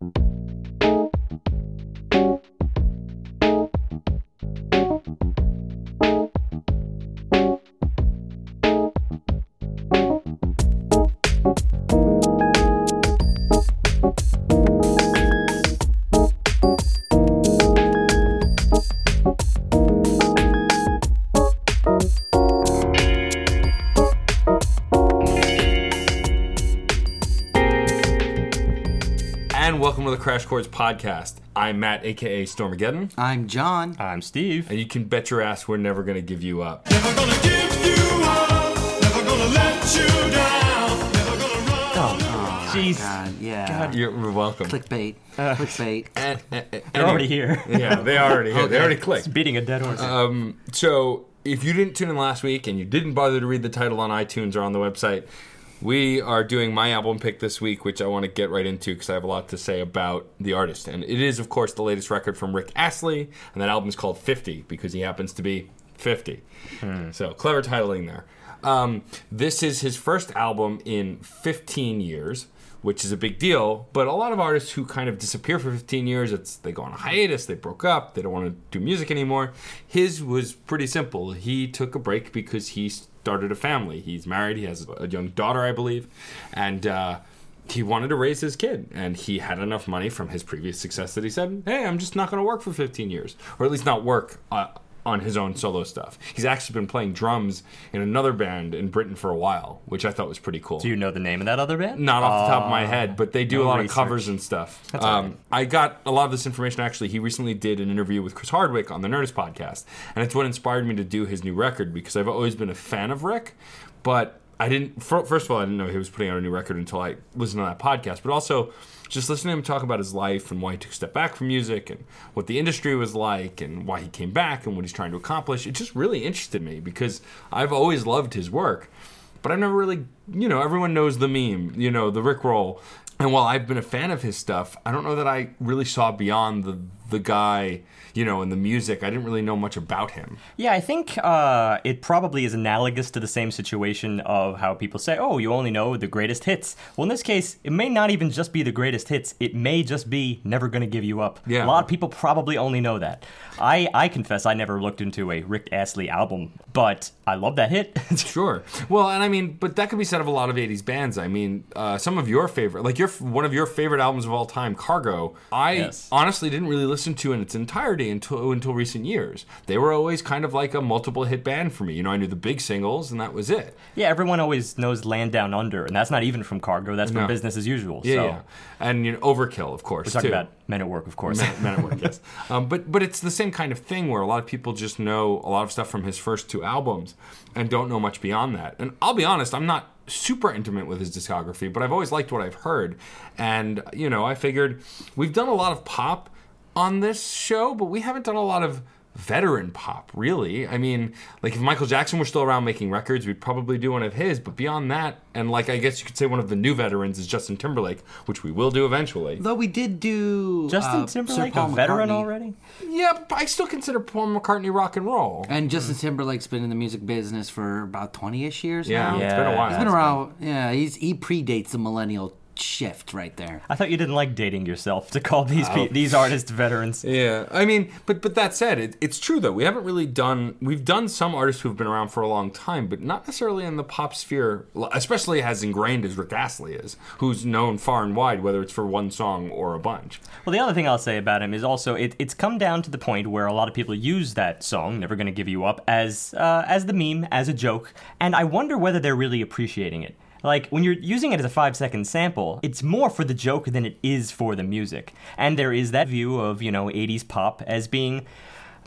And welcome to the Crash Course podcast. I'm Matt, aka Stormageddon, I'm John. I'm Steve. and you can bet your ass we're never going to give you up. Never gonna give you up, never gonna let you down, never gonna run. Oh, Jeez. God, yeah. You're welcome. Clickbait. Uh, Clickbait. And- and- and- They're eh. already here. yeah, they already here. They already clicked. It's beating a dead horse. Um, so if you didn't tune in last week and you didn't bother to read the title on iTunes or on the website, we are doing my album pick this week, which I want to get right into because I have a lot to say about the artist. And it is, of course, the latest record from Rick Astley, and that album is called 50 because he happens to be 50. So clever titling there. Um, this is his first album in 15 years, which is a big deal. But a lot of artists who kind of disappear for 15 years, it's they go on a hiatus, they broke up, they don't want to do music anymore. His was pretty simple. He took a break because he started a family. He's married. He has a young daughter, I believe, and. Uh, he wanted to raise his kid, and he had enough money from his previous success that he said, "Hey, I'm just not going to work for 15 years, or at least not work uh, on his own solo stuff." He's actually been playing drums in another band in Britain for a while, which I thought was pretty cool. Do you know the name of that other band? Not off the top of my head, but they do no a lot research. of covers and stuff. That's um, right. I got a lot of this information actually. He recently did an interview with Chris Hardwick on the Nerdist podcast, and it's what inspired me to do his new record because I've always been a fan of Rick, but I didn't. First of all, I didn't know he was putting out a new record until I listened to that podcast, but also just listening to him talk about his life and why he took a step back from music and what the industry was like and why he came back and what he's trying to accomplish. It just really interested me because I've always loved his work but I've never really, you know, everyone knows the meme, you know, the Rick roll. And while I've been a fan of his stuff, I don't know that I really saw beyond the the guy, you know, and the music. I didn't really know much about him. Yeah, I think uh, it probably is analogous to the same situation of how people say, oh, you only know the greatest hits. Well, in this case, it may not even just be the greatest hits. It may just be Never Gonna Give You Up. Yeah. A lot of people probably only know that. I, I confess I never looked into a Rick Astley album, but I love that hit. Sure. Well, and I mean, but that could be said of a lot of '80s bands. I mean, uh, some of your favorite, like your one of your favorite albums of all time, Cargo. I Yes. honestly didn't really listen to in its entirety until until recent years. They were always kind of like a multiple hit band for me. You know, I knew the big singles, and that was it. yeah, everyone always knows Land Down Under, and that's not even from Cargo, that's from No. Business as Usual. Yeah, so yeah. And you know, Overkill, of course. we're talking too. about Men at Work, of course. Men, Men at Work, yes. Um, but but it's the same kind of thing where a lot of people just know a lot of stuff from his first two albums and don't know much beyond that. And I'll be honest, I'm not super intimate with his discography, but I've always liked what I've heard. And you know, I figured we've done a lot of pop on this show, but we haven't done a lot of veteran pop, really. I mean, like if Michael Jackson were still around making records, we'd probably do one of his. But beyond that, and like I guess you could say one of the new veterans is Justin Timberlake, which we will do eventually. Though we did do Justin uh, Sir Timberlake, Paul a veteran McCartney. already? Yeah, but I still consider Paul McCartney rock and roll. And Justin Timberlake's been in the music business for about 20-ish years Yeah, now. it's been a while. He's been around. Yeah, he's he predates the millennial shift right there. I thought you didn't like dating yourself to call these pe- these artists veterans. Yeah, I mean, but but that said, it, it's true though. We haven't really done. We've done some artists who've been around for a long time, but not necessarily in the pop sphere, especially as ingrained as Rick Astley is, who's known far and wide, whether it's for one song or a bunch. Well, the other thing I'll say about him is also it, it's come down to the point where a lot of people use that song "Never Gonna Give You Up" as uh, as the meme, as a joke, and I wonder whether they're really appreciating it. Like when you're using it as a five second sample, it's more for the joke than it is for the music. And there is that view of you know '80s pop as being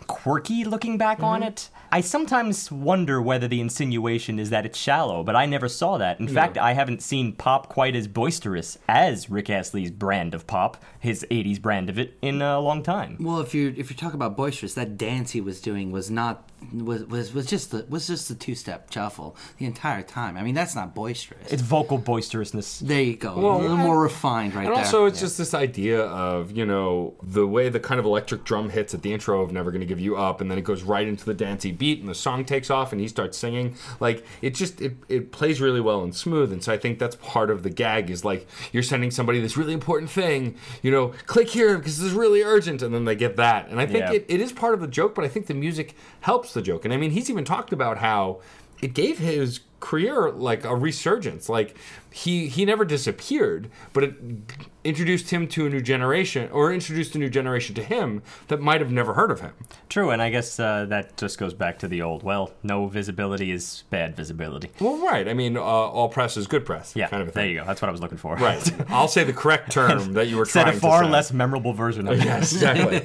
quirky looking back on mm-hmm. it. I sometimes wonder whether the insinuation is that it's shallow, but I never saw that. In fact, I haven't seen pop quite as boisterous as Rick Astley's brand of pop, his 80s brand of it, in a long time. Well, if you if you talk about boisterous, that dance he was doing was not was was, was just the was just the two step shuffle the entire time. I mean, that's not boisterous. It's vocal boisterousness. there you go, Well, a little and- more refined right And there. also, it's just this idea of you know the way the kind of electric drum hits at the intro of "Never Gonna Give give you up, and then it goes right into the dancey beat, and the song takes off, and he starts singing. Like it just it, it plays really well and smooth, and so I think that's part of the gag is like you're sending somebody this really important thing, you know, click here because this is really urgent, and then they get that, and I think Yeah. it, it is part of the joke, but I think the music helps the joke, and I mean he's even talked about how it gave his career like a resurgence. Like he he never disappeared, but it introduced him to a new generation, or introduced a new generation to him that might have never heard of him. True, and I guess uh, that just goes back to the old. Well, no visibility is bad visibility. Well, right. I mean, uh, all press is good press. Yeah, kind of a there you go. That's what I was looking for. Right. I'll say the correct term that you were Said trying a far less memorable version of it. Yes, exactly.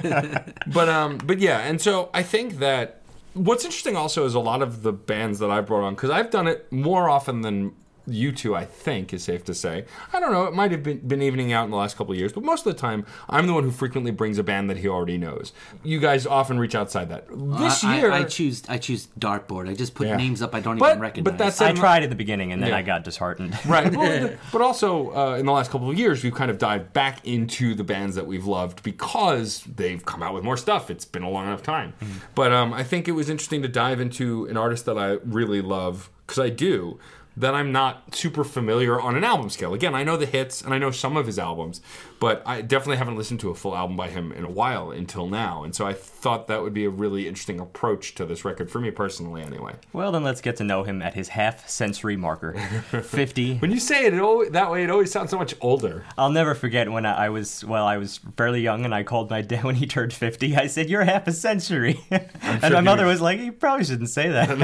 but um, but yeah, and so I think that what's interesting also is a lot of the bands that I've brought on because I've done it more often than you two. I think is safe to say. I don't know. It might have been, been evening out in the last couple of years, but most of the time, I'm the one who frequently brings a band that he already knows. You guys often reach outside that. This I, year, I, I choose I choose dartboard. I just put Yeah. names up I don't But- even recognize. but that's- I tried at the beginning, and then Yeah. I got disheartened. right well, but also uh, in the last couple of years we've kind of dived back into the bands that we've loved because they've come out with more stuff it's been a long enough time but um, i think it was interesting to dive into an artist that i really love because i do that i'm not super familiar on an album scale. Again i know the hits and i know some of his albums but i definitely haven't listened to a full album by him in a while until now and so i thought that would be a really interesting approach to this record for me personally anyway Well, then let's get to know him at his half century marker 50. when you say it, it always, that way it always sounds so much older I'll never forget when I, I was, well, I was fairly young and I called my dad when he turned 50. I said, You're half a century. and sure my mother was- was like, You probably shouldn't say that.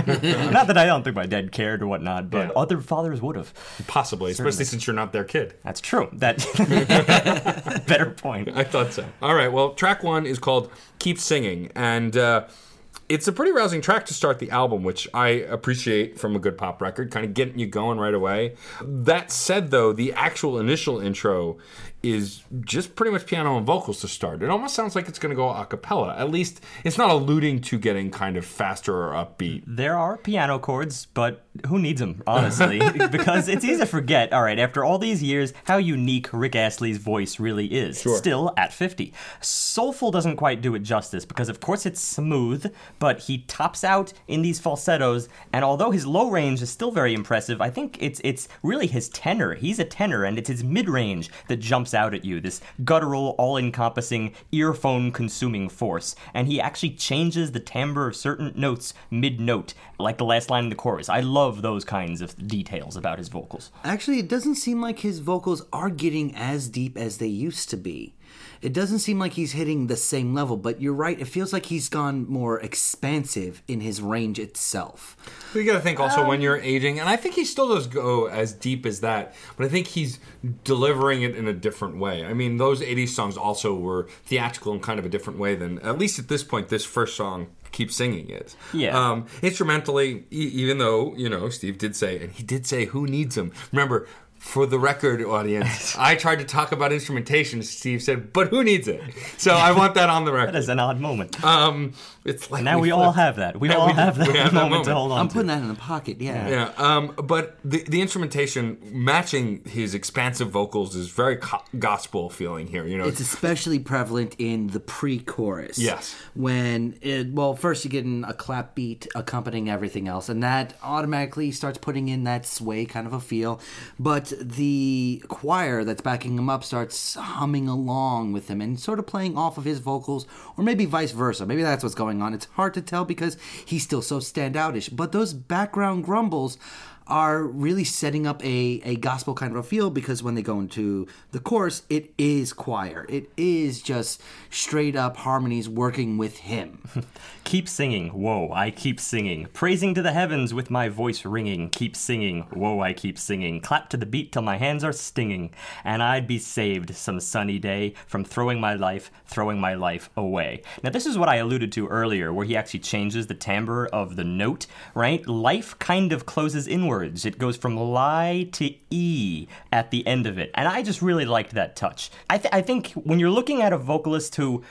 not that I don't think my dad cared or whatnot, but Yeah. other fathers would have. Possibly, especially since you're not their kid. That's true. That better point. I thought so. All right. Well, track one is called "Keep Singing," and uh, it's a pretty rousing track to start the album, which I appreciate from a good pop record, kind of getting you going right away. That said, though, the actual initial intro is just pretty much piano and vocals to start. It almost sounds like it's going to go a cappella. At least it's not alluding to getting kind of faster or upbeat. There are piano chords, but who needs them, honestly? because it's easy to forget, all right, after all these years, how unique Rick Astley's voice really is. Sure. Still at 50. Soulful doesn't quite do it justice because, of course, it's smooth, but he tops out in these falsettos, and although his low range is still very impressive, I think it's it's really his tenor. He's a tenor, and it's his mid range that jumps out at you this guttural, all encompassing, earphone consuming force. And he actually changes the timbre of certain notes mid note, like the last line in the chorus. I love those kinds of details about his vocals. Actually, it doesn't seem like his vocals are getting as deep as they used to be. It doesn't seem like he's hitting the same level, but you're right. It feels like he's gone more expansive in his range itself. You got to think also when you're aging, and I think he still does go as deep as that, but I think he's delivering it in a different way. I mean, those 80s songs also were theatrical in kind of a different way than, at least at this point, this first song, Keep Singing It. Yeah. Um, instrumentally, e- even though, you know, Steve did say, and he did say, who needs them? Remember, for the record audience, I tried to talk about instrumentation. Steve said, but who needs it? So I want that on the record. That is an odd moment. Um, it's like now we, all have that. We Yeah, all we- have that, we have that moment, moment. to hold on I'm to. putting that in the pocket, yeah. Yeah, um, but the the instrumentation matching his expansive vocals is very co- gospel feeling here. You know, It's especially prevalent in the pre-chorus. Yes. When it well, first you get in a clap beat accompanying everything else, and that automatically starts putting in that sway kind of a feel. But the choir that's backing him up starts humming along with him and sort of playing off of his vocals, or maybe vice versa. Maybe that's what's going on. It's hard to tell because he's still so standoutish. But those background grumbles are really setting up a, a gospel kind of a feel because when they go into the chorus, it is choir. It is just straight up harmonies working with him. Keep singing, whoa, I keep singing. Praising to the heavens with my voice ringing. Keep singing, whoa, I keep singing. Clap to the beat till my hands are stinging. And I'd be saved some sunny day from throwing my life, throwing my life away. Now, this is what I alluded to earlier, where he actually changes the timbre of the note, right? Life kind of closes inward words. It goes from lie to e at the end of it, and I just really liked that touch. I, th- I think when you're looking at a vocalist who,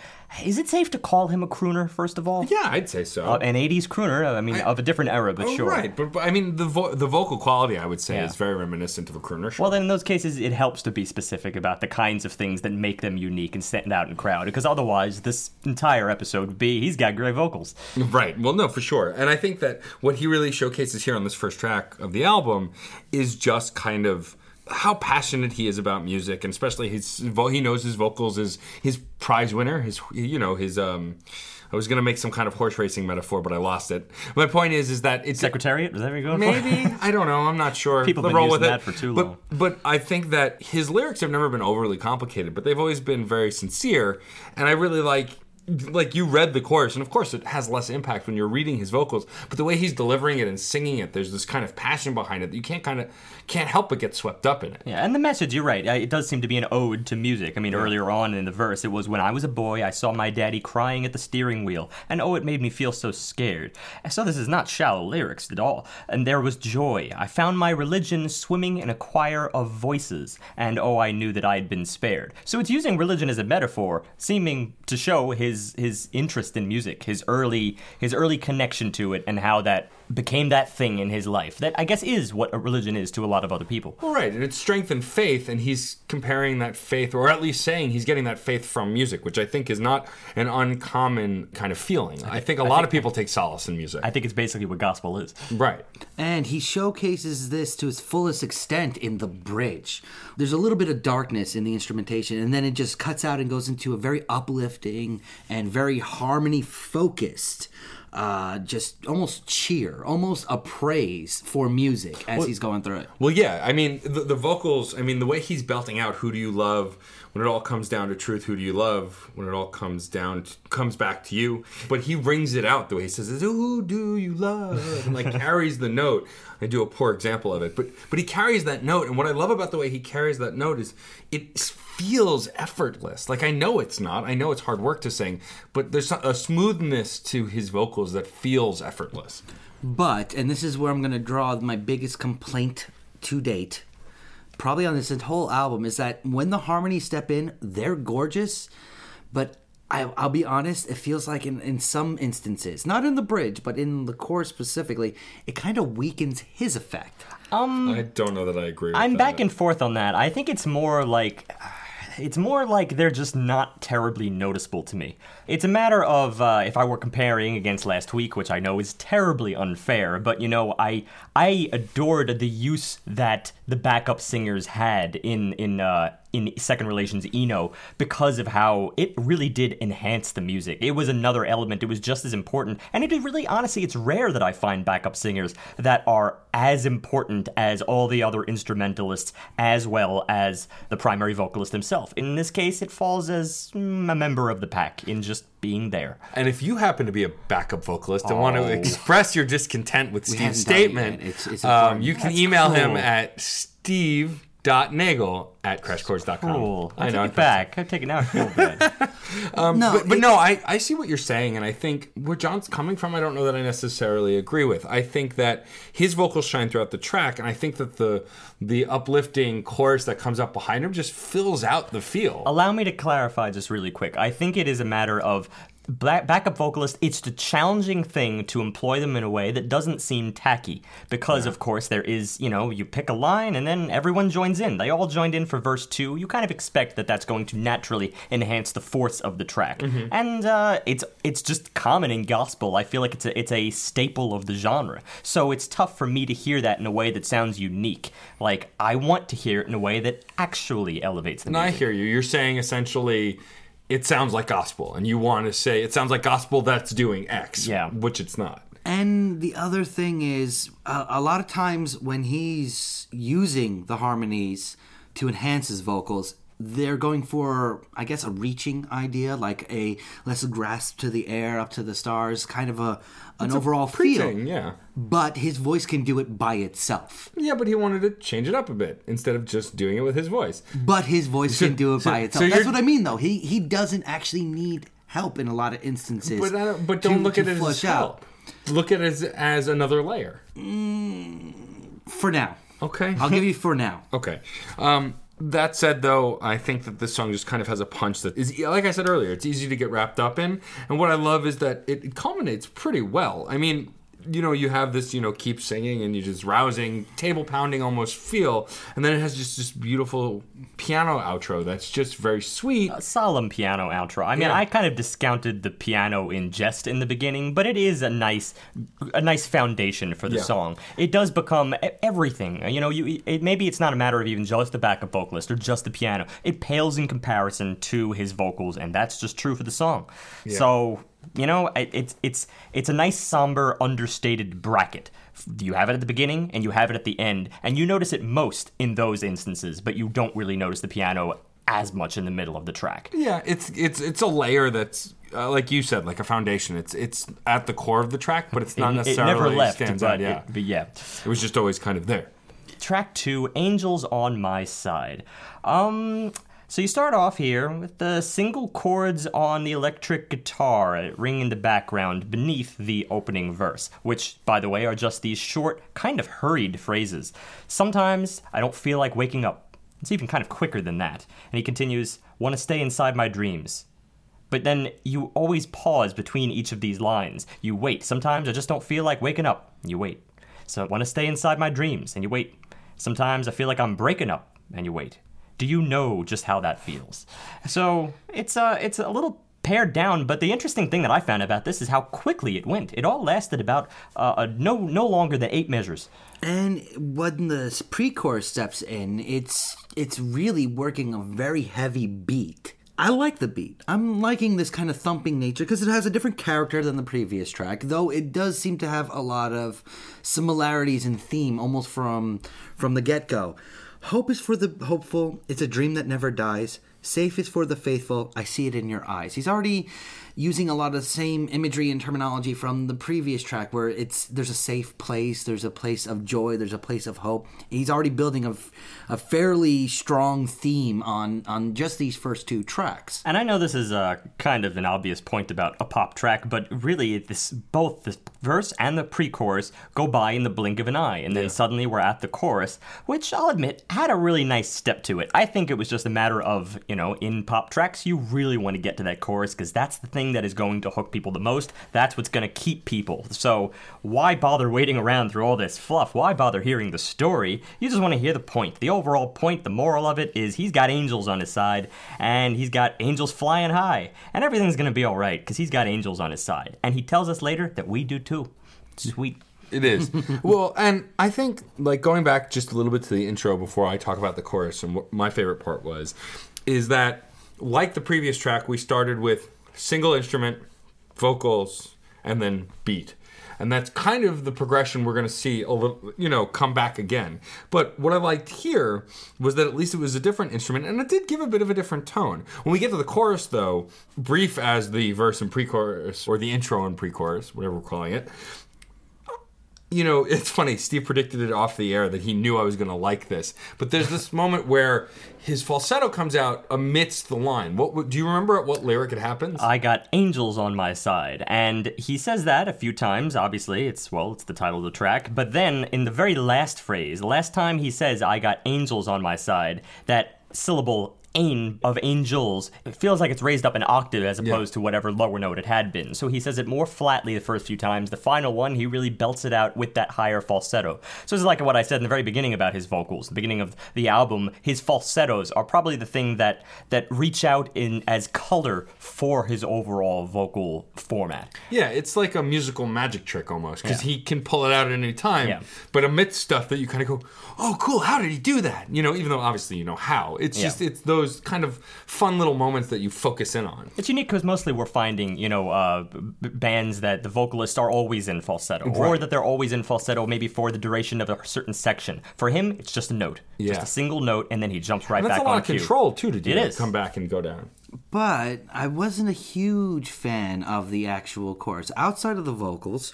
is it safe to call him a crooner? First of all, Yeah, I'd say so. uh, an '80s crooner. I mean, of a different era, but Oh, sure. Right, but, but I mean the vo- the vocal quality I would say Yeah. is very reminiscent of a crooner. Well, then in those cases, it helps to be specific about the kinds of things that make them unique and stand out in crowd, because otherwise, this entire episode would be he's got great vocals. Right. Well, no, for sure. And I think that what he really showcases here on this first track of the album is just kind of how passionate he is about music, and especially his he knows his vocals is his prize winner. His you know his um. I was gonna make some kind of horse racing metaphor, but I lost it. My point is, is that it's Secretariat? Is that what you're going Maybe for? I don't know. I'm not sure. People have been using with it. that for too but, long. But I think that his lyrics have never been overly complicated, but they've always been very sincere, and I really like. Like you read the chorus, and of course it has less impact when you're reading his vocals. But the way he's delivering it and singing it, there's this kind of passion behind it that you can't kind of can't help but get swept up in it. Yeah, and the message, you're right. uh, It does seem to be an ode to music. I mean, earlier on in the verse, it was when I was a boy, I saw my daddy crying at the steering wheel, and oh, it made me feel so scared. So this is not shallow lyrics at all. And there was joy. I found my religion swimming in a choir of voices, and oh, I knew that I had been spared. So it's using religion as a metaphor, seeming to show his his interest in music, his early his early connection to it, and how that became that thing in his life. That I guess is what a religion is to a lot of other people. Well, right, and it's strength and faith, and he's comparing that faith, or at least saying he's getting that faith from music, which I think is not an uncommon kind of feeling. I think a lot of people take solace in music. I think it's basically what gospel is. right. And he showcases this to its fullest extent in the bridge. There's a little bit of darkness in the instrumentation, and then it just cuts out and goes into a very uplifting and very harmony focused, uh, just almost cheer, almost a praise for music as he's going through it. Well, yeah. I mean, the, the vocals. I mean, the way he's belting out "Who do you love?" When it all comes down to truth. Who do you love? When it all comes down, to, comes back to you. But he rings it out the way he says, "Who do you love?" and like carries the note. I do a poor example of it, but but he carries that note. And what I love about the way he carries that note is it feels effortless. Like I know it's not. I know it's hard work to sing, but there's a smoothness to his vocals that feels effortless. But, and this is where I'm going to draw my biggest complaint to date, probably on this whole album, is that when the harmonies step in, they're gorgeous, but I, I'll be honest, it feels like in, in some instances, not in the bridge, but in the chorus specifically, it kind of weakens his effect. Um, I don't know that I agree. with I'm that. back and forth on that. I think it's more like it's more like they're just not terribly noticeable to me. It's a matter of uh, if I were comparing against last week, which I know is terribly unfair, but you know, I I adored the use that the backup singers had in in uh, in Second Relations Eno because of how it really did enhance the music. It was another element. It was just as important, and it really, honestly, it's rare that I find backup singers that are as important as all the other instrumentalists, as well as the primary vocalist himself. In this case, it falls as mm, a member of the pack in just being there. And if you happen to be a backup vocalist and want Oh. to express your discontent with Steve's haven't done it yet. statement, It's- it's um, you can That's email him cruel. At steve.nagel at crashcourse.com. Cool. I, I know. take it back. I take it now. I feel bad. no, But, but no, I, I see what you're saying, and I think where John's coming from, I don't know that I necessarily agree with. I think that his vocals shine throughout the track, and I think that the the uplifting chorus that comes up behind him just fills out the feel. Allow me to clarify just really quick. I think it is a matter of black backup vocalist. It's the challenging thing to employ them in a way that doesn't seem tacky, because of course there is, you know, you pick a line and then everyone joins in. They all joined in for verse two. You kind of expect that that's going to naturally enhance the force of the track, and uh, it's it's just common in gospel. I feel like it's a it's a staple of the genre. So it's tough for me to hear that in a way that sounds unique. Like I want to hear it in a way that actually elevates the And I hear you. You're saying essentially it sounds like gospel, and you want to say it sounds like gospel that's doing X, Yeah. which it's not. And the other thing is, uh, a lot of times when he's using the harmonies to enhance his vocals, they're going for, I guess, a reaching idea, like a let's grasp to the air, up to the stars, kind of a an overall feel. Yeah. But his voice can do it by itself. Yeah, but he wanted to change it up a bit instead of just doing it with his voice. But his voice So- can do it so- by so itself. That's what I mean, though. He he doesn't actually need help in a lot of instances. But, I don't, but don't look to at it as help. Look at it as, as another layer. For now. Okay. I'll give you for now. Okay. Um, that said, though, I think that this song just kind of has a punch that is, like I said earlier, it's easy to get wrapped up in. And what I love is that it, culminates pretty well. I mean, you know, you have this, you know, keep singing and you just rousing, table pounding almost feel, and then it has just this beautiful piano outro that's just very sweet. A solemn piano outro. I mean, Yeah. I kind of discounted the piano in jest in the beginning, but it is a nice, a nice foundation for the Yeah. song. It does become everything. You know, you it, maybe it's not a matter of even just the backup vocalist or just the piano. It pales in comparison to his vocals, and that's just true for the song. So you know, it's it's it's a nice somber, understated bracket. You have it at the beginning and you have it at the end, and you notice it most in those instances, but you don't really notice the piano as much in the middle of the track. Yeah, it's it's it's a layer that's uh, like you said, like a foundation. It's it's at the core of the track, but it's not It- necessarily it never left, stands but, out. Yeah, it- but yeah. it was just always kind of there. Track two, Angels on My Side. Um, so you start off here with the single chords on the electric guitar ring in the background beneath the opening verse, which, by the way, are just these short, kind of hurried phrases. Sometimes I don't feel like waking up. It's even kind of quicker than that. And he continues, Want to stay inside my dreams. But then you always pause between each of these lines. You wait. Sometimes I just don't feel like waking up. You wait. So I want to stay inside my dreams, and you wait. Sometimes I feel like I'm breaking up, and you wait. Do you know just how that feels? So it's uh, it's a little pared down, but the interesting thing that I found about this is how quickly it went. It all lasted about uh, uh, no no longer than eight measures. And when the pre-chorus steps in, it's it's really working a very heavy beat. I like the beat. I'm liking this kind of thumping nature because it has a different character than the previous track, though it does seem to have a lot of similarities in theme almost from from the get-go. Hope is for the hopeful, it's a dream that never dies. Safe is for the faithful, I see it in your eyes. He's already using a lot of the same imagery and terminology from the previous track where it's there's a safe place, there's a place of joy, there's a place of hope. He's already building a, a fairly strong theme on on just these first two tracks. And I know this is uh, kind of an obvious point about a pop track, but really, this both the verse and the pre-chorus go by in the blink of an eye, and then suddenly we're at the chorus, which I'll admit had a really nice step to it. I think it was just a matter of you know, in pop tracks, you really want to get to that chorus because that's the thing that is going to hook people the most. That's what's going to keep people. So why bother waiting around through all this fluff? Why bother hearing the story? You just want to hear the point. The overall point, the moral of it is he's got angels on his side, and he's got angels flying high, and everything's going to be all right because he's got angels on his side. And he tells us later that we do too. Sweet. It is. well, and I think like going back just a little bit to the intro before I talk about the chorus and what my favorite part was is that like the previous track we started with single instrument, vocals and then beat. And that's kind of the progression we're going to see little, you know, come back again. But what I liked here was that at least it was a different instrument and it did give a bit of a different tone. When we get to the chorus though, brief as the verse and pre-chorus or the intro and pre-chorus, whatever we're calling it, you know, it's funny. Steve predicted it off the air that he knew I was going to like this. But there's this moment where his falsetto comes out amidst the line. What do you remember at what lyric it happens? I got angels on my side. And he says that a few times. Obviously, it's, well, it's the title of the track. But then in the very last phrase, the last time he says, I got angels on my side, that syllable ain of angels it feels like it's raised up an octave as opposed to whatever lower note it had been so he says it more flatly the first few times the final one he really belts it out with that higher falsetto so it's like what i said in the very beginning about his vocals the beginning of the album his falsettos are probably the thing that that reach out in as color for his overall vocal format yeah, it's like a musical magic trick almost because Yeah. he can pull it out at any time. Yeah. But amidst stuff that you kind of go, "Oh, cool! How did he do that?" You know, even though obviously you know how. It's Yeah. just it's those kind of fun little moments that you focus in on. It's unique because mostly we're finding, you know, uh, b- bands that the vocalists are always in falsetto, or that they're always in falsetto maybe for the duration of a certain section. For him, it's just a note, just a single note, and then he jumps right And that's back a lot on of cue. control too to do It that, is. come back and go down. But I wasn't a huge fan of the actual chorus. Outside of the vocals,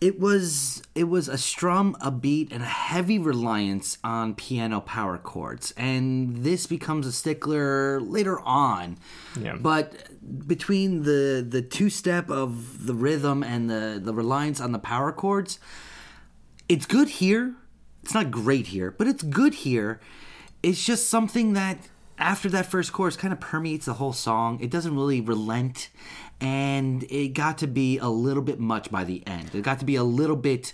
it was it was a strum, a beat, and a heavy reliance on piano power chords. And this becomes a stickler later on. Yeah. But between the the two step of the rhythm and the the reliance on the power chords, it's good here. it's not great here, but it's good here. It's just something that after that first chorus kind of permeates the whole song. It doesn't really relent, and it got to be a little bit much by the end. It got to be a little bit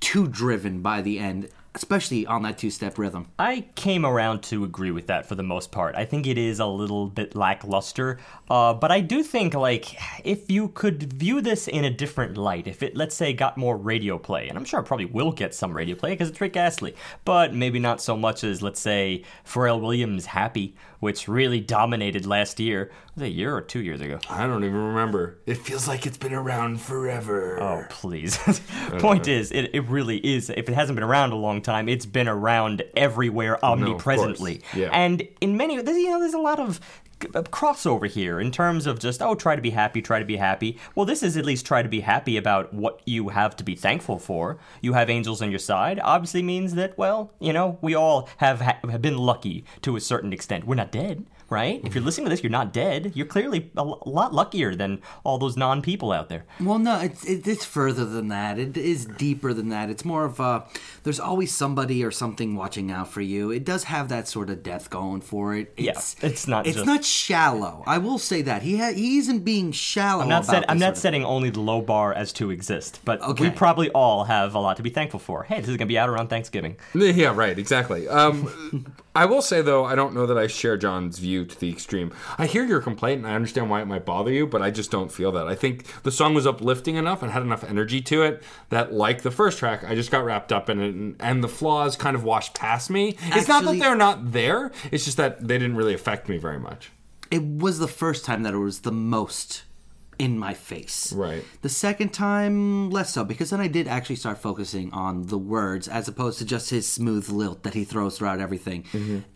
too driven by the end, especially on that two-step rhythm. I came around to agree with that for the most part. I think it is a little bit lackluster, uh, but I do think like if you could view this in a different light, if it let's say got more radio play, and I'm sure it probably will get some radio play because it's Rick Astley, but maybe not so much as let's say Pharrell Williams' "Happy," which really dominated last year. Was it a year or two years ago? I don't even remember. It feels like it's been around forever. Oh, please. Point is, it, it really is. If it hasn't been around a long time, it's been around everywhere omnipresently. course. Yeah. And in many, there's, you know, there's a lot of crossover here in terms of just oh try to be happy try to be happy. Well this is at least try to be happy about what you have to be thankful for. You have angels on your side obviously means that well you know we all have, ha- have been lucky to a certain extent. We're not dead right if you're listening to this you're not dead you're clearly a lot luckier than all those non-people out there Well, no, it's it's further than that. It is deeper than that. It's more of a there's always somebody or something watching out for you. It does have that sort of death going for it. Yeah, It's, it's not It's just- not shallow. I will say that he ha- he isn't being shallow. I'm not, about set, I'm not setting only the low bar as to exist, but we probably all have a lot to be thankful for. Hey, this is going to be out around Thanksgiving. Yeah, right, exactly. Um, I will say though, I don't know that I share John's view to the extreme. I hear your complaint, and I understand why it might bother you, but I just don't feel that. I think the song was uplifting enough and had enough energy to it that, like the first track, I just got wrapped up in it, and, and the flaws kind of washed past me. it's not that Actually- they're not there; it's just that they didn't really affect me very much. It was the first time that it was the most in my face. Right. The second time, less so, because then I did actually start focusing on the words as opposed to just his smooth lilt that he throws throughout everything.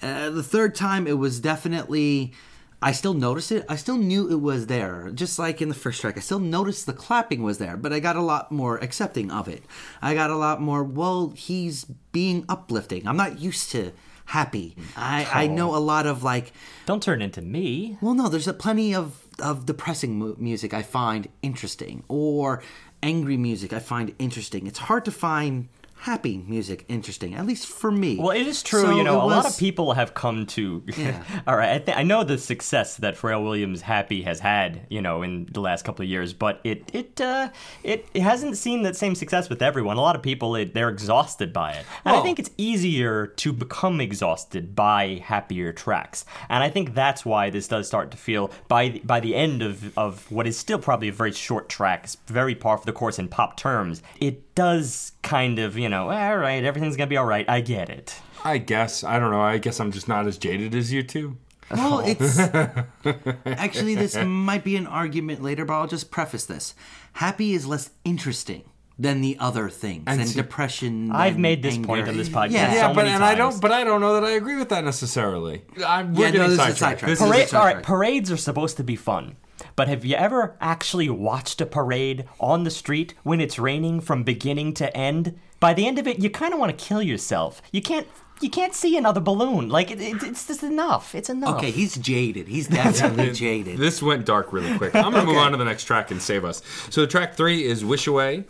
Uh, the third time, it was definitely. I still noticed it. I still knew it was there. Just like in the first track, I still noticed the clapping was there, but I got a lot more accepting of it. I got a lot more, well, he's being uplifting. I'm not used to happy. I, I know a lot of like Don't turn into me. well, no, there's a plenty of, of depressing mu- music I find interesting, or angry music I find interesting. It's hard to find happy music interesting, at least for me. Well, it is true. So you know, it a lot of people have come to. Yeah. all right, I, th- I know the success that Pharrell Williams "Happy" has had, you know, in the last couple of years, but it it uh, it, it hasn't seen that same success with everyone. A lot of people it, they're exhausted by it, and I Oh. think it's easier to become exhausted by happier tracks. And I think that's why this does start to feel by the, by the end of of what is still probably a very short track, it's very par for the course in pop terms. It does kind of, you know, Eh, all right, everything's gonna be all right. I get it. I guess I don't know. I guess I'm just not as jaded as you two. Well, it's actually this might be an argument later, but I'll just preface this: happy is less interesting than the other things, and, see- depression. I've and made this anger. point on this podcast. Yeah, Yeah, so but many and I don't. But I don't know that I agree with that necessarily. I'm, we're Yeah, no, getting this is a sidetracked. sidetrack. This Parade- Parade, all right, parades are supposed to be fun. But have you ever actually watched a parade on the street when it's raining from beginning to end? By the end of it, you kind of want to kill yourself. You can't. You can't see another balloon. Like it, it, it's just enough. It's enough. Okay, he's jaded. He's definitely jaded. This went dark really quick. I'm gonna move on to the next track and save us. So track three is "Wish Away,"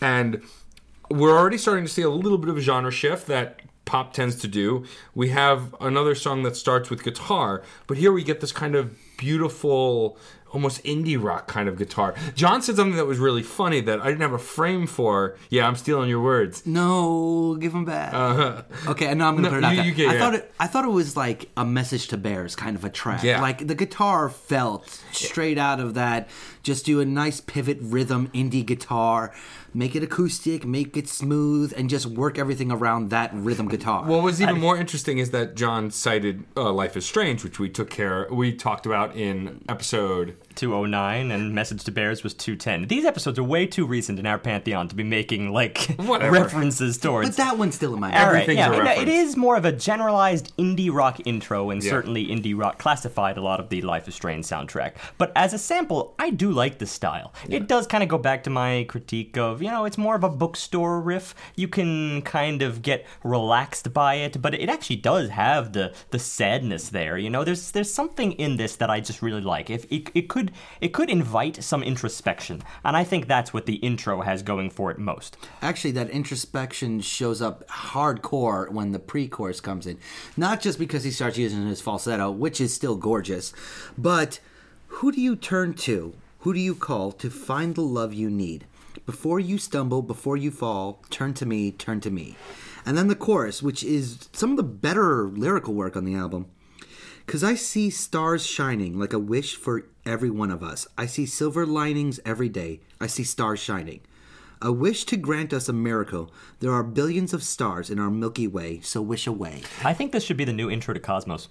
and we're already starting to see a little bit of a genre shift that pop tends to do. We have another song that starts with guitar, but here we get this kind of beautiful, almost indie rock kind of guitar. John said something that was really funny that I didn't have a frame for. Yeah, I'm stealing your words. No, give them back. okay, and no, I'm gonna Uh-huh. No, put it out you- you get- I yeah. thought it. I thought it was like a Message to Bears, kind of a track. Yeah. Like the guitar felt straight out of that. Just do a nice pivot rhythm, indie guitar, make it acoustic, make it smooth, and just work everything around that rhythm guitar. What was even more interesting is that John cited uh, "Life Is Strange," which we took care, we talked about in episode 209 and Message to Bears was 210. These episodes are way too recent in our pantheon to be making like Whatever. references towards. but that one's still in my All mind. right, yeah, a reference. it is more of a generalized indie rock intro, and Yeah. certainly indie rock classified a lot of the Life is Strange soundtrack. But as a sample, I do like the style. It does kind of go back to my critique of, you know, it's more of a bookstore riff. You can kind of get relaxed by it, but it actually does have the the sadness there. You know, there's there's something in this that I just really like. If it, it could it could invite some introspection, and I think that's what the intro has going for it most. Actually, that introspection shows up hardcore when the pre-chorus comes in. Not just because he starts using his falsetto, which is still gorgeous, but who do you turn to? Who do you call to find the love you need? Before you stumble, before you fall, turn to me, turn to me. And then the chorus, which is some of the better lyrical work on the album. Cause I see stars shining like a wish for every one of us. I see silver linings every day. I see stars shining. A wish to grant us a miracle. There are billions of stars in our Milky Way, so wish away. I think this should be the new intro to Cosmos.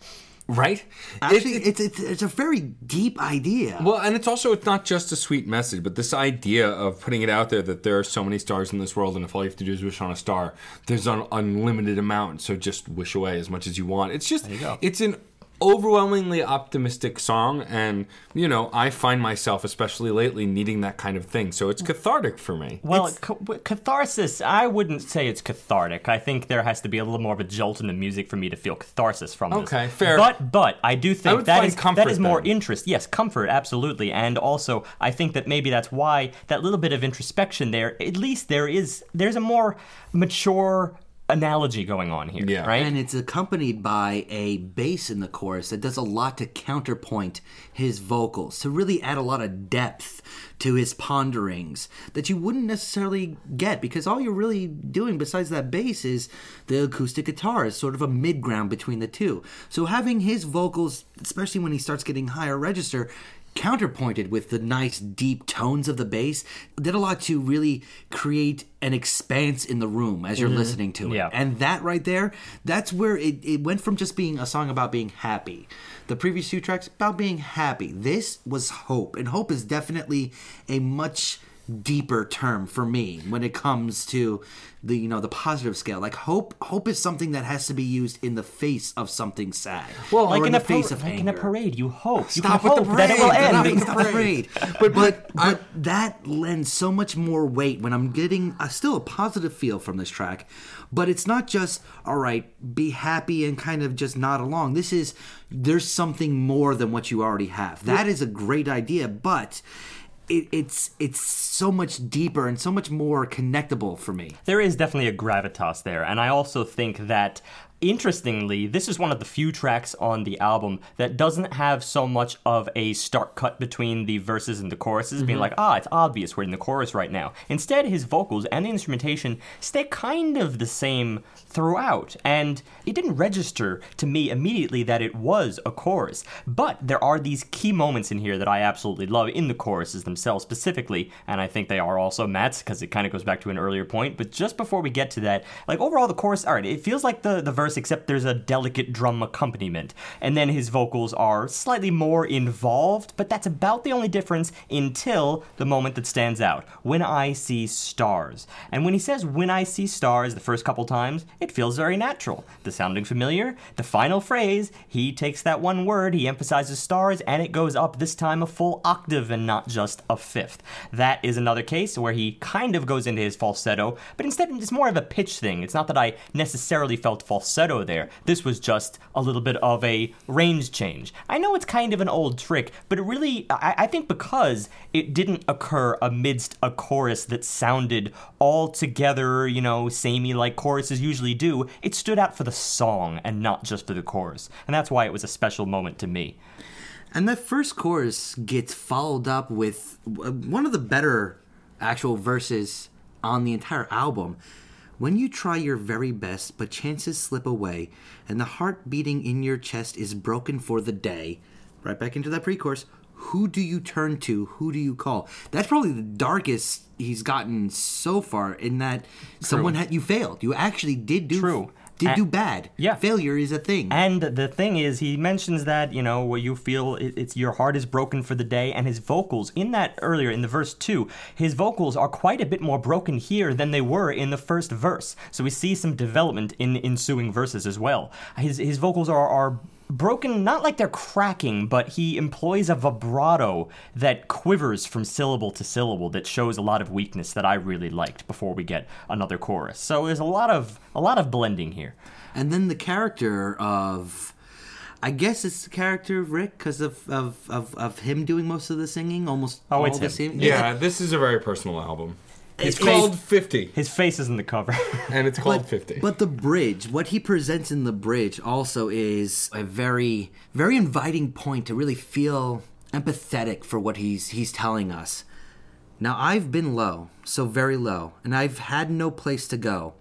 Right? Actually, It- it- it's, it's it's a very deep idea. well, and it's also it's not just a sweet message, but this idea of putting it out there that there are so many stars in this world, and if all you have to do is wish on a star, there's an unlimited amount. So just wish away as much as you want. It's just it's an overwhelmingly optimistic song, and you know I find myself, especially lately, needing that kind of thing. So it's mm. cathartic for me. Well, ca- catharsis, I wouldn't say it's cathartic. I think there has to be a little more of a jolt in the music for me to feel catharsis from this. Okay, fair. But but I do think would that find is comfort that is more then. interest. Yes, comfort, absolutely. And also, I think that maybe that's why that little bit of introspection there. At least there is there's a more mature analogy going on here. Yeah. Right. and it's accompanied by a bass in the chorus that does a lot to counterpoint his vocals, to really add a lot of depth to his ponderings that you wouldn't necessarily get because all you're really doing besides that bass is the acoustic guitar is sort of a mid ground between the two. So having his vocals, especially when he starts getting higher register, counterpointed with the nice deep tones of the bass did a lot to really create an expanse in the room as you're mm-hmm. listening to it. Yeah. and that right there that's where it, it went from just being a song about being happy the previous two tracks about being happy. This was hope and hope is definitely a much deeper term for me when it comes to the you know the positive scale like hope hope is something that has to be used in the face of something sad Well, like in, the face of like in a parade, you hope you Stop with the hope that it will end. Stop with the parade. But but, I- but that lends so much more weight when I'm getting a, still a positive feel from this track. But it's not just all right, be happy and kind of just nod along. This is there's something more than what you already have. That is a great idea, but it, it's it's so much deeper and so much more connectable for me. There is definitely a gravitas there, and I also think that interestingly, this is one of the few tracks on the album that doesn't have so much of a stark cut between the verses and the choruses, being like, ah, it's obvious we're in the chorus right now. Instead, his vocals and the instrumentation stay kind of the same throughout, and it didn't register to me immediately that it was a chorus. But there are these key moments in here that I absolutely love in the choruses themselves specifically, and I think they are also Matt's because it kind of goes back to an earlier point. But just before we get to that, like overall, the chorus, all right, it feels like the, the verse, except there's a delicate drum accompaniment, and then his vocals are slightly more involved, but that's about the only difference until the moment that stands out when I see stars. And when he says, when I see stars, the first couple times, it feels very natural. The sounding familiar, the final phrase, he takes that one word, he emphasizes stars, and it goes up this time a full octave and not just a fifth. That is another case where he kind of goes into his falsetto, but instead it's more of a pitch thing. It's not that I necessarily felt falsetto there. This was just a little bit of a range change. I know it's kind of an old trick, but it really, I, I think because it didn't occur amidst a chorus that sounded all together, you know, samey like choruses usually do, it stood out for the song and not just for the chorus. And that's why it was a special moment to me. And that first chorus gets followed up with one of the better actual verses on the entire album. When you try your very best, but chances slip away, and the heart beating in your chest is broken for the day. Right back into that pre chorus. Who do you turn to? Who do you call? That's probably the darkest he's gotten so far. In that someone had you failed. You actually did do True. Did And- do bad. Yeah. failure is a thing. And the thing is, he mentions that you know where you feel it, it's your heart is broken for the day, and his vocals in that earlier in the verse two, his vocals are quite a bit more broken here than they were in the first verse. So we see some development in ensuing verses as well. His his vocals are are broken not like they're cracking but he employs a vibrato that quivers from syllable to syllable that shows a lot of weakness that i really liked before we get another chorus so there's a lot of a lot of blending here And then the character of I guess it's the character of Rick because of, of, of, of him doing most of the singing, almost Oh, all it's the him. singing. Yeah, this is a very personal album. It's His called face- 50, His face is in the cover. and it's called But, 50. but the bridge, what he presents in the bridge, also is a very, very inviting point to really feel empathetic for what he's he's telling us. Now I've been low, so very low, and I've had no place to go,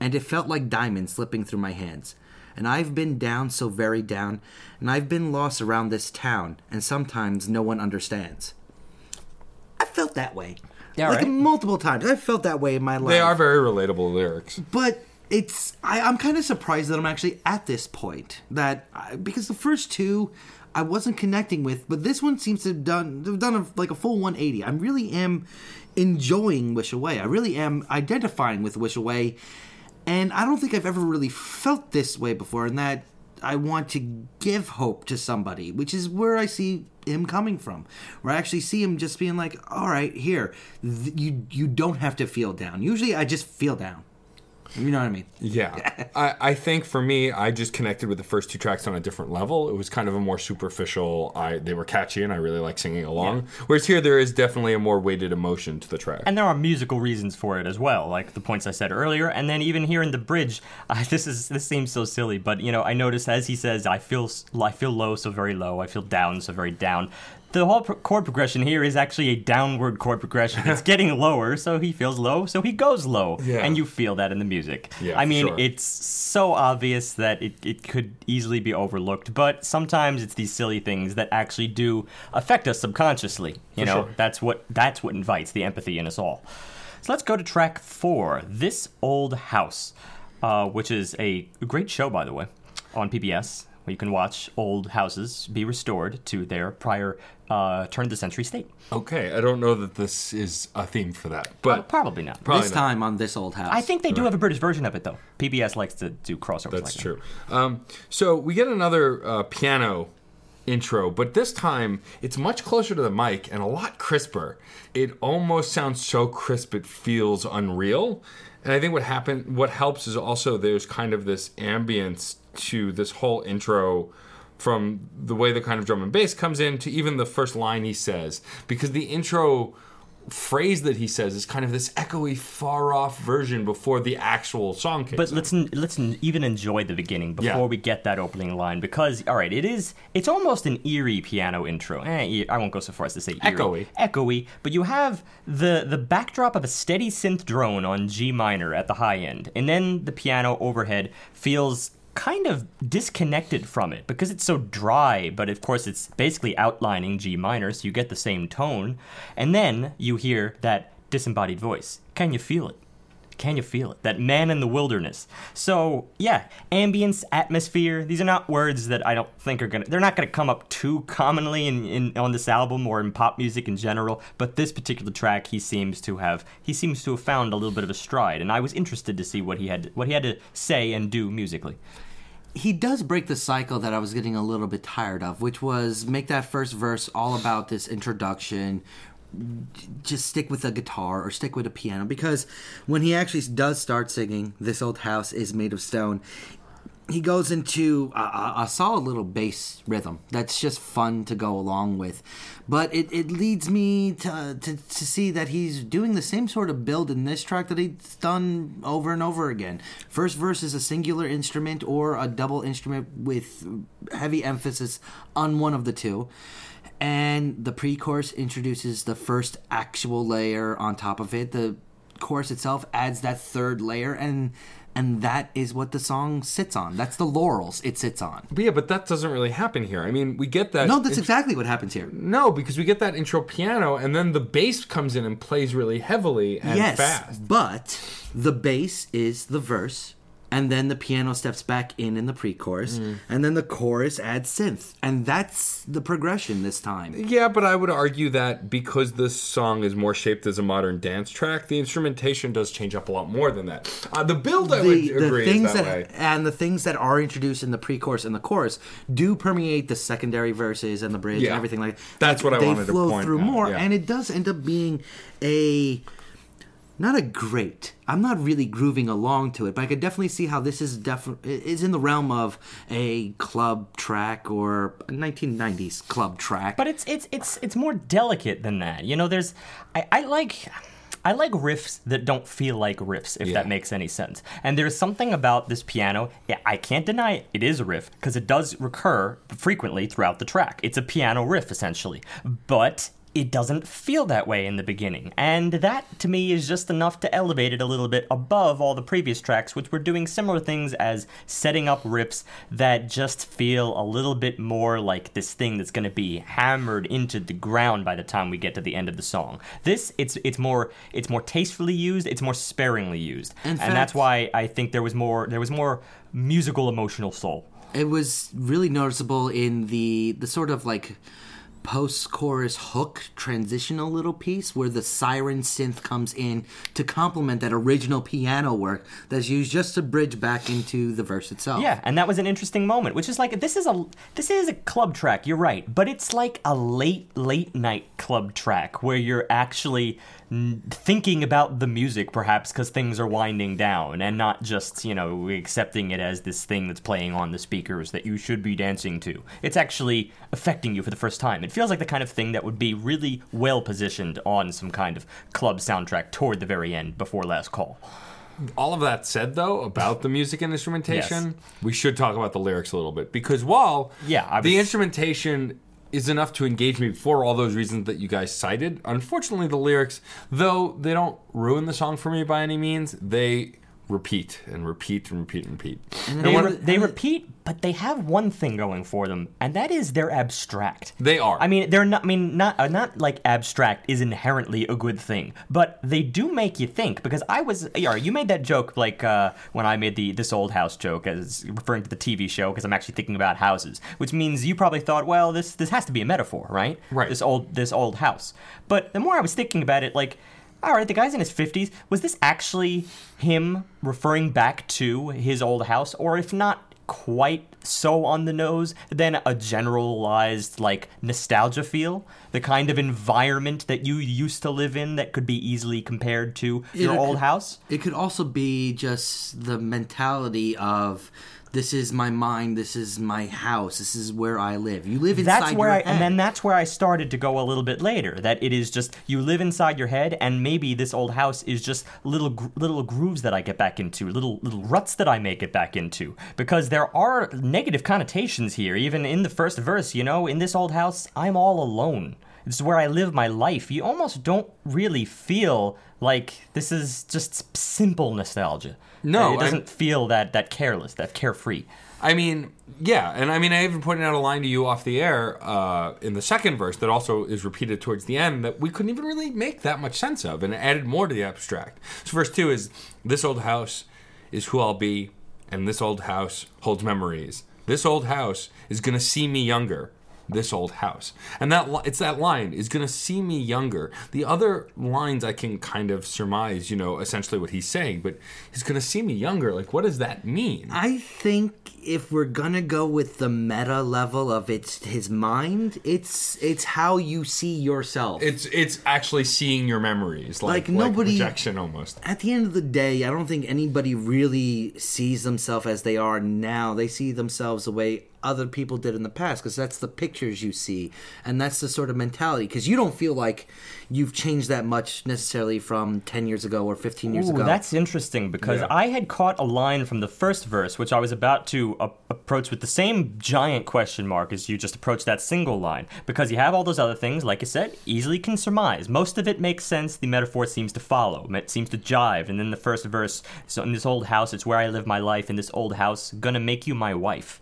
and it felt like diamonds slipping through my hands. And I've been down so very down, and I've been lost around this town, and sometimes no one understands. I felt that way. Yeah, like right. multiple times. I felt that way in my life they are very relatable lyrics. but it's I, I'm kind of surprised that I'm actually at this point that I, because the first two I wasn't connecting with, but this one seems to have done have done a, like a full 180. I really am enjoying Wish Away. I really am identifying with Wish Away, and I don't think I've ever really felt this way before. And that I want to give hope to somebody, which is where I see him coming from. Where I actually see him just being like, "All right, here, th- you you don't have to feel down." Usually, I just feel down. You know what I mean? Yeah. I, I think for me, I just connected with the first two tracks on a different level. It was kind of a more superficial. I They were catchy and I really like singing along. Whereas here, there is definitely a more weighted emotion to the track. and there are musical reasons for it as well, like the points I said earlier. And then even here in the bridge, uh, this is this seems so silly, but you know, I notice as he says, "I feel s- I feel low, so very low. I feel down, so very down." The whole pro- chord progression here is actually a downward chord progression. It's getting lower, so he feels low, so he goes low, Yeah. and you feel that in the music. Yeah, I mean, sure. it's so obvious that it, it could easily be overlooked, but sometimes it's these silly things that actually do affect us subconsciously. You For know, sure. that's what that's what invites the empathy in us all. So let's go to track four, "This Old House," uh, which is a great show, by the way, on PBS, where you can watch old houses be restored to their prior uh, turn of the century state. okay, I don't know that this is a theme for that, Uh, but probably not. Probably this not. time on this old house. I think they do have a British version of it, though. PBS likes to do crossovers. That's like true. Um, so we get another uh, piano intro, but this time it's much closer to the mic and a lot crisper. It almost sounds so crisp it feels unreal. And I think what happened, what helps is also there's kind of this ambience to this whole intro from the way the kind of drum and bass comes in to even the first line he says because the intro phrase that he says is kind of this echoey far off version before the actual song kicks But let's let's even enjoy the beginning before Yeah. we get that opening line because all right, it is it's almost an eerie piano intro. Eh, I won't go so far as to say eerie. Echoey. echoey. But you have the the backdrop of a steady synth drone on G minor at the high end, and then the piano overhead feels kind of disconnected from it because it's so dry. But of course, it's basically outlining G minor, so you get the same tone, and then you hear that disembodied voice. Can you feel it? Can you feel it? That man in the wilderness. So, yeah, ambience, atmosphere, these are not words that I don't think are gonna, they're not gonna come up too commonly in, in on this album or in pop music in general, but this particular track he seems to have, he seems to have found a little bit of a stride, and I was interested to see what he had, what he had to say and do musically. he does break the cycle that I was getting a little bit tired of, which was make that first verse all about this introduction. Just stick with a guitar or stick with a piano because when he actually does start singing, "This old house is made of stone," he goes into a, a, a solid little bass rhythm that's just fun to go along with. But it, it leads me to, to, to see that he's doing the same sort of build in this track that he's done over and over again. First verse is a singular instrument or a double instrument with heavy emphasis on one of the two. And the pre chorus introduces the first actual layer on top of it. The chorus itself adds that third layer and and that is what the song sits on. That's the laurels it sits on. But yeah, but that doesn't really happen here. I mean, we get that. No, that's int- exactly what happens here. no, because we get that intro piano, and then the bass comes in and plays really heavily and yes, fast. but the bass is the verse, and then the piano steps back in in the pre-chorus, Mm. and then the chorus adds synth, and that's the progression this time. Yeah, but I would argue that because this song is more shaped as a modern dance track, the instrumentation does change up a lot more than that. Uh, the build, I would the, the agree, things is that, that, way. and the things that are introduced in the pre-chorus and the chorus do permeate the secondary verses and the bridge Yeah. and everything like that That's what I they wanted to flow point through out, more yeah. and it does end up being a not a great. I'm not really grooving along to it, but I could definitely see how this is definitely is in the realm of a club track or a 1990s club track. But it's it's it's it's more delicate than that. You know, there's I, I like I like riffs that don't feel like riffs, if Yeah. that makes any sense. And there's something about this piano. Yeah, I can't deny it, it is a riff because it does recur frequently throughout the track. It's a piano riff essentially, but it doesn't feel that way in the beginning. And that to me is just enough to elevate it a little bit above all the previous tracks, which were doing similar things as setting up rips that just feel a little bit more like this thing that's going to be hammered into the ground by the time we get to the end of the song. This it's it's more it's more tastefully used, it's more sparingly used. In and fact- that's why I think there was more there was more musical emotional soul. it was really noticeable in the the sort of like post-chorus hook transitional little piece where the siren synth comes in to complement that original piano work that's used just to bridge back into the verse itself. Yeah, and that was an interesting moment, which is like this is a this is a club track. You're right, but it's like a late late night club track where you're actually thinking about the music, perhaps because things are winding down, and not just you know accepting it as this thing that's playing on the speakers that you should be dancing to. It's actually affecting you for the first time. It feels like the kind of thing that would be really well positioned on some kind of club soundtrack toward the very end before last call. All of that said, though, about the music and instrumentation, Yes. we should talk about the lyrics a little bit because while Yeah, I the instrumentation is enough to engage me for all those reasons that you guys cited, unfortunately, the lyrics, though they don't ruin the song for me by any means, they repeat and repeat and repeat and repeat. And They, when- re- they repeat, but they have one thing going for them, and that is they're abstract. They are. I mean, they're not. I mean, not uh, not like abstract is inherently a good thing, but they do make you think. Because I was, yeah, you made that joke like uh, when I made the this old house joke as referring to the TV show because I'm actually thinking about houses, which means you probably thought, well, this this has to be a metaphor, right? Right. This old this old house. But the more I was thinking about it, like all right, the guy's in his 50s. Was this actually him referring back to his old house? Or if not quite so on the nose, then a generalized, like, nostalgia feel? The kind of environment that you used to live in that could be easily compared to your it old could- house? It could also be just the mentality of this is my mind, this is my house, this is where I live. You live inside that's where your I, head. and then that's where I started to go a little bit later. That it is just you live inside your head, and maybe this old house is just little little grooves that I get back into, little little ruts that I may get back into. Because there are negative connotations here, even in the first verse. You know, in this old house, I'm all alone. This is where I live my life. You almost don't really feel like this is just simple nostalgia. No, it doesn't feel that that careless, that carefree. I mean, yeah, and I mean, I even pointed out a line to you off the air uh, in the second verse that also is repeated towards the end that we couldn't even really make that much sense of, and it added more to the abstract. So, verse two is this old house is who I'll be, and this old house holds memories. This old house is gonna see me younger. This old house, and that it's that line is gonna see me younger. The other lines I can kind of surmise, you know, essentially what he's saying, but he's gonna see me younger. Like, what does that mean? I think if we're gonna go with the meta level of it's his mind, it's it's how you see yourself. It's it's actually seeing your memories, like, Like, nobody- projection almost. At the end of the day, I don't think anybody really sees themselves as they are now. They see themselves the way other people did in the past because that's the pictures you see and that's the sort of mentality because you don't feel like you've changed that much necessarily from 10 years ago or 15 years Ooh, ago that's interesting because Yeah. I had caught a line from the first verse, which I was about to a- approach with the same giant question mark as you just approached that single line. Because you have all those other things, like i said, easily can surmise. Most of it makes sense. The metaphor seems to follow. It seems to jive. And then the first verse, so in this old house, it's where I live my life. In this old house, gonna make you my wife.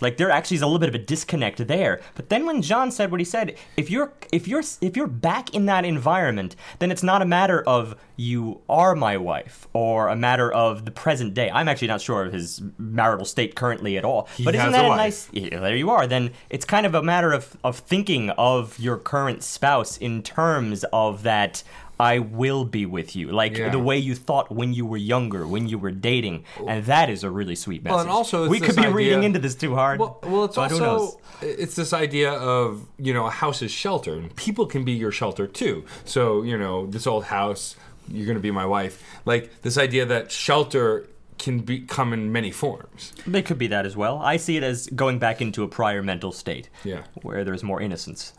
Like there actually is a little bit of a disconnect there. But then when John said what he said, if you're if you're if you're back in that environment, then it's not a matter of you are my wife or a matter of the present day. I'm actually not sure of his marital state currently at all. but isn't that a a, nice yeah, there you are. Then it's kind of a matter of of thinking of your current spouse in terms of that I will be with you, like Yeah. the way you thought when you were younger, when you were dating, and that is a really sweet message. Well, and also it's we could this be reading into this too hard. Well, well, it's but who knows? also it's this idea of you know a house is shelter, and people can be your shelter too. So you know this old house you're gonna be my wife. Like this idea that shelter can be come in many forms. They could be that as well. I see it as going back into a prior mental state. Yeah. Where there's more innocence.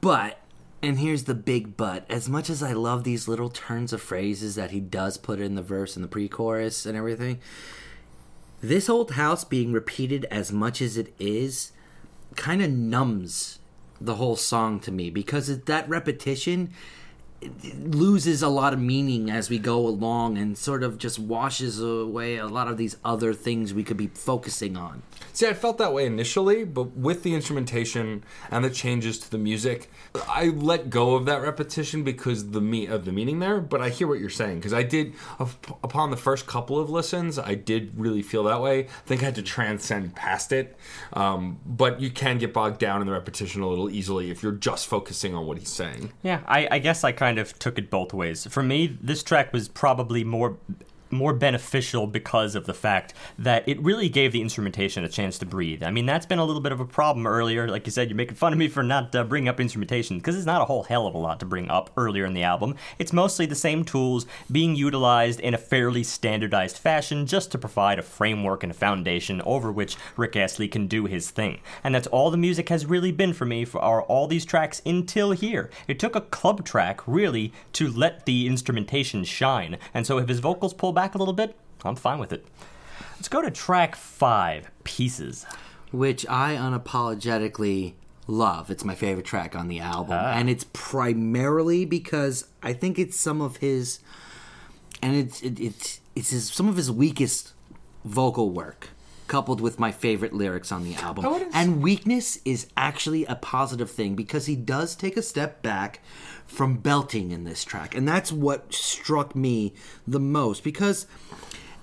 But, and here's the big but, as much as I love these little turns of phrases that he does put in the verse and the pre chorus and everything, this old house being repeated as much as it is kind of numbs the whole song to me because it, that repetition it- it loses a lot of meaning as we go along and sort of just washes away a lot of these other things we could be focusing on. See, I felt that way initially, but with the instrumentation and the changes to the music, I let go of that repetition because the me of the meaning there. But I hear what you're saying because I did upon the first couple of listens, I did really feel that way. I think I had to transcend past it, um, but you can get bogged down in the repetition a little easily if you're just focusing on what he's saying. Yeah, I, I guess I kind of took it both ways. For me, this track was probably more more beneficial because of the fact that it really gave the instrumentation a chance to breathe. I mean, that's been a little bit of a problem earlier. Like you said, you're making fun of me for not uh, bringing up instrumentation because it's not a whole hell of a lot to bring up earlier in the album. It's mostly the same tools being utilized in a fairly standardized fashion just to provide a framework and a foundation over which Rick Astley can do his thing. And that's all the music has really been for me for our, all these tracks until here. It took a club track, really, to let the instrumentation shine. And so if his vocals pull back a little bit, I'm fine with it. Let's go to track five, Pieces. which I unapologetically love. It's my favorite track on the album, ah. and it's primarily because I think it's some of his, and it's it, it's it's his, some of his weakest vocal work. Coupled with my favorite lyrics on the album. And weakness is actually a positive thing because he does take a step back from belting in this track. And that's what struck me the most because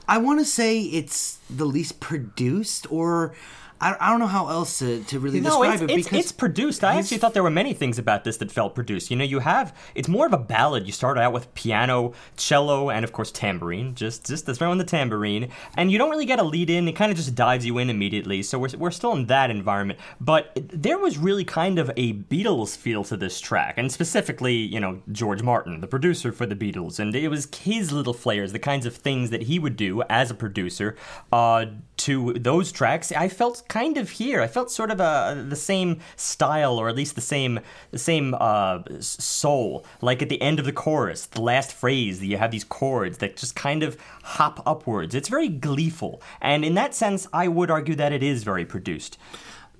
I want to say it's the least produced, or I, I don't know how else to, to really No, describe it's, it. it's, because it's produced. I actually thought there were many things about this that felt produced. You know, you have it's more of a ballad. You start out with piano, cello, and of course tambourine. Just just to throw in the tambourine, and you don't really get a lead in. It kind of just dives you in immediately. So we're we're still in that environment. But it- there was really kind of a Beatles feel to this track, and specifically, you know, George Martin, the producer for the Beatles, and it was his little flares, the kinds of things that he would do as a producer. Uh, to those tracks, I felt kind of here. I felt sort of a, the same style, or at least the same the same uh, soul. Like at the end of the chorus, the last phrase, you have these chords that just kind of hop upwards. It's very gleeful, and in that sense, I would argue that it is very produced.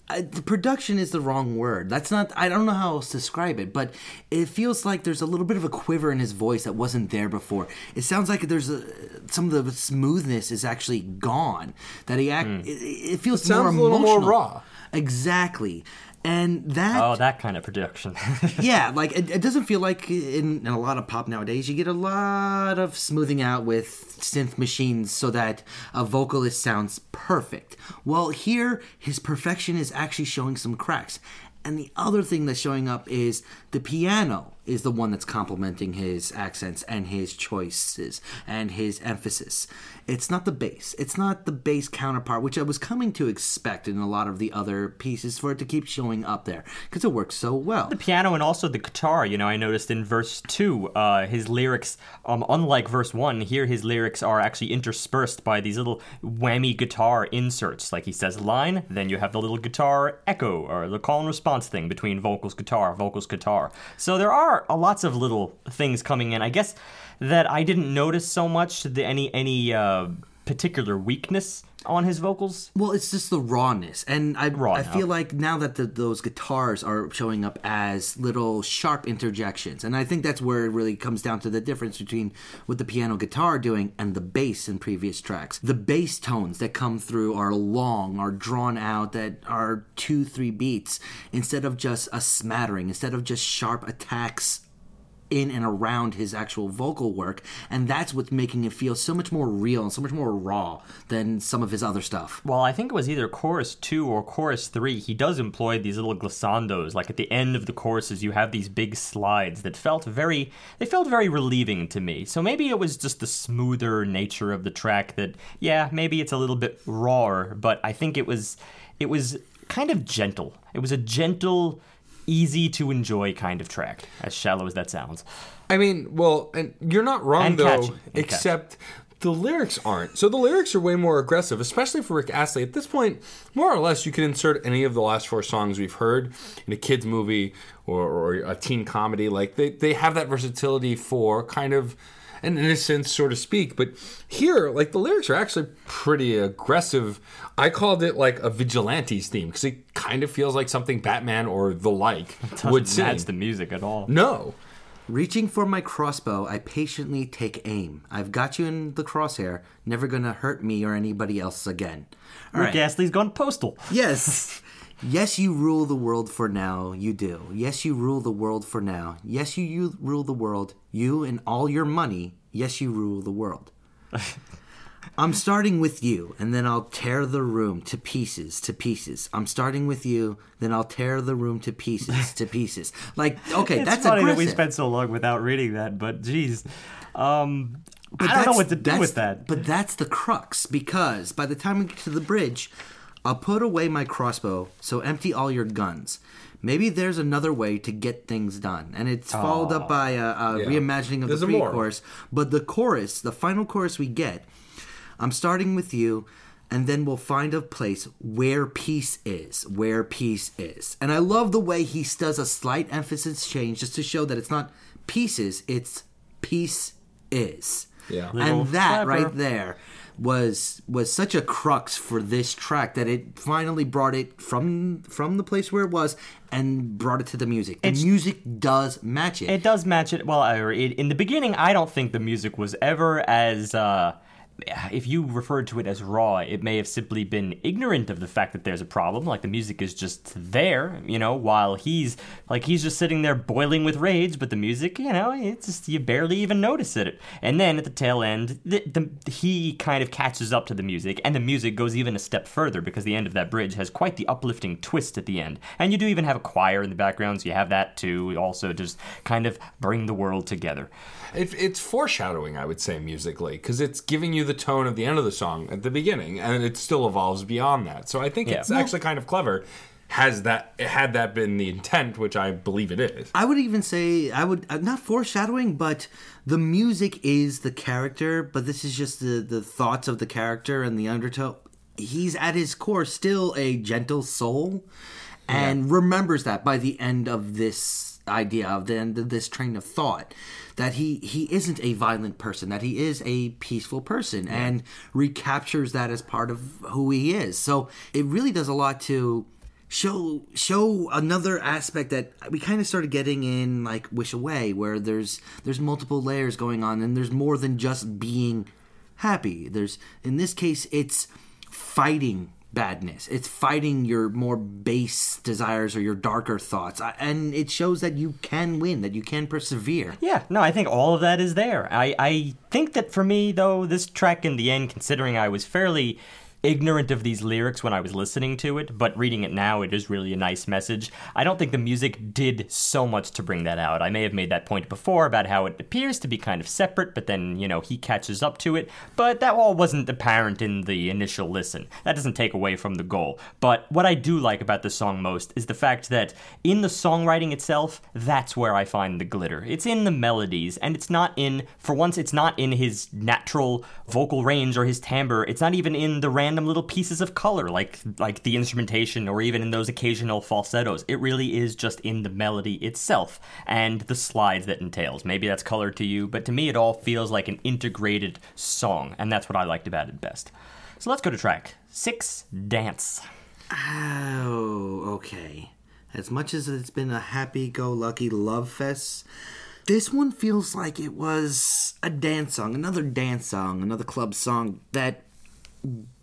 Uh, the production is the wrong word. That's not. I don't know how else to describe it, but it feels like there's a little bit of a quiver in his voice that wasn't there before. It sounds like there's a some of the smoothness is actually gone. That he act. It, it feels Hmm. sounds more a little more emotional. raw. Exactly, and that. Oh, that kind of production. yeah, like it, it doesn't feel like in, in a lot of pop nowadays you get a lot of smoothing out with synth machines so that a vocalist sounds perfect. Well, here his perfection is actually showing some cracks. And the other thing that's showing up is the piano is the one that's complementing his accents and his choices and his emphasis. It's not the bass. It's not the bass counterpart, which I was coming to expect in a lot of the other pieces for it to keep showing up there because it works so well. the piano and also the guitar. You know, I noticed in verse two, uh, his lyrics, um, unlike verse one, here his lyrics are actually interspersed by these little whammy guitar inserts. Like he says line, then you have the little guitar echo or the call and response thing between vocals, guitar, vocals, guitar. So there are a lots of little things coming in. I guess that I didn't notice so much the, any any uh, particular weakness on his vocals. Well, it's just the rawness, and I Raw I now. feel like now that the, those guitars are showing up as little sharp interjections, and I think that's where it really comes down to the difference between what the piano guitar doing and the bass in previous tracks. The bass tones that come through are long, are drawn out, that are two three beats instead of just a smattering, instead of just sharp attacks in and around his actual vocal work, and that's what's making it feel so much more real and so much more raw than some of his other stuff. Well, I think it was either chorus two or chorus three. He does employ these little glissandos. Like at the end of the choruses, you have these big slides that felt very, they felt very relieving to me. So maybe it was just the smoother nature of the track that, yeah, maybe it's a little bit rawer, but I think it was, it was kind of gentle. It was a gentle easy to enjoy kind of track, as shallow as that sounds. I mean, well, and you're not wrong And though, catchy. And catchy. except the lyrics aren't. So the lyrics are way more aggressive, especially for Rick Astley. At this point, more or less, you could insert any of the last four songs we've heard in a kids movie or, or a teen comedy. Like they they have that versatility for kind of an innocence, so to speak. But here, like the lyrics are actually pretty aggressive. I called it like a vigilantes theme because it kind of feels like something Batman or the like would sing. That's the music at all. no. Reaching for my crossbow, I patiently take aim. I've got you in the crosshair, never gonna hurt me or anybody else again. All Rick right. Astley's gone postal. Yes. Yes, you rule the world for now. You do. Yes, you rule the world for now. Yes, you, you rule the world. You and all your money. Yes, you rule the world. I'm starting with you, and then I'll tear the room to pieces, to pieces. I'm starting with you, then I'll tear the room to pieces, to pieces. Like, okay, It's that's funny that we spent so long without reading that, but geez, um, But I don't know what to do with that. But that's the crux because by the time we get to the bridge, I'll put away my crossbow, so empty all your guns. Maybe there's another way to get things done. And it's followed up by a, a Yeah. reimagining of There's the pre chorus. But the chorus, the final chorus we get, I'm starting with you, and then we'll find a place where peace is. Where peace is. And I love the way he does a slight emphasis change just to show that it's not pieces, it's peace is. Yeah. Little And that clever. right there was was such a crux for this track that it finally brought it from from the place where it was and brought it to the music. The It's- music does match it. It does match it. Well, I- it, in the beginning, I don't think the music was ever as. Uh, if you referred to it as raw, it may have simply been ignorant of the fact that there's a problem. Like the music is just there, you know, while he's like he's just sitting there boiling with rage. But the music, you know, it's just you barely even notice it. And then at the tail end, the, the, he kind of catches up to the music, and the music goes even a step further because the end of that bridge has quite the uplifting twist at the end. And you do even have a choir in the background, so you have that too. Also, just kind of bring the world together. It, it's foreshadowing, I would say, musically, because it's giving you the tone of the end of the song at the beginning, and it still evolves beyond that. So I think Yeah. it's Well- actually kind of clever. Has that had that been the intent, which I believe it is? I would even say I would uh, not foreshadowing, but the music is the character. But this is just the the thoughts of the character and the undertow. He's at his core still a gentle soul, and remembers that by the end of this idea of then this train of thought that he he isn't a violent person that he is a peaceful person and recaptures that as part of who he is. So it really does a lot to show show another aspect that we kind of started getting in like wish away where there's there's multiple layers going on and there's more than just being happy. There's in this case it's fighting badness it's fighting your more base desires or your darker thoughts. And it shows that you can win that you can persevere Yeah, no, I think all of that is there. I, I think that for me, though, this track in the end, considering I was fairly ignorant of these lyrics when I was listening to it, but reading it now, it is really a nice message. I don't think the music did so much to bring that out. I may have made that point before about how it appears to be kind of separate, but then, you know, he catches up to it. But that all wasn't apparent in the initial listen. That doesn't take away from the goal. But what I do like about the song most is the fact that in the songwriting itself, that's where I find the glitter. It's in the melodies, and it's not in, for once, it's not in his natural vocal range or his timbre. It's not even in the random little pieces of color, like like the instrumentation or even in those occasional falsettos. It really is just in the melody itself and the slides that entails. Maybe that's color to you, but to me, it all feels like an integrated song, and that's what I liked about it best. So let's go to track six, dance. Oh, okay. As much as it's been a happy go lucky love fest, this one feels like it was a dance song, another dance song, another club song that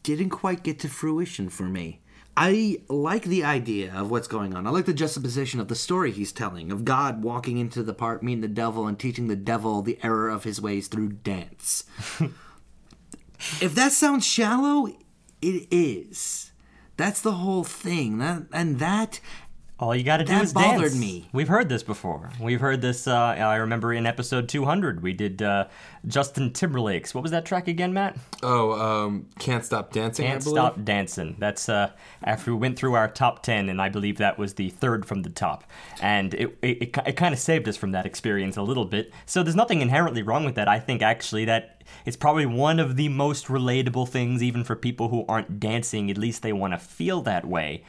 didn't quite get to fruition for me. I like the idea of what's going on. I like the juxtaposition of the story he's telling of God walking into the park, meeting the devil, and teaching the devil the error of his ways through dance. if that sounds shallow, it is. That's the whole thing. That and that All you got to do That is bothered dance. me. We've heard this before. We've heard this. Uh, I remember in episode 200, we did uh, Justin Timberlake's. What was that track again, Matt? Oh, um, can't stop dancing. Can't. Stop Dancing. That's uh, after we went through our top 10, and I believe that was the third from the top. And it, it, it, it kind of saved us from that experience a little bit. So there's nothing inherently wrong with that. I think actually that it's probably one of the most relatable things, even for people who aren't dancing. At least they want to feel that way.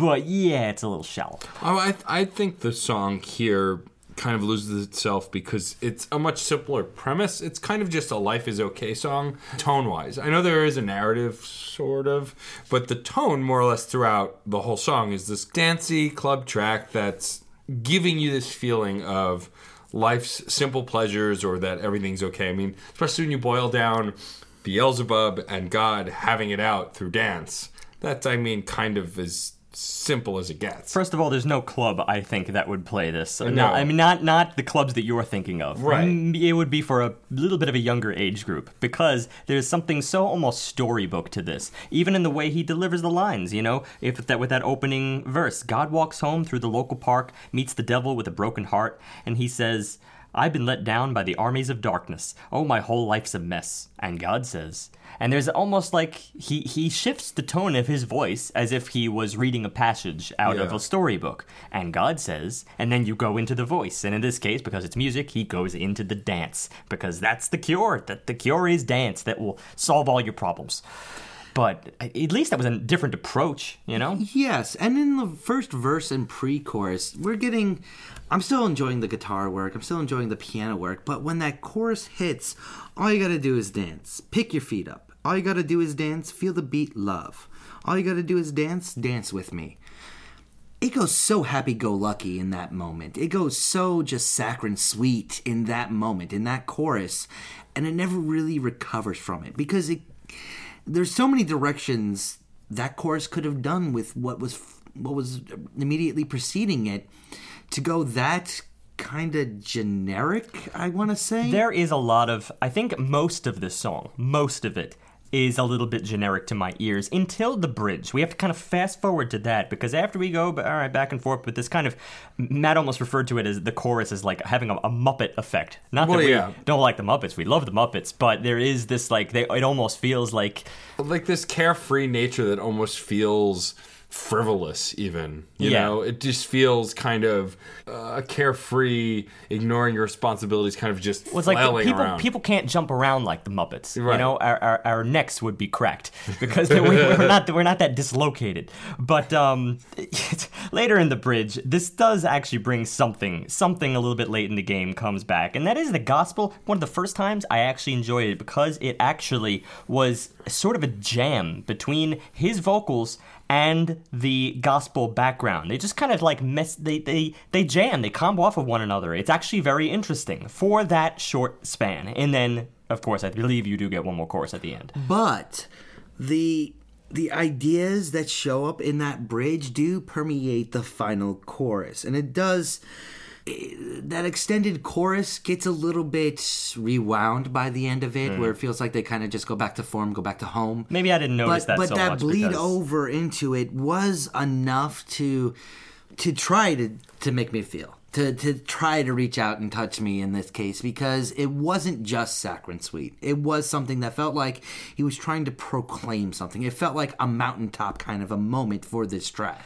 But yeah, it's a little shallow. Oh, I I think the song here kind of loses itself because it's a much simpler premise. It's kind of just a life is okay song tone wise. I know there is a narrative sort of, but the tone more or less throughout the whole song is this dancey club track that's giving you this feeling of life's simple pleasures or that everything's okay. I mean, especially when you boil down Beelzebub and God having it out through dance. That's I mean kind of as simple as it gets. First of all, there's no club I think that would play this. No. I mean not not the clubs that you're thinking of. Right. Mm, It would be for a little bit of a younger age group because there's something so almost storybook to this. Even in the way he delivers the lines, you know, if that with that opening verse, God walks home through the local park, meets the devil with a broken heart, and he says, "I've been let down by the armies of darkness. Oh, my whole life's a mess." And God says, and there's almost like he he shifts the tone of his voice as if he was reading a passage out of a storybook. And God says, and then you go into the voice. And in this case, because it's music, he goes into the dance because that's the cure. That the cure is dance that will solve all your problems. But at least that was a different approach, you know. Yes, and in the first verse and pre-chorus, we're getting. I'm still enjoying the guitar work. I'm still enjoying the piano work. But when that chorus hits, all you gotta do is dance. Pick your feet up. All you gotta do is dance. Feel the beat. Love. All you gotta do is dance. Dance with me. It goes so happy-go-lucky in that moment. It goes so just saccharine sweet in that moment, in that chorus, and it never really recovers from it because it there's so many directions that chorus could have done with what was what was immediately preceding it to go that kind of generic i want to say There is a lot of, I think most of this song, most of it, is a little bit generic to my ears until the bridge. We have to kind of fast forward to that because after we go, all right, back and forth with this kind of, Matt almost referred to it as the chorus as like having a, a Muppet effect. Not Well, that we yeah. don't like the Muppets, we love the Muppets, but there is this like, they, it almost feels like like this carefree nature that almost feels frivolous even you Yeah. know it just feels kind of uh, carefree ignoring your responsibilities kind of just Well, it's like people around people can't jump around like the Muppets. You know, our, our, our necks would be cracked because we, we're not we're not that dislocated. But um, later in the bridge, this does actually bring something something a little bit late in the game comes back, and that is the gospel. One of the first times I actually enjoyed it because it actually was sort of a jam between his vocals and the gospel background. They just kind of like mess they they they jam, they combo off of one another. It's actually very interesting for that short span. And then of course I believe you do get one more chorus at the end. but the the ideas that show up in that bridge do permeate the final chorus and it does that extended chorus gets a little bit rewound by the end of it where it hmm. feels like they kind of just go back to form go back to home. Maybe I didn't notice but that but so that bleed because- over into it was enough to to try to to make me feel to to try to reach out and touch me in this case because it wasn't just saccharine sweet. It was something that felt like he was trying to proclaim something. It felt like a mountaintop kind of a moment for this track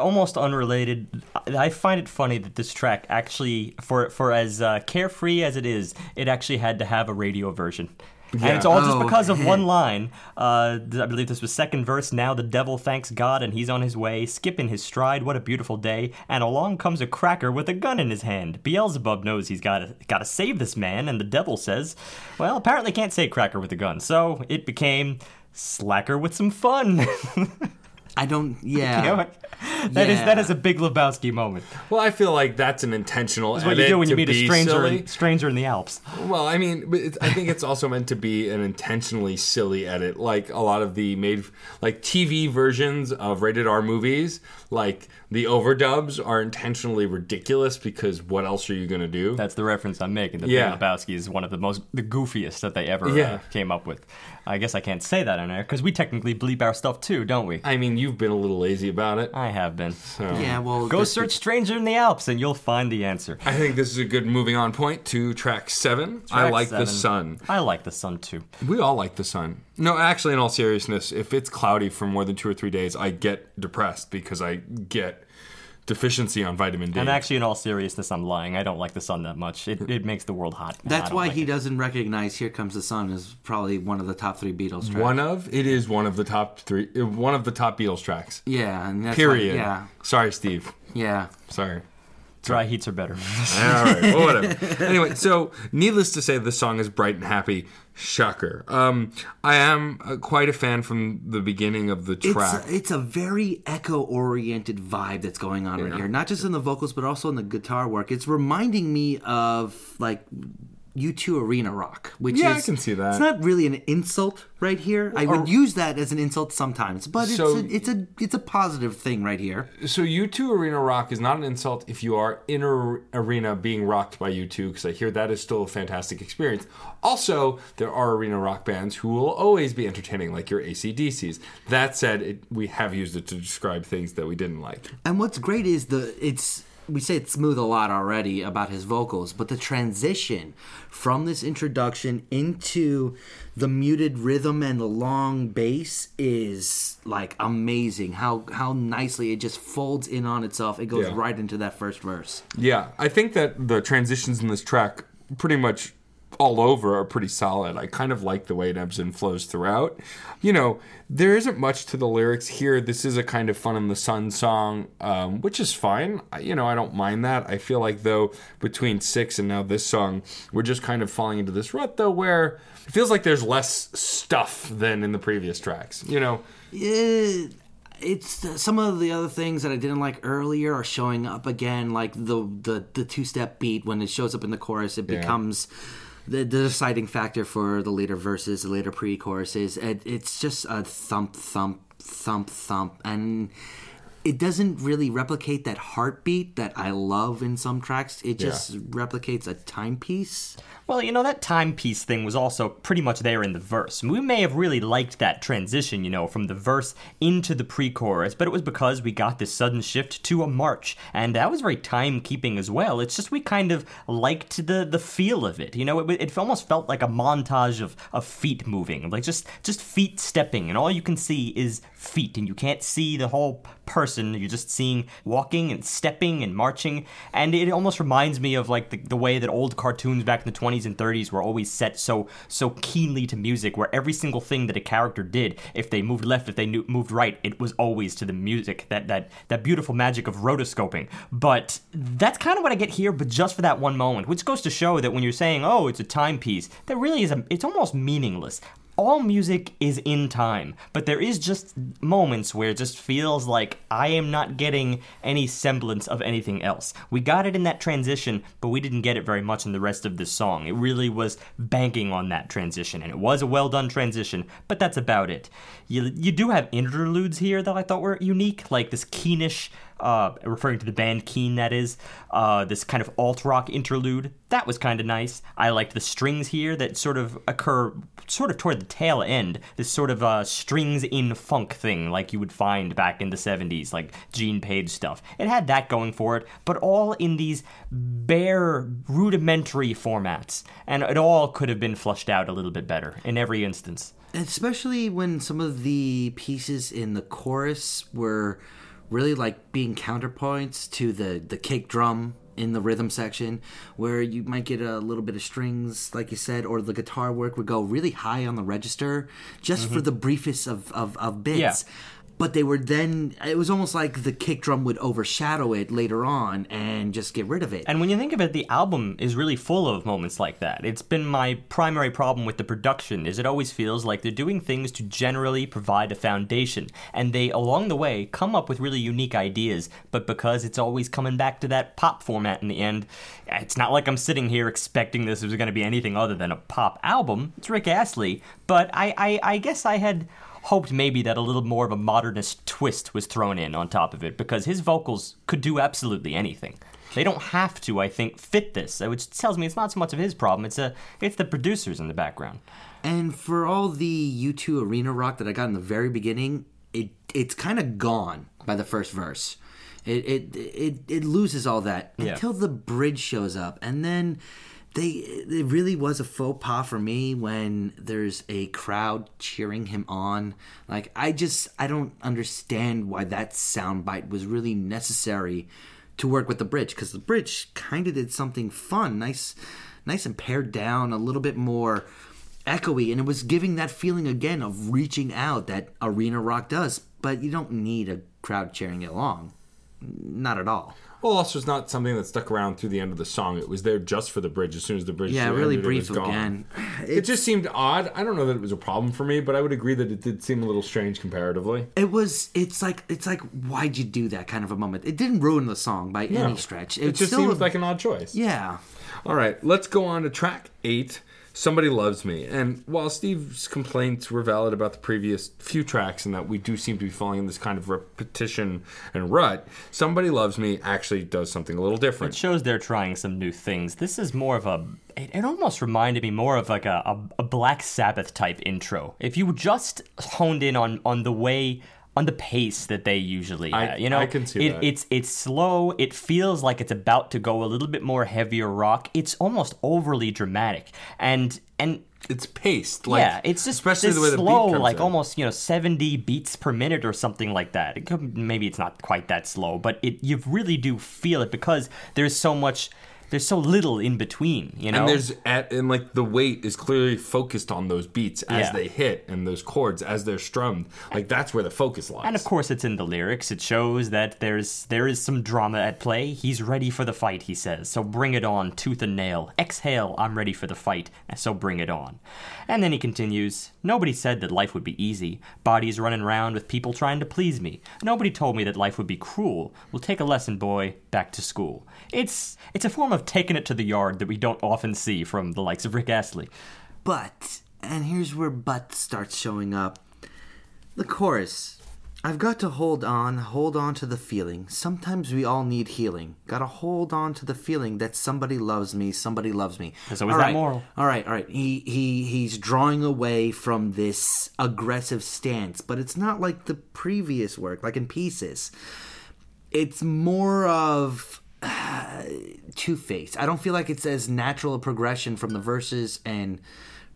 almost unrelated. I find it funny that this track actually, for for as uh, carefree as it is, it actually had to have a radio version. And it's all just Oh, because of one line. Uh, I believe this was second verse. Now the devil thanks God and he's on his way, skipping his stride. What a beautiful day! And along comes a cracker with a gun in his hand. Beelzebub knows he's got to got to save this man, and the devil says, "Well, apparently can't say cracker with a gun." So it became slacker with some fun. i don't yeah You know, that is that Yeah. is a big Lebowski moment. well i feel like that's an intentional That's what you do when you meet a stranger in, stranger in the Alps. Well, I mean, it's, I think it's also meant to be an intentionally silly edit, like a lot of the made like TV versions of rated R movies. Like the overdubs are intentionally ridiculous because what else are you gonna do? That's the reference I'm making. That Yeah. Big Lebowski is one of the most the goofiest that they ever uh, came up with. I guess I can't say that on air because we technically bleep our stuff too, don't we? I mean, you've been a little lazy about it. I have been. So Yeah, well, Go this- search "Stranger in the Alps" and you'll find the answer. I think this is a good moving on point to track seven. I Track like the sun. I like the sun too. We all like the sun. No, actually, in all seriousness, if it's cloudy for more than two or three days, I get depressed because I get deficiency on vitamin D. And actually, in all seriousness, I'm lying. I don't like the sun that much. It, it makes the world hot. That's why like he it. doesn't recognize "Here Comes the Sun" as probably one of the top three Beatles tracks. one of it is one of the top three, one of the top Beatles tracks. yeah, and that's Period. Why, yeah, Sorry, Steve. yeah. Sorry. Dry heats are better. All right, well, whatever. anyway, so needless to say, the song is bright and happy. Shocker. Um, I am uh, quite a fan from the beginning of the track. It's a, it's a very echo-oriented vibe that's going on right here, not just in the vocals but also in the guitar work. It's reminding me of like U2 Arena Rock, which Yeah, I can see that. It's not really an insult right here. I would use that as an insult sometimes, but it's So- a, it's a it's a positive thing right here. so U2 Arena Rock is not an insult if you are in a arena being rocked by U2 because I hear that is still a fantastic experience. Also, there are arena rock bands who will always be entertaining, like your AC/DCs. That said, it, we have used it to describe things that we didn't like. And what's great is the it's we say it's smooth a lot already about his vocals, but the transition from this introduction into the muted rhythm and the long bass is like amazing. How how nicely it just folds in on itself. It goes Yeah. right into that first verse. Yeah, I think that the transitions in this track, pretty much all over, are pretty solid. I kind of like the way it ebbs and flows throughout. You know, there isn't much to the lyrics here. This is a kind of fun in the sun song, um, which is fine. I, you know, I don't mind that. I feel like though between six and now this song, we're just kind of falling into this rut though, where it feels like there's less stuff than in the previous tracks. You know, Yeah, it's some of the other things that I didn't like earlier are showing up again, like the the, the two step beat when it shows up in the chorus, it Yeah. becomes the, the deciding factor for the later verses, the later pre choruses. It, it's just a thump, thump, thump, thump, and it doesn't really replicate that heartbeat that I love in some tracks. It just replicates a timepiece. Well, you know, that timepiece thing was also pretty much there in the verse. We may have really liked that transition, you know, from the verse into the pre chorus, but it was because we got this sudden shift to a march, and that was very timekeeping as well. It's just we kind of liked the, the feel of it. You know, it, it almost felt like a montage of, of feet moving, like just, just feet stepping, and all you can see is feet, and you can't see the whole person. You're just seeing walking and stepping and marching, and it almost reminds me of like the, the way that old cartoons back in the 20s and 30s were always set so so keenly to music, where every single thing that a character did, if they moved left, if they knew, moved right, it was always to the music. That that that beautiful magic of rotoscoping. But that's kind of what I get here, but just for that one moment, which goes to show that when you're saying, "Oh, it's a timepiece," that really is a, it's almost meaningless all music is in time, but there is just moments where it just feels like I am not getting any semblance of anything else. We got it in that transition, but we didn't get it very much in the rest of this song. It really was banking on that transition, and it was a well done transition, but that's about it. You, you do have interludes here that I thought were unique, like this keenish uh, referring to the band Keane, that is, uh, this kind of alt rock interlude. That was kind of nice. I liked the strings here that sort of occur sort of toward the tail end. This sort of uh, strings in funk thing, like you would find back in the 70s, like Gene Page stuff. It had that going for it, but all in these bare, rudimentary formats. And it all could have been flushed out a little bit better in every instance. especially when some of the pieces in the chorus were really like being counterpoints to the the kick drum in the rhythm section where you might get a little bit of strings like you said or the guitar work would go really high on the register just mm-hmm. for the briefest of, of, of bits Yeah. But they were then it was almost like the kick drum would overshadow it later on and just get rid of it And when you think of it, the album is really full of moments like that. It's been my primary problem with the production is it always feels like they're doing things to generally provide a foundation and they along the way come up with really unique ideas, but because it's always coming back to that pop format in the end, it's not like I'm sitting here expecting this was going to be anything other than a pop album. It's Rick Astley, but I I, I guess I had hoped maybe that a little more of a modernist twist was thrown in on top of it because his vocals could do absolutely anything. They don't have to, I think, fit this, which tells me it's not so much of his problem. It's a, it's the producers in the background. And for all the U2 arena rock that I got in the very beginning, it it's kind of gone by the first verse. It it it, it loses all that Yeah. until the bridge shows up, and then they it really was a faux pas for me when there's a crowd cheering him on. Like I just I don't understand why that soundbite was really necessary to work with the bridge because the bridge kind of did something fun, nice, nice and pared down, a little bit more echoey, and it was giving that feeling again of reaching out that arena rock does. But you don't need a crowd cheering it along, not at all. Well, also, it's not something that stuck around through the end of the song. It was there just for the bridge. As soon as the bridge Yeah, ended, really it brief gone. again. It just seemed odd. I don't know that it was a problem for me, but I would agree that it did seem a little strange comparatively. It was. It's like. It's like. Why'd you do that kind of a moment? It didn't ruin the song by No. any stretch. It It's just seems like an odd choice. Yeah. All right, let's go on to track eight. Somebody loves me, and while Steve's complaints were valid about the previous few tracks, and that we do seem to be falling in this kind of repetition and rut, somebody loves me actually does something a little different. It shows they're trying some new things. This is more of a. It, it almost reminded me more of like a, a, a Black Sabbath type intro. If you just honed in on on the way. On the pace that they usually I- have, you know, I can see it, that. it's it's slow. It feels like it's about to go a little bit more heavier rock. It's almost overly dramatic, and and It's paced, like yeah, it's just especially the way the slow, beat comes like in. almost you know seventy beats per minute or something like that. It could, maybe it's not quite that slow, but it you really do feel it because there's so much, there's so little in between. You know, And there's at and like the weight is clearly focused on those beats as Yeah. they hit and those chords as they're strummed. Like that's where the focus lies. and of course it's in the lyrics. It shows that there's there is some drama at play. He's ready for the fight, he says. So bring it on, tooth and nail. Exhale, I'm ready for the fight. So bring it on. And then he continues, Nobody said that life would be easy. Bodies running around with people trying to please me. Nobody told me that life would be cruel. We'll take a lesson, boy, back to school. It's it's a form of taking it to the yard that we don't often see from the likes of Rick Astley. But, and here's where but starts showing up. The chorus. I've got to hold on, hold on to the feeling. Sometimes we all need healing. Gotta hold on to the feeling that somebody loves me, somebody loves me. There's always All that right, moral. All right, all right. He he he's drawing away from this aggressive stance, but it's not like the previous work, like in Pieces. It's more of two faced. I don't feel like it's as natural a progression from the verses and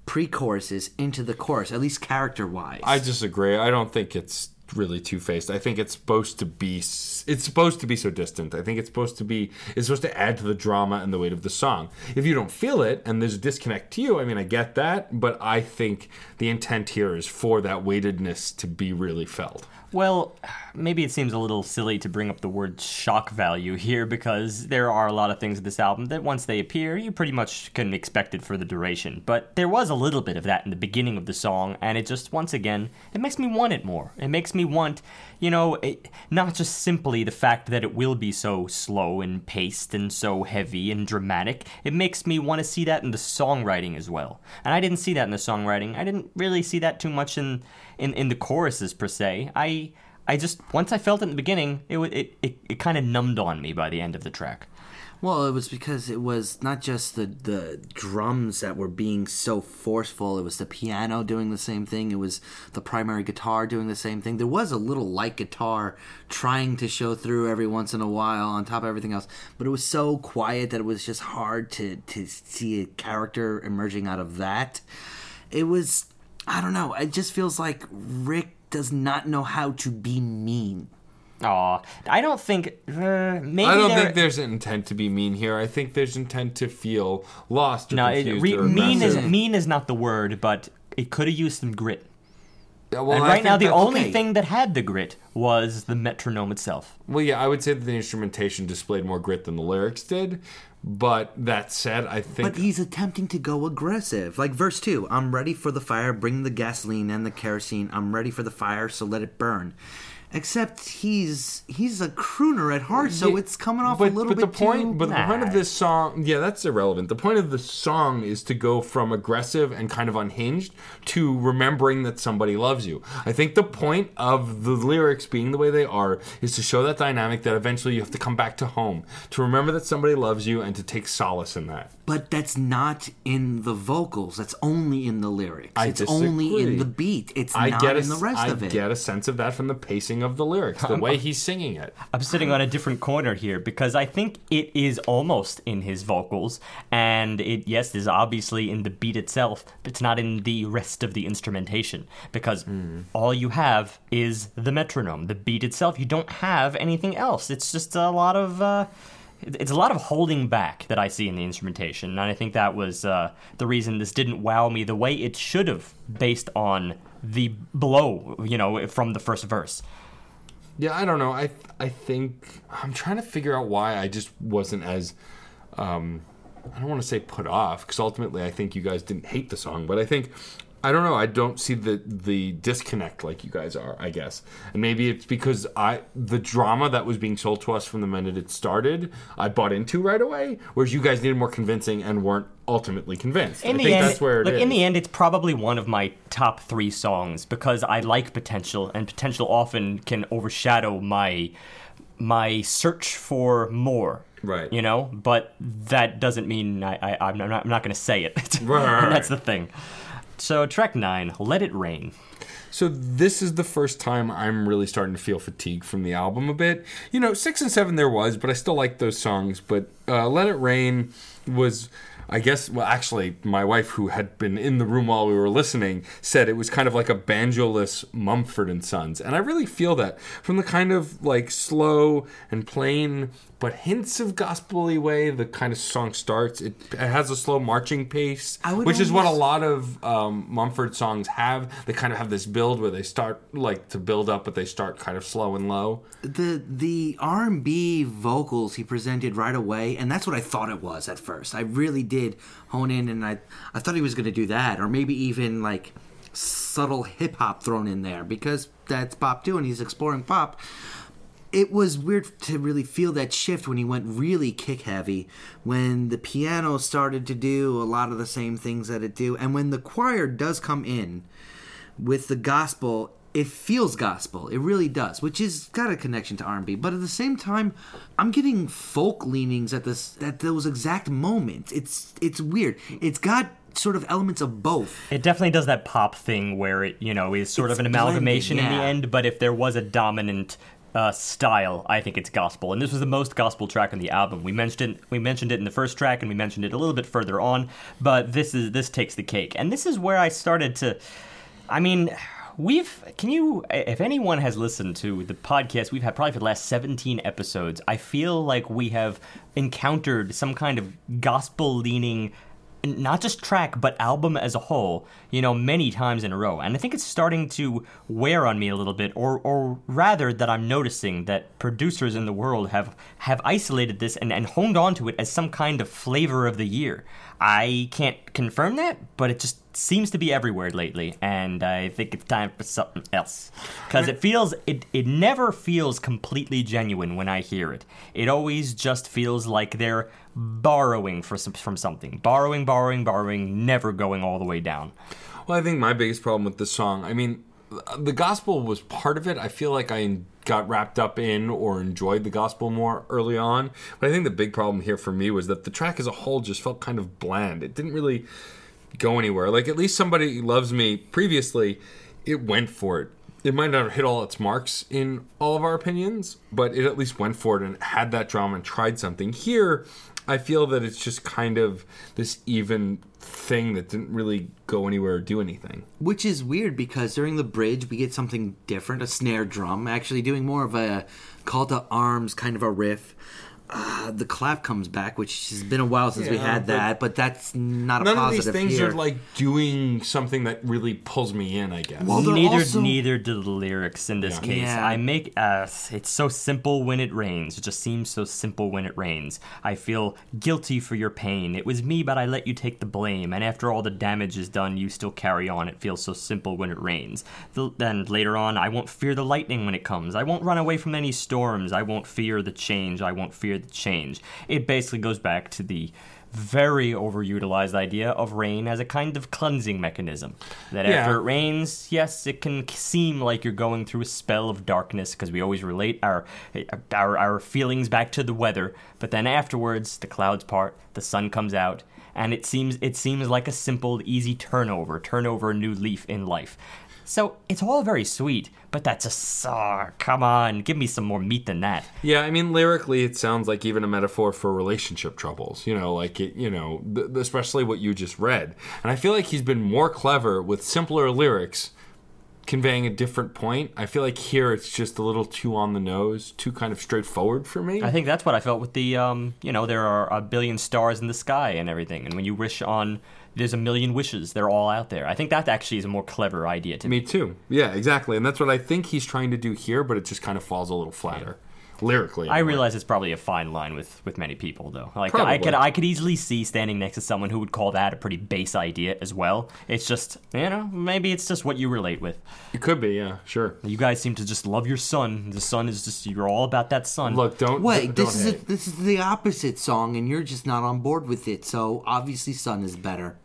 pre choruses into the chorus, at least character wise. I disagree. I don't think it's really two faced. I think it's supposed to be. It's supposed to be so distant. I think it's supposed to be. It's supposed to add to the drama and the weight of the song. If you don't feel it and there's a disconnect to you, I mean, I get that, but I think the intent here is for that weightedness to be really felt. Well, maybe it seems a little silly to bring up the word shock value here because there are a lot of things in this album that once they appear, you pretty much can expect it for the duration. But there was a little bit of that in the beginning of the song, and it just, once again, it makes me want it more. It makes me want, you know, it, not just simply the fact that it will be so slow and paced and so heavy and dramatic, it makes me want to see that in the songwriting as well. And I didn't see that in the songwriting. I didn't really see that too much in in, in the choruses per se. I I just once I felt it in the beginning, it it it, it kind of numbed on me by the end of the track. Well, it was because it was not just the the drums that were being so forceful. It was the piano doing the same thing. It was the primary guitar doing the same thing. There was a little light guitar trying to show through every once in a while on top of everything else, but it was so quiet that it was just hard to to see a character emerging out of that. It was I don't know. It just feels like Rick does not know how to be mean. Aw, I don't think uh, maybe I don't there- think there's an intent to be mean here. I think there's intent to feel lost or no it, re, or mean is mean is not the word, but it could have used some grit. Yeah, well, and right now, the only okay. thing that had the grit was the metronome itself. Well, yeah, I would say that the instrumentation displayed more grit than the lyrics did. But that said, I think But he's attempting to go aggressive. Like verse 2 I'm ready for the fire, bring the gasoline and the kerosene. I'm ready for the fire, so let it burn. Except he's he's a crooner at heart, so Yeah, it's coming off but, a little but bit the point, too. but the point of this song, yeah, that's irrelevant. The point of the song is to go from aggressive and kind of unhinged to remembering that somebody loves you. I think the point of the lyrics being the way they are is to show that dynamic that eventually you have to come back to home, to remember that somebody loves you, and to take solace in that. but that's not in the vocals. That's only in the lyrics. I it's only in the beat. It's I not a, in the rest I of it. I get a sense of that from the pacing of the lyrics, the way he's singing it. I'm sitting on a different corner here because I think it is almost in his vocals, and it yes is obviously in the beat itself, but it's not in the rest of the instrumentation because all you have is the metronome, the beat itself. You don't have anything else. It's just a lot of. Uh, it's a lot of holding back that I see in the instrumentation, and I think that was uh, the reason this didn't wow me the way it should have, based on the blow, you know, from the first verse. Yeah, I don't know. I I think I'm trying to figure out why I just wasn't as um I don't want to say put off because ultimately I think you guys didn't hate the song, but I think I don't know. I don't see the the disconnect like you guys are. I guess, and maybe it's because I the drama that was being sold to us from the minute it started, I bought into right away, whereas you guys needed more convincing and weren't ultimately convinced. in I the think end, that's where it look, is. in the end, it's probably one of my top three songs because I like potential, and potential often can overshadow my my search for more. Right. You know, but that doesn't mean I, I I'm not, I'm not going to say it. Right, That's the thing. So track nine, "Let It Rain." So this is the first time I'm really starting to feel fatigue from the album a bit. You know, six and seven there was, but I still like those songs. But uh, "Let It Rain" was, I guess, well, actually, my wife, who had been in the room while we were listening, said it was kind of like a banjoless Mumford and Sons, and I really feel that from the kind of like slow and plain but hints of gospely way the kind of song starts. It, it has a slow marching pace, which is what a lot of um, Mumford songs have. They kind of have this build where they start like to build up, but they start kind of slow and low. the the R and B vocals he presented right away, and that's what I thought it was at first. I really did hone in, and I I thought he was going to do that, or maybe even like subtle hip hop thrown in there because that's pop too, and he's exploring pop. It was weird to really feel that shift when he went really kick heavy, when the piano started to do a lot of the same things that it do, and when the choir does come in with the gospel it feels gospel. It really does which is got a connection to r&b but at the same time i'm getting folk leanings at this at those exact moments. It's it's weird. It's got sort of elements of both. It definitely does that pop thing where it, you know, is sort It's of an amalgamation blended, in the end. But if there was a dominant uh, style, I think it's gospel. And this was the most gospel track on the album. We mentioned it. We mentioned it in the first track, and we mentioned it a little bit further on. But this is this takes the cake, and this is where I started to. I mean. We've can you if anyone has listened to the podcast we've had probably for the last 17 episodes I feel like we have encountered some kind of gospel leaning not just track but album as a whole you know many times in a row. And i think it's starting to wear on me a little bit or or rather that i'm noticing that producers in the world have have isolated this and, and honed on to it as some kind of flavor of the year i can't confirm that but it just seems to be everywhere lately and i think it's time for something else. Because it feels it it never feels completely genuine when i hear it. It always just feels like they're borrowing for some, from something. Borrowing borrowing borrowing never going all the way down. Well, I think my biggest problem with this song, I mean, the gospel was part of it. I feel like I got wrapped up in or enjoyed the gospel more early on. But I think the big problem here for me was that the track as a whole just felt kind of bland. It didn't really go anywhere. Like, at least somebody loves me previously, it went for it. It might not have hit all its marks in all of our opinions, but it at least went for it and had that drama and tried something. Here, I feel that it's just kind of this even thing that didn't really go anywhere or do anything. which is weird because during the bridge we get something different a snare drum actually doing more of a call to arms kind of a riff uh, the clap comes back which has been a while since we had but that but that's not a None of these things here. are like doing something that really pulls me in. I guess. Well, neither also- neither do the lyrics in this Yeah. case. Yeah. I make uh, it's so simple when it rains. It just seems so simple when it rains. I feel guilty for your pain. It was me, but I let you take the blame. And after all the damage is done, you still carry on. It feels so simple when it rains. The, then later on, I won't fear the lightning when it comes. I won't run away from any storms. I won't fear the change. I won't fear change. It basically goes back to the very overutilized idea of rain as a kind of cleansing mechanism. That Yeah. after it rains, yes, it can seem like you're going through a spell of darkness because we always relate our, our our feelings back to the weather. But then afterwards, the clouds part, the sun comes out, and it seems it seems like a simple, easy turnover, turn over a new leaf in life. So it's all very sweet, but that's a oh, come on, give me some more meat than that. Yeah, I mean, lyrically, it sounds like even a metaphor for relationship troubles. You know, like it, you know, th- especially what you just read. And I feel like he's been more clever with simpler lyrics, conveying a different point. I feel like here it's just a little too on the nose, too kind of straightforward for me. I think that's what I felt with the, um, you know, there are a billion stars in the sky and everything, and when you wish on, there's a million wishes, they're all out there. I think that actually is a more clever idea to me. me too. Yeah, exactly. And that's what I think he's trying to do here, but it just kind of falls a little flatter lyrically. I realize it's probably a fine line with, with many people, though. Like I could I could easily see standing next to someone who would call that a pretty base idea as well. It's just you know maybe it's just what you relate with. It could be, yeah, sure. You guys seem to just love your Sun. The Sun is just you're all about that Sun. Look, don't Wait, don't this is a, this is the opposite song, and you're just not on board with it. So obviously, Sun is better.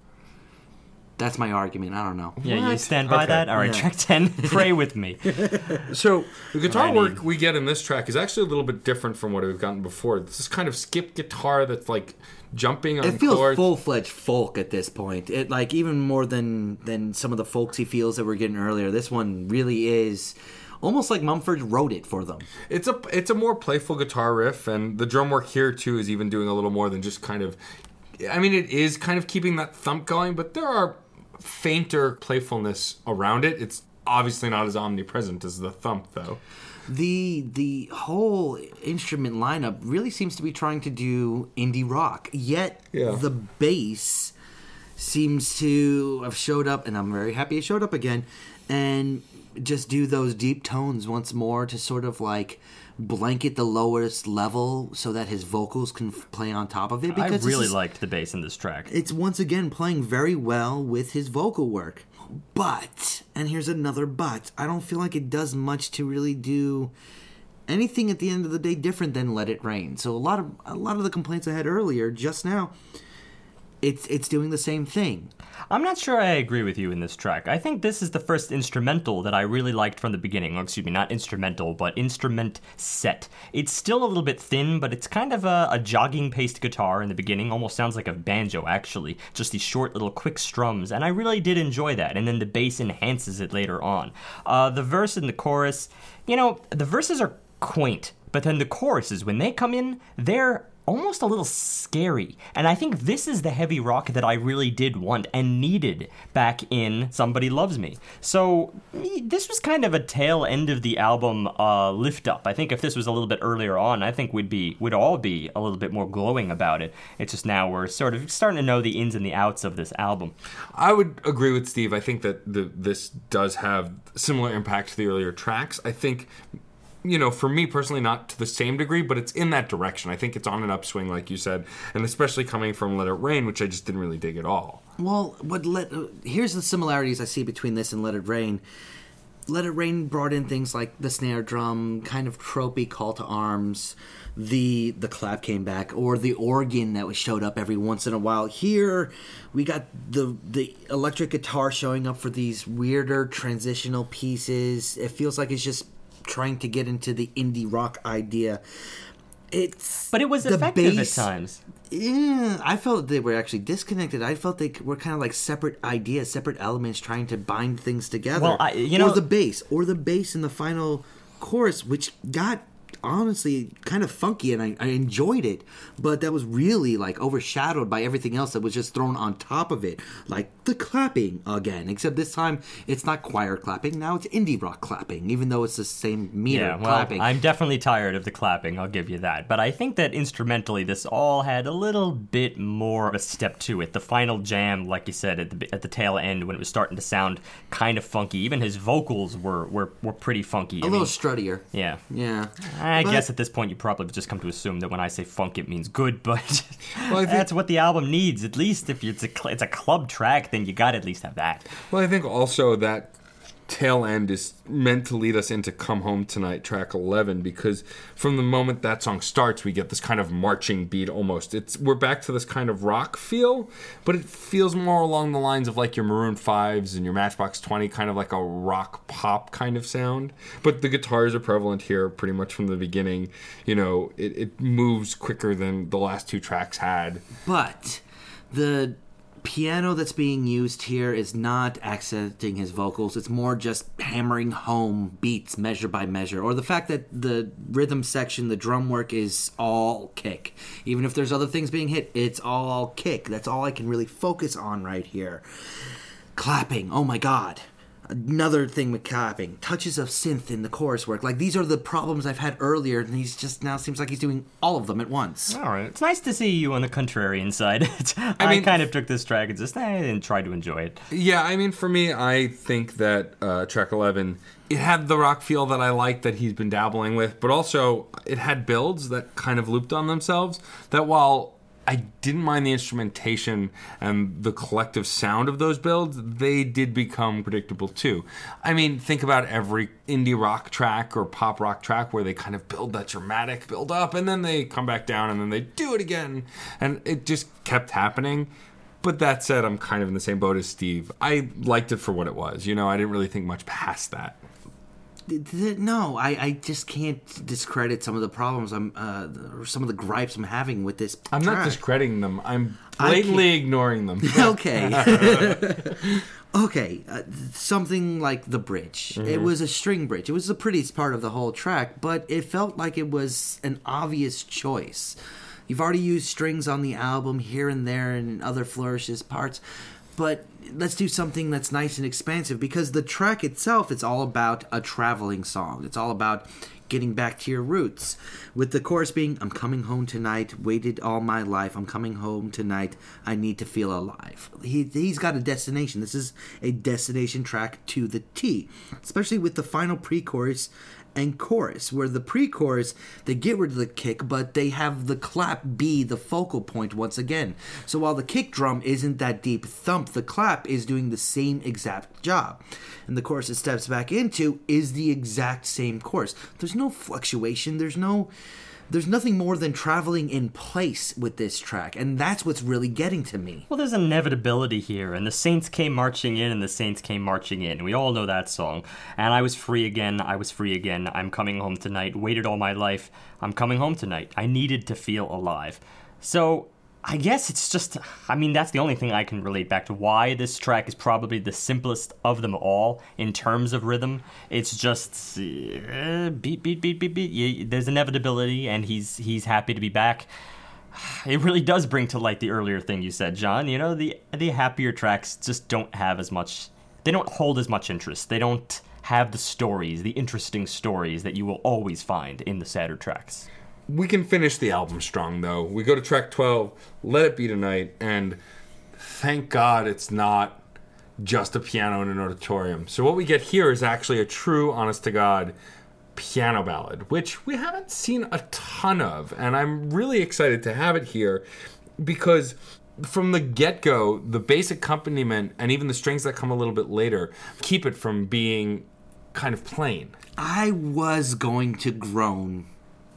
That's my argument. I don't know. yeah, you What? stand by Okay. that. All right, Yeah. track ten. Pray with me. So the guitar I work mean- we get in this track is actually a little bit different from what we've gotten before. This is kind of skip guitar that's like jumping on It feels chords. full fledged folk at this point. It like even more than than some of the folksy feels that we're getting earlier. This one really is almost like Mumford wrote it for them. It's a it's a more playful guitar riff, and the drum work here too is even doing a little more than just kind of. I mean, it is kind of keeping that thump going, but there are fainter playfulness around it. It's obviously not as omnipresent as the thump, though. the the whole instrument lineup really seems to be trying to do indie rock yet Yeah. the bass seems to have showed up and i'm very happy it showed up again and just do those deep tones once more to sort of like blanket the lowest level so that his vocals can f- play on top of it Because I really is- liked the bass in this track. it's once again playing very well with his vocal work. But, and here's another but, I don't feel like it does much to really do anything at the end of the day different than Let It Rain. So a lot of a lot of the complaints I had earlier just now it's it's doing the same thing. I'm not sure I agree with you in this track. I think this is the first instrumental that I really liked from the beginning. Or excuse me, not instrumental, but instrument set. It's still a little bit thin, but it's kind of a, a jogging paced guitar in the beginning. Almost sounds like a banjo, actually. Just these short little quick strums, and I really did enjoy that. And then the bass enhances it later on. Uh, the verse and the chorus, you know, the verses are quaint, but then the choruses, when they come in, they're almost a little scary. And I think this is the heavy rock that I really did want and needed back in Somebody Loves Me. So this was kind of a tail end of the album uh, lift up. I think if this was a little bit earlier on, I think we'd be would all be a little bit more glowing about it. It's just now we're sort of starting to know the ins and the outs of this album. I would agree with Steve. I think that the this does have similar impact to the earlier tracks. I think, you know, for me personally, not to the same degree, but it's in that direction. I think it's on an upswing, like you said, and especially coming from Let It Rain, which I just didn't really dig at all. Well, what let here's the similarities I see between this and Let It Rain. Let It Rain brought in things like the snare drum, kind of tropey call to arms. The the clap came back, or the organ that was showed up every once in a while. Here, we got the the electric guitar showing up for these weirder transitional pieces. It feels like it's just trying to get into the indie rock idea. It's But it was the effective bass- at times. yeah, I felt they were actually disconnected. I felt they were kind of like separate ideas, separate elements trying to bind things together. Well, I- you know- or the bass, or the bass in the final chorus, which got honestly kind of funky, and I, I enjoyed it. But that was really like overshadowed by everything else that was just thrown on top of it, like the clapping again. Except this time, it's not choir clapping. Now it's indie rock clapping, even though it's the same meter Yeah, well, clapping. I'm definitely tired of the clapping, I'll give you that. But I think that instrumentally, this all had a little bit more of a step to it. The final jam, like you said, at the, at the tail end, when it was starting to sound kind of funky, even his vocals were, were, were pretty funky. a little struttier. yeah. Yeah. I But- guess at this point you probably just come to assume that when I say funk, it means good, but I think- that's what the album needs. At least if it's a it's a club track, then you got to at least have that. Well, I think also that tail end is meant to lead us into Come Home Tonight, track 11, because from the moment that song starts, we get this kind of marching beat almost. It's We're back to this kind of rock feel, but it feels more along the lines of like your Maroon 5s and your Matchbox 20, kind of like a rock pop kind of sound. But the guitars are prevalent here pretty much from the beginning. You know, it, it moves quicker than the last two tracks had. But the piano that's being used here is not accenting his vocals. It's more just hammering home beats measure by measure. Or the fact that the rhythm section, the drum work is all kick. Even if there's other things being hit, it's all kick. That's all I can really focus on right here. Clapping. Oh my god. Another thing with clapping. Touches of synth in the chorus work. Like these are the problems I've had earlier, and he's just now seems like he's doing all of them at once. All right. It's nice to see you on the contrarian side. I, mean- kind of took this track and just eh, and tried to enjoy it. Yeah, I mean, for me, I think that uh, track 11, it had the rock feel that I like that he's been dabbling with, but also it had builds that kind of looped on themselves. That while I didn't mind the instrumentation and the collective sound of those builds, they did become predictable too. I mean, think about every indie rock track or pop rock track where they kind of build that dramatic build up and then they come back down and then they do it again. And it just kept happening. But that said, I'm kind of in the same boat as Steve. I liked it for what it was. You know, I didn't really think much past that. No, I, I just can't discredit some of the problems I'm, uh, or some of the gripes I'm having with this. I'm not discrediting them. I'm blatantly ignoring them. okay. okay, uh, something like the bridge. It was a string bridge. It was the prettiest part of the whole track, but it felt like it was an obvious choice. You've already used strings on the album here and there and in other flourishes parts, but let's do something that's nice and expansive because the track itself it's all about a traveling song. It's all about getting back to your roots. With the chorus being, I'm coming home tonight, waited all my life, I'm coming home tonight, I need to feel alive. He, he's got a destination. This is a destination track to the T, especially with the final pre chorus and chorus, where the pre chorus, they get rid of the kick, but they have the clap be the focal point once again. So while the kick drum isn't that deep thump, the clap is doing the same exact job. And the chorus it steps back into is the exact same chorus. There's no fluctuation, there's no. There's nothing more than traveling in place with this track, and that's what's really getting to me. Well, there's inevitability here, and the Saints came marching in, and the Saints came marching in. We all know that song. And I was free again, I was free again. I'm coming home tonight. Waited all my life. I'm coming home tonight. I needed to feel alive. So, I guess it's just, I mean, that's the only thing I can relate back to why this track is probably the simplest of them all in terms of rhythm. It's just uh, beat, beat, beat, beat, beat. Yeah, there's inevitability, and he's he's happy to be back it really does bring to light the earlier thing you said, John. You know, the the happier tracks just don't have as much they don't hold as much interest. They don't have the stories, the interesting stories that you will always find in the sadder tracks. We can finish the album strong though. We go to track 12, Let It Be Tonight, and thank God it's not just a piano in an auditorium. So what we get here is actually a true honest to God piano ballad, which we haven't seen a ton of, and I'm really excited to have it here because from the get-go, the basic accompaniment and even the strings that come a little bit later keep it from being kind of plain. I was going to groan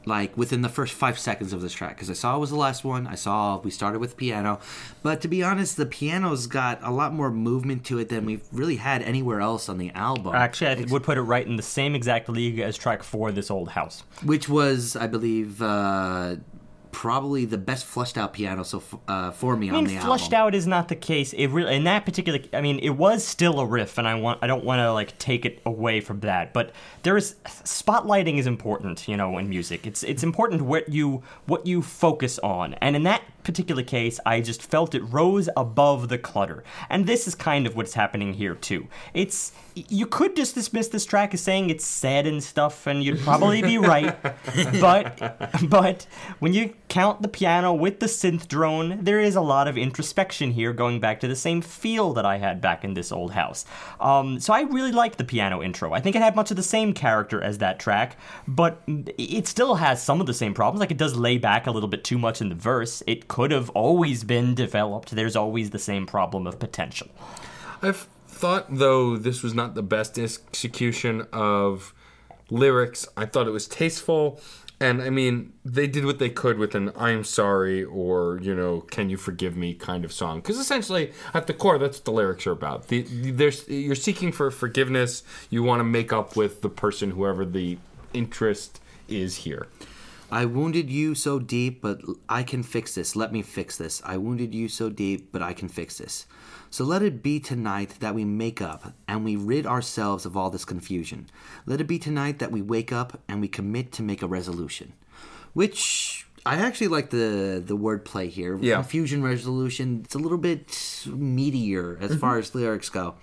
like within the first five seconds of this track because I saw it was the last one. I saw we started with piano, but to be honest, the piano's got a lot more movement to it than we've really had anywhere else on the album. Actually, I would put it right in the same exact league as track four, This Old House. which was, I believe, uh, probably the best flushed out piano so f- uh, for me I on mean, the flushed album. out is not the case. It really, in that particular, I mean, it was still a riff, and I want, I don't want to like take it away from that. But there is spotlighting is important, you know, in music. It's it's important what you what you focus on, and in that particular case, I just felt it rose above the clutter, and this is kind of what's happening here too. It's you could just dismiss this track as saying it's sad and stuff, and you'd probably be right. but but when you count the piano with the synth drone, there is a lot of introspection here, going back to the same feel that I had back in this old house. Um, so I really liked the piano intro. I think it had much of the same character as that track, but it still has some of the same problems. Like it does lay back a little bit too much in the verse. It could have always been developed. There's always the same problem of potential. I've thought though this was not the best execution of lyrics. I thought it was tasteful. And I mean, they did what they could with an "I'm sorry" or you know, "Can you forgive me" kind of song. Because essentially, at the core, that's what the lyrics are about. The, you're seeking for forgiveness. You want to make up with the person, whoever the interest is here. I wounded you so deep, but I can fix this. Let me fix this. I wounded you so deep, but I can fix this. So let it be tonight that we make up and we rid ourselves of all this confusion. Let it be tonight that we wake up and we commit to make a resolution. Which I actually like the the wordplay here. Yeah. Confusion resolution. It's a little bit meatier as mm-hmm. far as lyrics go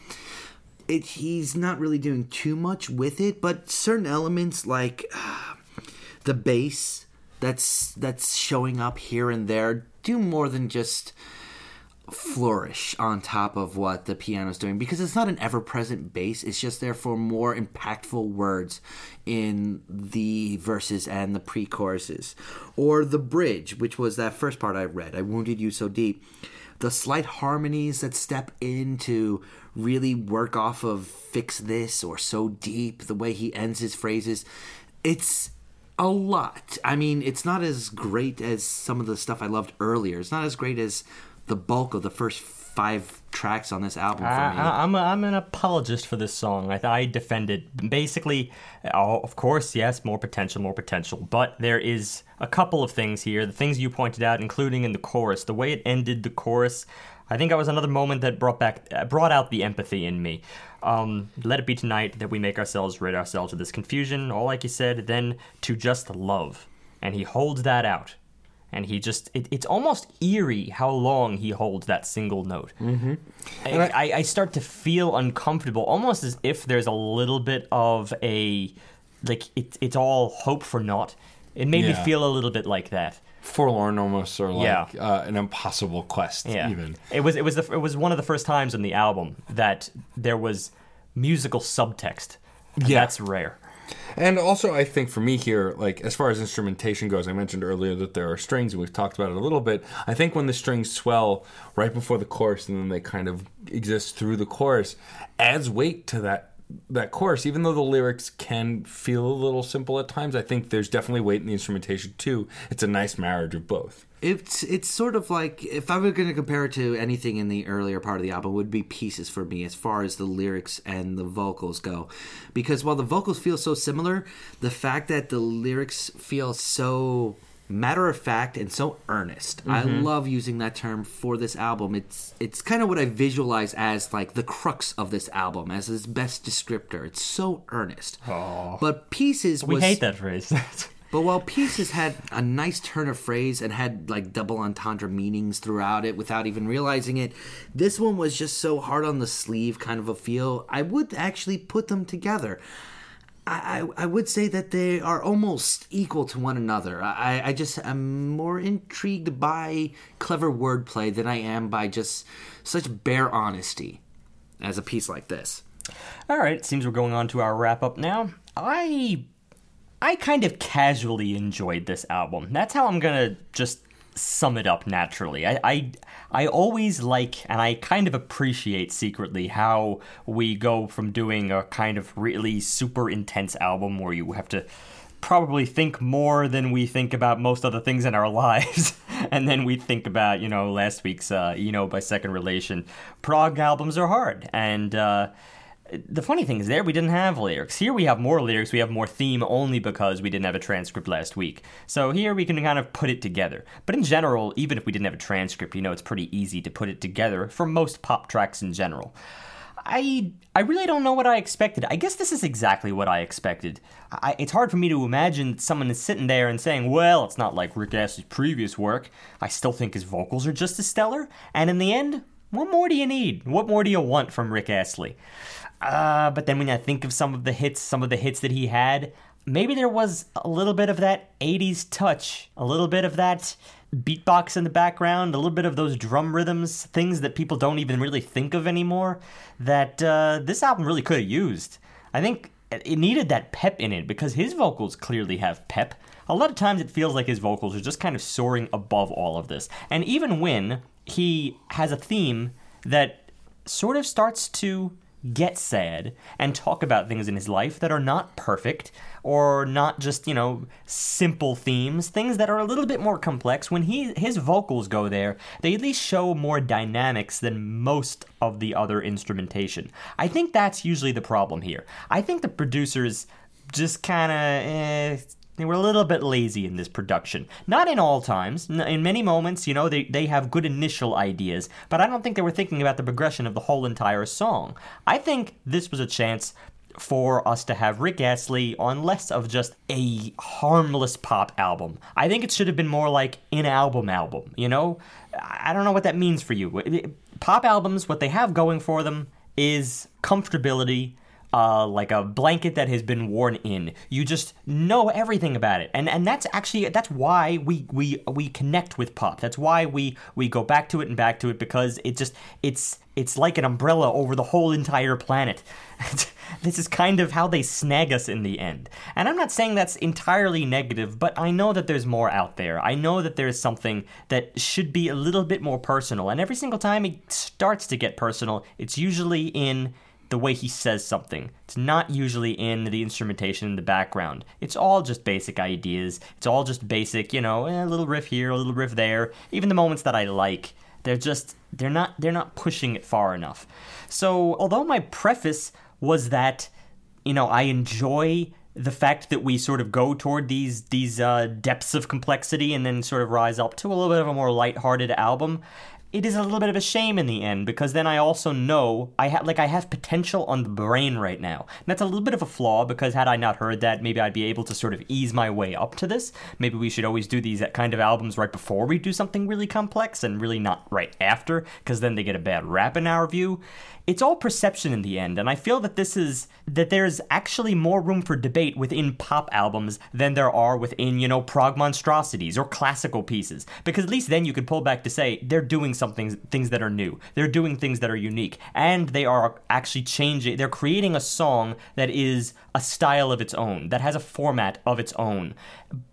it, he's not really doing too much with it, but certain elements like the bass that's that's showing up here and there do more than just flourish on top of what the piano's doing because it's not an ever-present bass. It's just there for more impactful words in the verses and the pre-choruses. Or the bridge which was that first part i read. I wounded you so deep. The slight harmonies that step in to really work off of fix this or so deep the way he ends his phrases. It's a lot i mean it's not as great as some of the stuff i loved earlier it's not as great as the bulk of the first five tracks on this album for I, me I, I'm, a, I'm an apologist for this song. I, I defend it. Basically, oh, of course, yes, more potential, more potential. But there is a couple of things here. The things you pointed out, including in the chorus, the way it ended the chorus. I think that was another moment that brought back, brought out the empathy in me. Um, let it be tonight that we make ourselves rid ourselves of this confusion. All like you said, then to just love, and he holds that out. And he just it, it's almost eerie how long he holds that single note. Mm-hmm. I, I, I start to feel uncomfortable almost as if there's a little bit of a like it, it's all hope for naught. It made me feel a little bit like that Forlorn almost, or like Yeah. uh, an impossible quest. yeah Even. it was it was the, it was one of the first times in the album that there was musical subtext Yeah. that's rare And also, I think for me here, like as far as instrumentation goes, I mentioned earlier that there are strings, and we've talked about it a little bit. I think when the strings swell right before the chorus, and then they kind of exist through the chorus, adds weight to that that chorus. Even though the lyrics can feel a little simple at times, I think there's definitely weight in the instrumentation too. It's a nice marriage of both. It's it's sort of like if I were going to compare it to anything in the earlier part of the album, would be pieces for me as far as the lyrics and the vocals go, because while the vocals feel so similar, the fact that the lyrics feel so matter of fact and so earnest. I mm-hmm. love using that term for this album. It's it's kind of what I visualize as like the crux of this album, as its best descriptor. It's so earnest. But pieces we was, hate that phrase but while Pieces had a nice turn of phrase and had like double entendre meanings throughout it without even realizing it, this one was just so hard on the sleeve kind of a feel. I would actually put them together. I, I, would say that they are almost equal to one another. I, I just am more intrigued by clever wordplay than I am by just such bare honesty as a piece like this. All right, it seems we're going on to our wrap up now. I I kind of casually enjoyed this album. That's how I'm gonna just sum it up naturally. I, I I always like and I kind of appreciate secretly how we go from doing a kind of really super intense album where you have to probably think more than we think about most other things in our lives. and then we think about, you know, last week's uh, know by Second Relation. Prog albums are hard. And uh, the funny thing is, there we didn't have lyrics. Here we have more lyrics, we have more theme only because we didn't have a transcript last week. So here we can kind of put it together. But in general, even if we didn't have a transcript, you know, it's pretty easy to put it together for most pop tracks in general. I I really don't know what I expected. I guess this is exactly what I expected. I, it's hard for me to imagine that someone is sitting there and saying, "Well, it's not like Rick Astley's previous work. I still think his vocals are just as stellar." And in the end, what more do you need? What more do you want from Rick Astley? Uh, but then when I think of some of the hits, some of the hits that he had, maybe there was a little bit of that 80s touch, a little bit of that beatbox in the background, a little bit of those drum rhythms, things that people don't even really think of anymore, that uh, this album really could have used. I think it needed that pep in it because his vocals clearly have pep. A lot of times it feels like his vocals are just kind of soaring above all of this. And even when he has a theme that sort of starts to get sad and talk about things in his life that are not perfect or not just you know simple themes things that are a little bit more complex. When he his vocals go there they at least show more dynamics than most of the other instrumentation. I think that's usually the problem here. I think the producers just kind of eh, they were a little bit lazy in this production. Not in all times. In many moments, you know, they, they have good initial ideas, but I don't think they were thinking about the progression of the whole entire song. I think this was a chance for us to have Rick Astley on less of just a harmless pop album. I think it should have been more like an album album, you know? I don't know what that means for you. Pop albums, what they have going for them is comfortability, uh, like a blanket that has been worn in. You just know everything about it, and and that's actually that's why we we we connect with pop. That's why we we go back to it and back to it because it just it's it's like an umbrella over the whole entire planet. this is kind of how they snag us in the end. And I'm not saying that's entirely negative, but I know that there's more out there. I know that there's something that should be a little bit more personal. And every single time it starts to get personal, it's usually in the way he says something. It's not usually in the instrumentation in the background. It's all just basic ideas. It's all just basic, you know, eh, a little riff here, a little riff there. Even the moments that I like, they're just they're not they're not pushing it far enough. So, although my preface was that you know, I enjoy the fact that we sort of go toward these these uh, depths of complexity and then sort of rise up to a little bit of a more lighthearted album. It is a little bit of a shame in the end because then I also know I have like I have potential on the brain right now. And that's a little bit of a flaw because had I not heard that, maybe I'd be able to sort of ease my way up to this. Maybe we should always do these kind of albums right before we do something really complex and really not right after because then they get a bad rap in our view it's all perception in the end and i feel that this is that there's actually more room for debate within pop albums than there are within you know prog monstrosities or classical pieces because at least then you could pull back to say they're doing something things that are new they're doing things that are unique and they are actually changing they're creating a song that is a style of its own that has a format of its own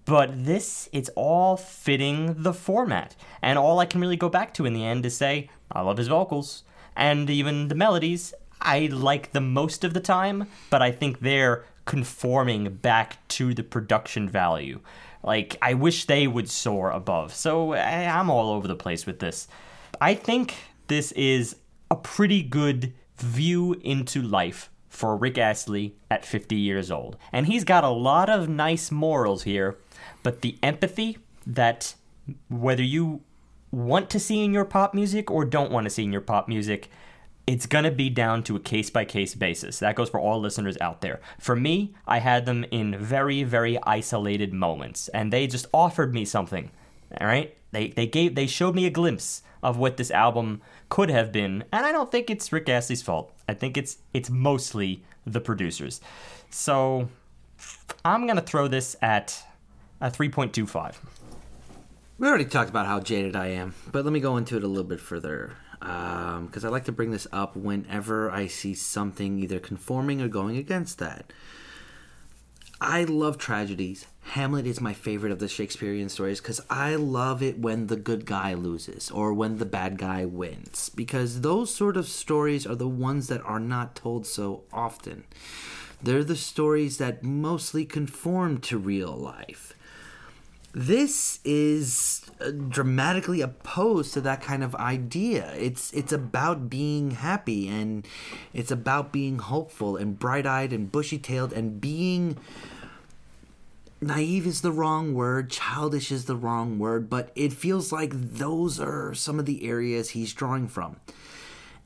but this it's all fitting the format and all i can really go back to in the end is say i love his vocals and even the melodies I like them most of the time, but I think they're conforming back to the production value. Like I wish they would soar above. So I- I'm all over the place with this. I think this is a pretty good view into life for Rick Astley at 50 years old. And he's got a lot of nice morals here, but the empathy that whether you want to see in your pop music or don't want to see in your pop music, it's going to be down to a case by case basis. That goes for all listeners out there. For me, I had them in very, very isolated moments, and they just offered me something. All right? They, they gave they showed me a glimpse of what this album could have been, and I don't think it's Rick Astley's fault. I think it's it's mostly the producers. So I'm gonna throw this at a 3.25. We already talked about how jaded I am, but let me go into it a little bit further. Um, because I like to bring this up whenever I see something either conforming or going against that. I love tragedies. Hamlet is my favorite of the Shakespearean stories because I love it when the good guy loses or when the bad guy wins. Because those sort of stories are the ones that are not told so often. They're the stories that mostly conform to real life this is dramatically opposed to that kind of idea. It's it's about being happy and it's about being hopeful and bright-eyed and bushy-tailed and being naive is the wrong word, childish is the wrong word, but it feels like those are some of the areas he's drawing from.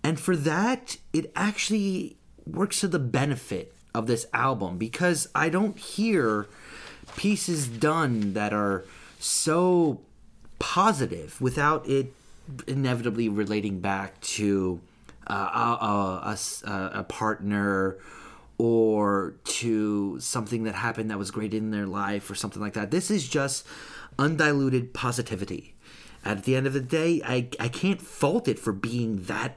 And for that, it actually works to the benefit of this album because I don't hear pieces done that are so positive without it inevitably relating back to uh, a, a- a partner or to something that happened that was great in their life or something like that. This is just undiluted positivity. At the end of the day, I, I can't fault it for being that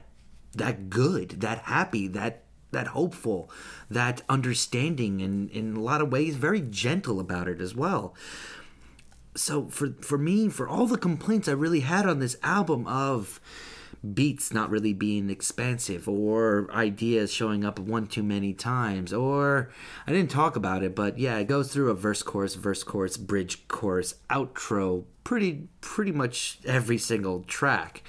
that good, that happy, that that hopeful, that understanding, and in a lot of ways very gentle about it as well. So for for me, for all the complaints I really had on this album of beats not really being expansive or ideas showing up one too many times or I didn't talk about it but yeah it goes through a verse chorus verse chorus bridge chorus outro pretty pretty much every single track.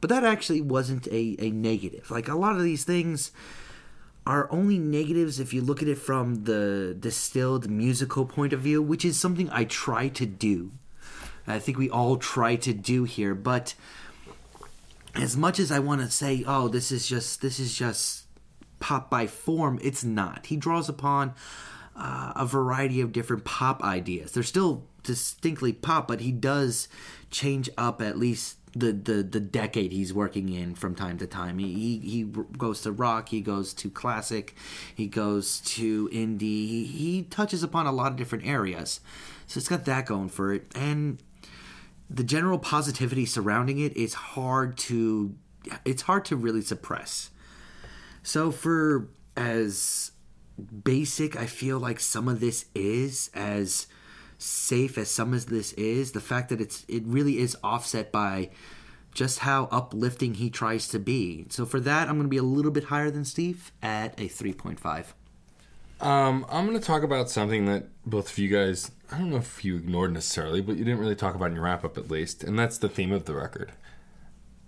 But that actually wasn't a, a negative. Like a lot of these things are only negatives if you look at it from the distilled musical point of view, which is something I try to do. I think we all try to do here, but as much as I want to say, "Oh, this is just this is just pop by form," it's not. He draws upon uh, a variety of different pop ideas. They're still distinctly pop, but he does change up at least the the, the decade he's working in from time to time. He, he he goes to rock, he goes to classic, he goes to indie. He, he touches upon a lot of different areas. So it's got that going for it, and the general positivity surrounding it is hard to it's hard to really suppress. So for as basic I feel like some of this is as safe as some of this is, the fact that it's it really is offset by just how uplifting he tries to be. So for that I'm going to be a little bit higher than Steve at a 3.5. Um, I'm going to talk about something that both of you guys, I don't know if you ignored necessarily, but you didn't really talk about in your wrap up at least, and that's the theme of the record.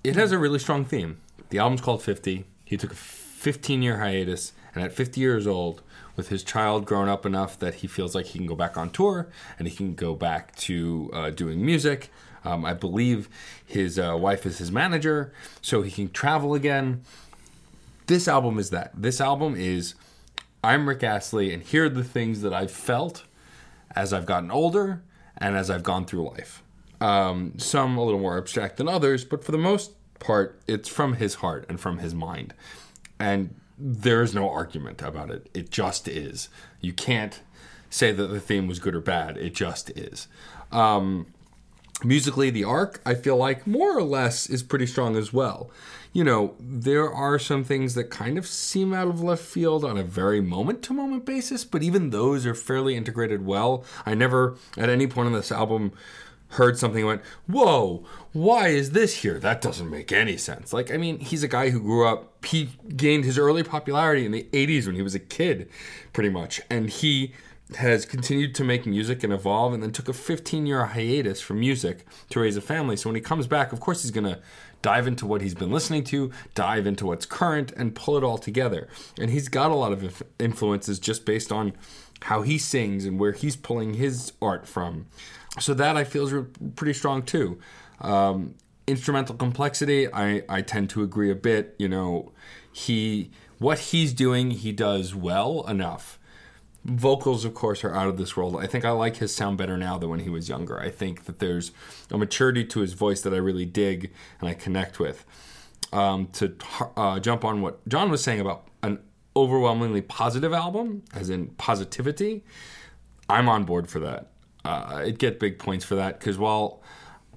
It has a really strong theme. The album's called 50. He took a 15 year hiatus, and at 50 years old, with his child grown up enough that he feels like he can go back on tour and he can go back to uh, doing music. Um, I believe his uh, wife is his manager, so he can travel again. This album is that. This album is I'm Rick Astley, and here are the things that I've felt as I've gotten older and as I've gone through life. Um, some a little more abstract than others, but for the most part, it's from his heart and from his mind. And there is no argument about it. It just is. You can't say that the theme was good or bad. It just is. Um, musically the arc i feel like more or less is pretty strong as well you know there are some things that kind of seem out of left field on a very moment to moment basis but even those are fairly integrated well i never at any point on this album heard something and went whoa why is this here that doesn't make any sense like i mean he's a guy who grew up he gained his early popularity in the 80s when he was a kid pretty much and he has continued to make music and evolve and then took a 15 year hiatus from music to raise a family. So when he comes back, of course, he's going to dive into what he's been listening to, dive into what's current, and pull it all together. And he's got a lot of influences just based on how he sings and where he's pulling his art from. So that I feel is re- pretty strong too. Um, instrumental complexity, I, I tend to agree a bit. You know, he what he's doing, he does well enough vocals of course are out of this world i think i like his sound better now than when he was younger i think that there's a maturity to his voice that i really dig and i connect with um, to uh, jump on what john was saying about an overwhelmingly positive album as in positivity i'm on board for that uh, i'd get big points for that because while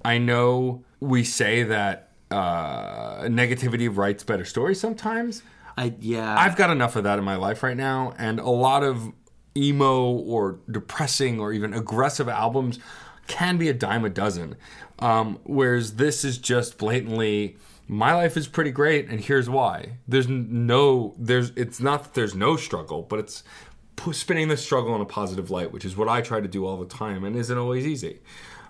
i know we say that uh, negativity writes better stories sometimes I yeah. I've got enough of that in my life right now, and a lot of emo or depressing or even aggressive albums can be a dime a dozen. Um, whereas this is just blatantly, my life is pretty great, and here's why. There's no, there's, it's not that there's no struggle, but it's spinning the struggle in a positive light, which is what I try to do all the time, and isn't always easy.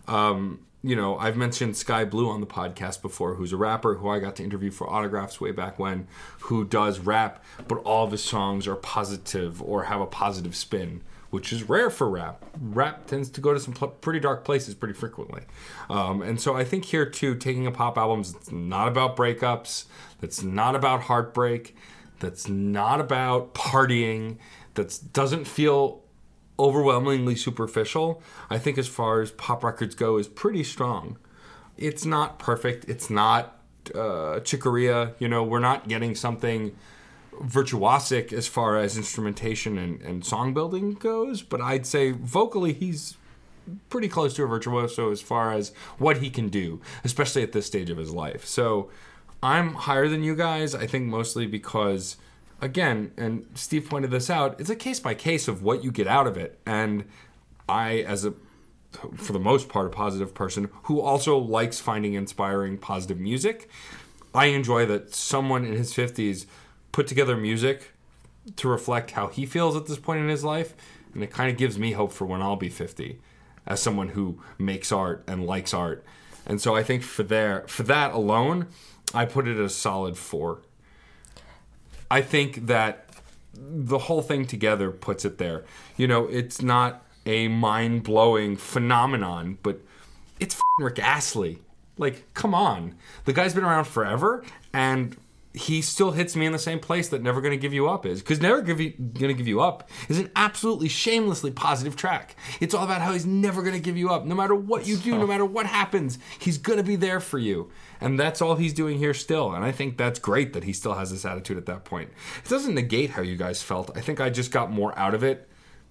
Um, you know, I've mentioned Sky Blue on the podcast before, who's a rapper who I got to interview for autographs way back when, who does rap, but all of his songs are positive or have a positive spin, which is rare for rap. Rap tends to go to some pl- pretty dark places pretty frequently. Um, and so I think here too, taking a pop album that's not about breakups, that's not about heartbreak, that's not about partying, that doesn't feel overwhelmingly superficial, I think as far as pop records go, is pretty strong. It's not perfect. It's not uh, chicoria. You know, we're not getting something virtuosic as far as instrumentation and, and song building goes, but I'd say vocally he's pretty close to a virtuoso as far as what he can do, especially at this stage of his life. So I'm higher than you guys, I think mostly because again, and Steve pointed this out, it's a case by case of what you get out of it. And I, as a, for the most part, a positive person who also likes finding inspiring, positive music, I enjoy that someone in his 50s put together music to reflect how he feels at this point in his life. And it kind of gives me hope for when I'll be 50 as someone who makes art and likes art. And so I think for there, for that alone, I put it at a solid four. I think that the whole thing together puts it there. You know, it's not a mind blowing phenomenon, but it's Rick Astley. Like, come on. The guy's been around forever, and he still hits me in the same place that Never Gonna Give You Up is. Because Never Give you, Gonna Give You Up is an absolutely shamelessly positive track. It's all about how he's never gonna give you up. No matter what you do, no matter what happens, he's gonna be there for you. And that's all he's doing here still. And I think that's great that he still has this attitude at that point. It doesn't negate how you guys felt. I think I just got more out of it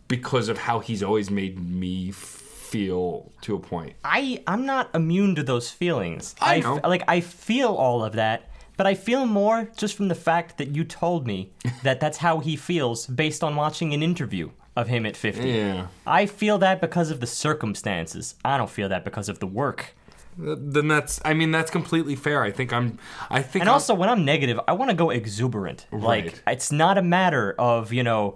because of how he's always made me feel to a point. I I'm not immune to those feelings. I f- know. like I feel all of that, but I feel more just from the fact that you told me that that's how he feels based on watching an interview of him at 50. Yeah. I feel that because of the circumstances. I don't feel that because of the work. Then that's I mean that's completely fair. I think I'm I think And I'm- also, when I'm negative, I want to go exuberant. Right. Like, it's not a matter of, you know,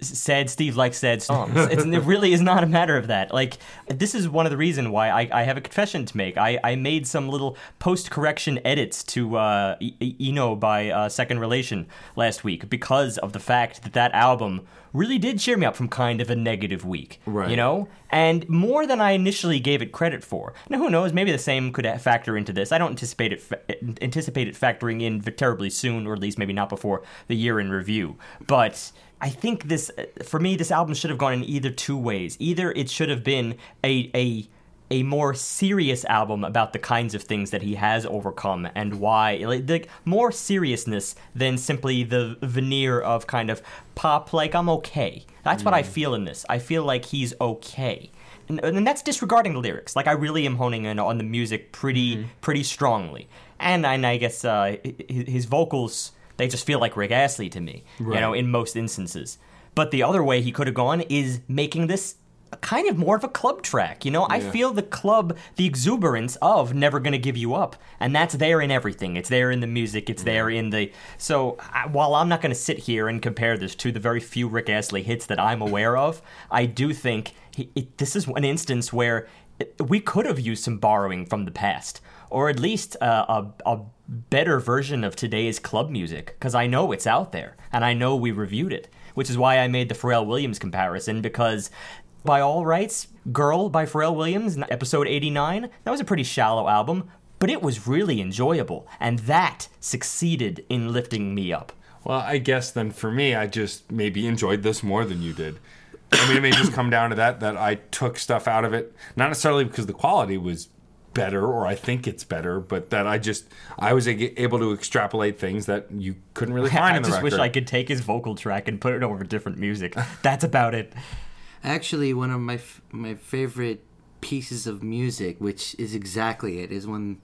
sad Steve likes sad songs. It's, it really is not a matter of that. Like, this is one of the reasons why I, I have a confession to make. I, I made some little post correction edits to uh, Eno by uh, Second Relation last week because of the fact that that album really did cheer me up from kind of a negative week. Right. You know? and more than I initially gave it credit for. Now, who knows? Maybe the same could factor into this. I don't anticipate it fa- anticipate it factoring in terribly soon, or at least maybe not before the year in review. But I think this, uh, for me, this album should have gone in either two ways. Either it should have been a a a more serious album about the kinds of things that he has overcome and why like, like more seriousness than simply the veneer of kind of pop like i'm okay. That's what i mm. feel in this. I feel like he's okay. And, and that's disregarding the lyrics. Like i really am honing in on the music pretty mm-hmm. pretty strongly. And, and i guess uh, hi- his vocals they just feel like rick astley to me you know in most instances but the other way he could have gone is making this kind of more of a club track. You know, I feel the club, the exuberance of Never Gonna Give You Up. And that's there in everything. It's there in the music, it's there in the. So I, while I'm not gonna sit here and compare this to the very few Rick Astley hits that I'm aware of, I do think he, it, this is an instance where it- we could have used some borrowing from the past. Or at least a, a better version of today's club music, because I know it's out there, and I know we reviewed it, which is why I made the Pharrell Williams comparison, because by all rights, Girl by Pharrell Williams, episode 89, that was a pretty shallow album, but it was really enjoyable, and that succeeded in lifting me up. Well, I guess then for me, I just maybe enjoyed this more than you did. I mean, it may just come down to that that I took stuff out of it, not necessarily because the quality was better or I think it's better, but that I just I was able to extrapolate things that you couldn't really find I in the just record. wish I could take his vocal track and put it over different music. That's about it. Actually, one of my f- my favorite pieces of music, which is exactly it, is when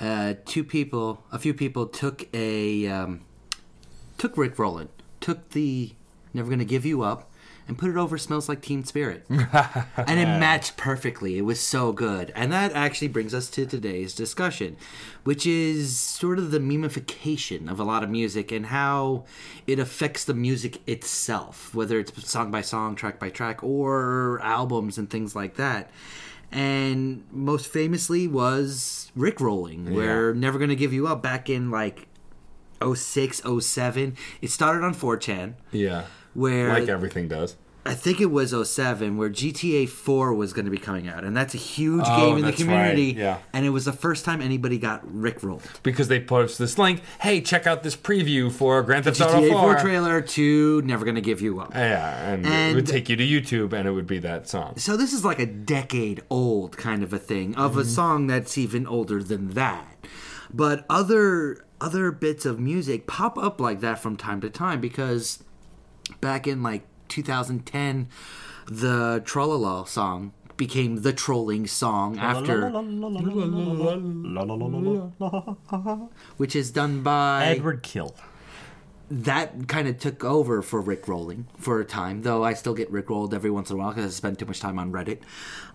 uh, two people, a few people, took a um, took Rick Rowland, took the "Never Gonna Give You Up," and put it over "Smells Like Teen Spirit," and it matched perfectly. It was so good, and that actually brings us to today's discussion, which is sort of the memification of a lot of music and how it affects the music itself, whether it's song by song, track by track, or albums and things like that. And most famously was Rick Rolling, where Never Gonna Give You Up back in like 06, 07. It started on 4chan, yeah, where like everything does. I think it was 07 where GTA 4 was going to be coming out, and that's a huge Oh, game in the community. right, yeah. And it was the first time anybody got rickrolled. Because they post this link. Hey, check out this preview for Grand Theft Auto GTA 4. 4 trailer to Never Gonna Give You Up. Yeah, and, it would take you to YouTube, and it would be that song. So this is like a decade old kind of a thing of Mm-hmm. a song that's even older than that. But other other bits of music pop up like that from time to time because back in like 2010 the Trolala song became the trolling song after which is done by Eduard Khil. that kind of took over for Rick rolling for a time, though I still get Rick rolled every once in a while because I spend too much time on Reddit.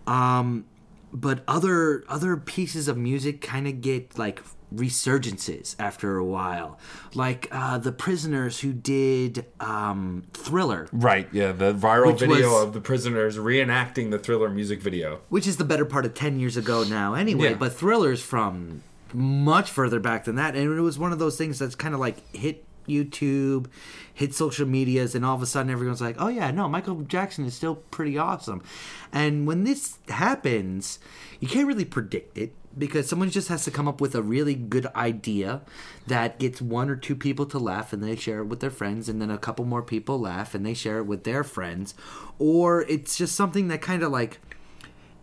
Um, but other other pieces of music kind of get like resurgences after a while, like uh, the Prisoners who did um, Thriller, Right, yeah, the viral video was- of the prisoners reenacting the thriller music video. which is the better part of 10 years ago now anyway Yeah. but thrillers from much further back than that and it was one of those things that's kind of like hit YouTube, hit social medias, and all of a sudden everyone's like, "Oh yeah, no, Michael Jackson is still pretty awesome." And when this happens, you can't really predict it because someone just has to come up with a really good idea that gets one or two people to laugh and they share it with their friends and then a couple more people laugh and they share it with their friends or it's just something that kind of like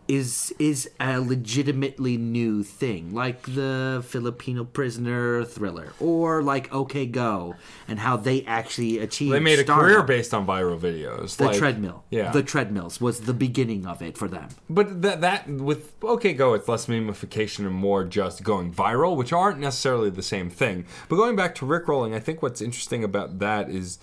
is is a legitimately new thing like the Filipino prisoner thriller or like OK Go and how they actually achieved They made a stardom. career based on viral videos. the like- treadmill Yeah. the treadmills was the beginning of it for them But that that with OK Go, it's less memification and more just going viral, which aren't necessarily the same thing. But going back to Rickrolling, I think what's interesting about that is,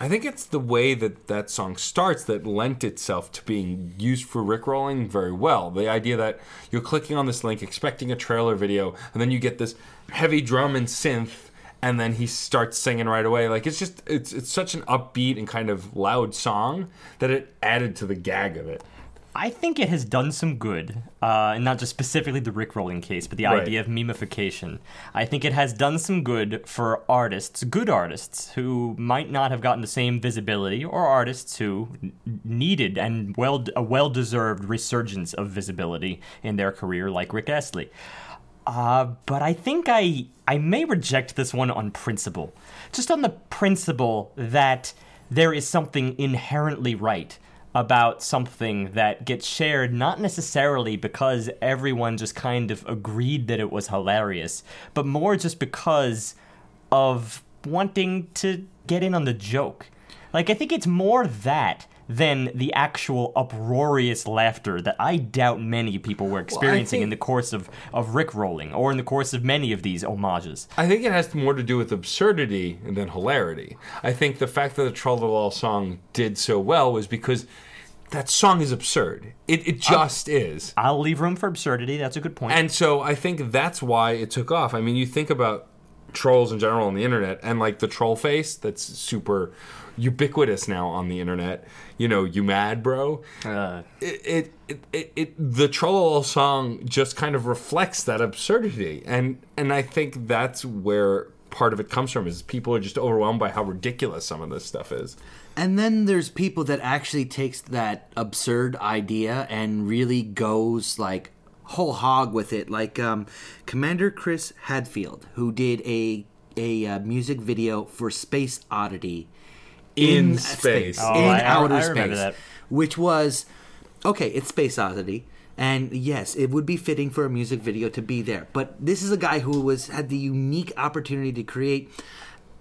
I think it's the way that that song starts that lent itself to being used for Rickrolling very well. The idea that you're clicking on this link, expecting a trailer video, and then you get this heavy drum and synth. And then he starts singing right away. Like it's just it's it's such an upbeat and kind of loud song that it added to the gag of it. I think it has done some good, uh, and not just specifically the Rickrolling case, but the Right. idea of memification. I think it has done some good for artists, good artists, who might not have gotten the same visibility, or artists who needed and well a well-deserved resurgence of visibility in their career, like Rick Astley. Uh, but I think I I may reject this one on principle, just on the principle that there is something inherently right about something that gets shared not necessarily because everyone just kind of agreed that it was hilarious, but more just because of wanting to get in on the joke. Like I think it's more that than the actual uproarious laughter that I doubt many people were experiencing in think- the course of, of Rick rolling or in the course of many of these homages. I think it has more to do with absurdity than hilarity. I think the fact that the Trollalal song did so well was because that song is absurd. It, it uh, just is. I'll leave room for absurdity. That's a good point. And so I think that's why it took off. I mean, you think about trolls in general on the internet and like the troll face that's super ubiquitous now on the internet. You know, you mad, bro? Uh, it, it, it, it, it the Trollolol song just kind of reflects that absurdity, and and I think that's where part of it comes from is people are just overwhelmed by how ridiculous some of this stuff is. And then there's people that actually takes that absurd idea and really goes like whole hog with it, like um, Commander Chris Hadfield, who did a a uh, music video for Space Oddity In space. Oh, in I- outer I space, that. which was okay. It's Space Oddity. And yes, it would be fitting for a music video to be there. But this is a guy who was had the unique opportunity to create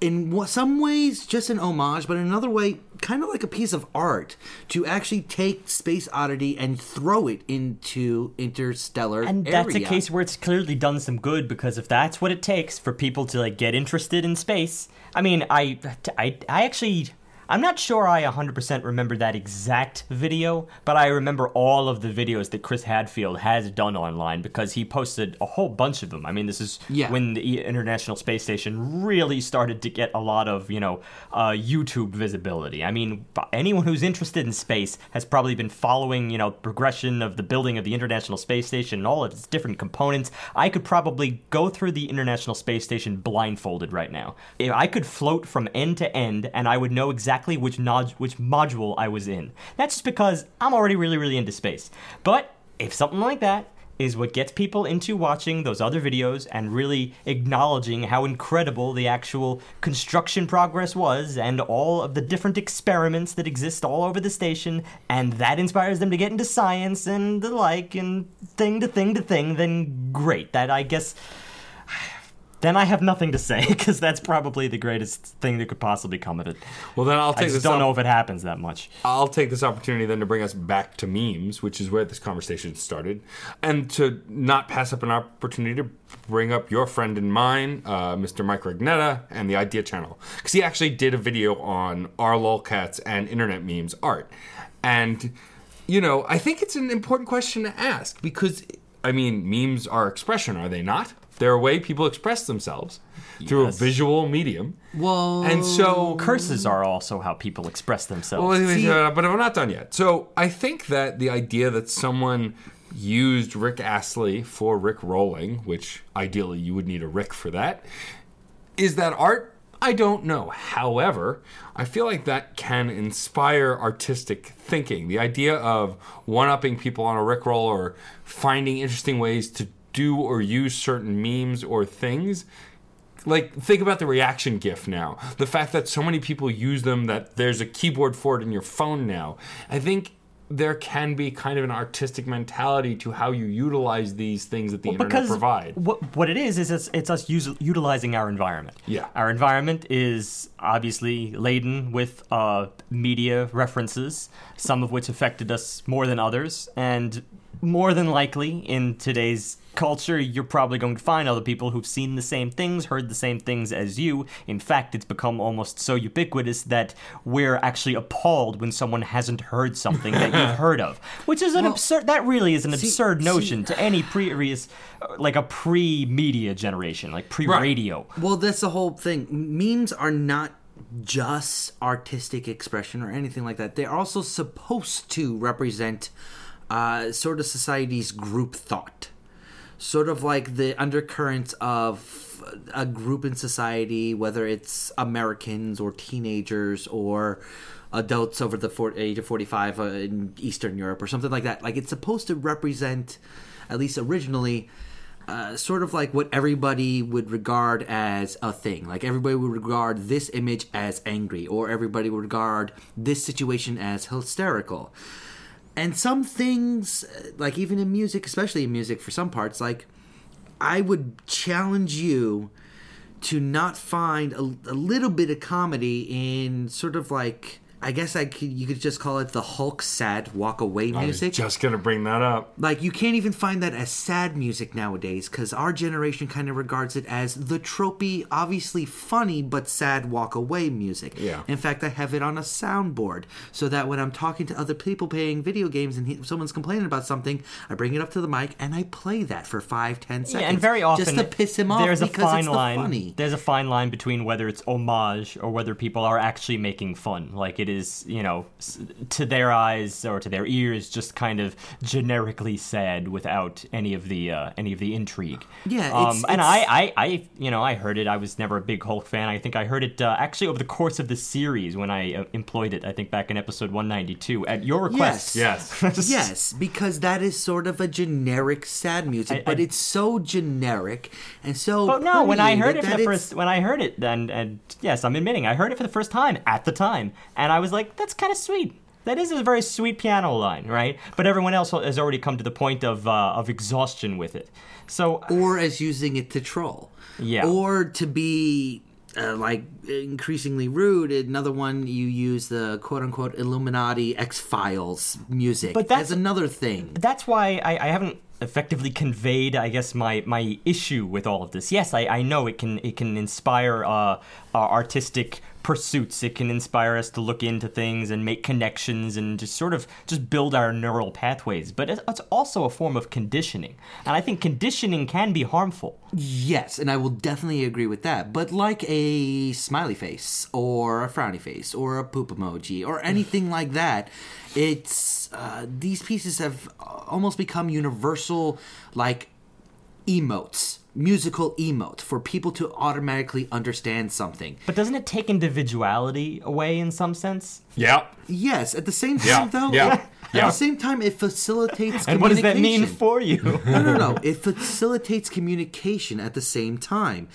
in some ways just an homage, but in another way, kind of like a piece of art to actually take Space Oddity and throw it into interstellar. and that's a case where it's clearly done some good because if that's what it takes for people to like get interested in space, I mean, I, I, I actually. I'm not sure I 100% remember that exact video, but I remember all of the videos that Chris Hadfield has done online because he posted a whole bunch of them. I mean, this is Yeah. when the International Space Station really started to get a lot of, you know, uh, YouTube visibility. I mean, anyone who's interested in space has probably been following, you know, progression of the building of the International Space Station and all of its different components. I could probably go through the International Space Station blindfolded right now. If I could float from end to end and I would know exactly which nod- which module I was in. That's just because I'm already really really into space. But if something like that is what gets people into watching those other videos and really acknowledging how incredible the actual construction progress was and all of the different experiments that exist all over the station, and that inspires them to get into science and the like and thing to thing to thing, then great. That I guess. Then I have nothing to say because that's probably the greatest thing that could possibly come of it. Well, then I'll I take just this. don't op- know if it happens that much. I'll take this opportunity then to bring us back to memes, which is where this conversation started, and to not pass up an opportunity to bring up your friend and mine, uh, Mr. Mike Rugnetta, and the Idea Channel, because he actually did a video on our lolcats and internet memes art, and you know I think it's an important question to ask because I mean memes are expression, are they not? They're a way people express themselves through a visual medium. Well, And so Curses are also how people express themselves. well, See- uh, but we're not done yet. So I think that the idea that someone used Rick Astley for Rick Rolling, which ideally you would need a Rick for that, is that art? I don't know. However, I feel like that can inspire artistic thinking. The idea of one upping people on a Rickroll or finding interesting ways to do or use certain memes or things like think about the reaction gif now the fact that so many people use them that there's a keyboard for it in your phone now i think there can be kind of an artistic mentality to how you utilize these things that the internet because provide What, what it is is it's, it's us us- utilizing our environment. Yeah. Our environment is obviously laden with uh, media references, some of which affected us more than others, and more than likely in today's culture, you're probably going to find other people who've seen the same things, heard the same things as you. In fact, it's become almost so ubiquitous that we're actually appalled when someone hasn't heard something that you've heard of, which is an Well, absurd. That really is an see- absurd see- notion to any previous, like a pre-media generation, like pre-radio. Well, that's the whole thing. Memes are not just artistic expression or anything like that. They're also supposed to represent uh, sort of society's group thought, sort of like the undercurrents of a group in society, whether it's Americans or teenagers or adults over the for- age of 45 uh, in Eastern Europe or something like that. Like it's supposed to represent, at least originally, uh, sort of like what everybody would regard as a thing. Like everybody would regard this image as angry, or everybody would regard this situation as hysterical. And some things, like even in music, especially in music for some parts, like I would challenge you to not find a, a little bit of comedy in sort of like I guess I could you could just call it the Hulk sad walk away I was music. just gonna bring that up Like you can't even find that as sad music nowadays because our generation kind of regards it as the tropey, obviously funny but sad walk away music. Yeah. In fact, I have it on a soundboard so that when I'm talking to other people playing video games and he, someone's complaining about something, I bring it up to the mic and I play that for five, ten seconds. Yeah, and very often just to piss him off there's a fine it's the line. funny. There's a fine line between whether it's homage or whether people are actually making fun. Like it is, you know, to their eyes or to their ears, just kind of generically said without any of the uh, any of the intrigue. Yeah, um, it's- and it's- I, I, I, you know, I heard it. I was never a big Hulk fan. I think I heard it uh, actually over the course of the series when I uh, employed it. I think back in episode 192 at your request. Yes. yes yes, because that is sort of a generic sad music, I- but it's so generic and so. But no, when I heard it for the it's- first, when I heard it, then and yes, I'm admitting I heard it for the first time at the time, and I was like, that's kind of sweet. That is a very sweet piano line, right? But everyone else has already come to the point of uh, of exhaustion with it. So or as using it to troll. Yeah. Or to be uh, like increasingly rude. Another one you use the quote unquote Illuminati X Files music But that's- as another thing. that's why I, I haven't effectively conveyed, I guess, my, my issue with all of this. Yes, I, I know it can it can inspire uh, uh, artistic pursuits. It can inspire us to look into things and make connections and just sort of just build our neural pathways. But it's, also a form of conditioning, and I think conditioning can be harmful. Yes, and I will definitely agree with that. But like a smiley face or a frowny face or a poop emoji or anything like that, it's uh, these pieces have almost become universal, like emotes, musical emote for people to automatically understand something. But doesn't it take individuality away in some sense? yeah Yes, at the same Yeah, time, though, yeah, it- yeah. at the same time, it facilitates. And what does that mean communication. for you? no, no, no. It facilitates communication at the same time.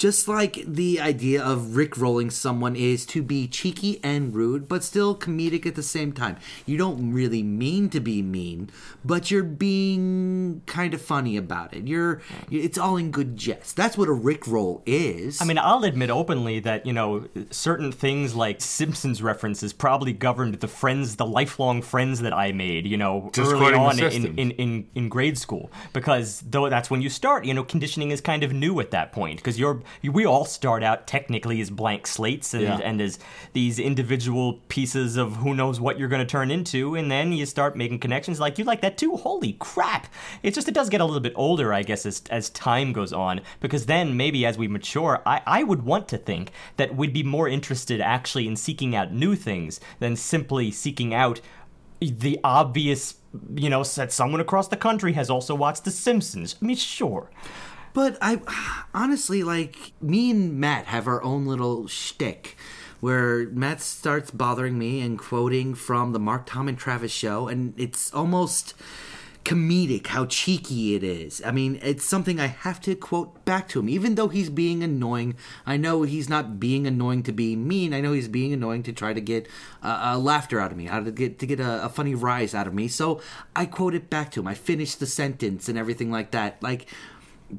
Just like the idea of rickrolling someone is to be cheeky and rude, but still comedic at the same time. You don't really mean to be mean, but you're being kind of funny about it. You're, it's all in good jest. That's what a rickroll is. I mean, I'll admit openly that, you know, certain things like Simpsons references probably governed the friends, the lifelong friends that I made, you know, Just early on in, in, in, in grade school. Because though that's when you start, you know, conditioning is kind of new at that point. Because you're, you, we all start out technically as blank slates and, Yeah. and as these individual pieces of who knows what you're going to turn into. And then you start making connections like, you like that too? Holy crap. It's just, it does get a little bit older, I guess, as, as time goes on. Because then maybe as we mature, I, I would want to think that we'd be more interested actually in seeking out new things than simply seeking out the obvious, you know, that someone across the country has also watched The Simpsons. I mean, sure. But I honestly like me and Matt have our own little shtick where Matt starts bothering me and quoting from the Mark Tom and Travis show, and it's almost comedic how cheeky it is. I mean, it's something I have to quote back to him, even though he's being annoying. I know he's not being annoying to be mean. I know he's being annoying to try to get uh, uh, laughter out of me, how to get to get a, a funny rise out of me. So I quote it back to him. I finish the sentence and everything like that. Like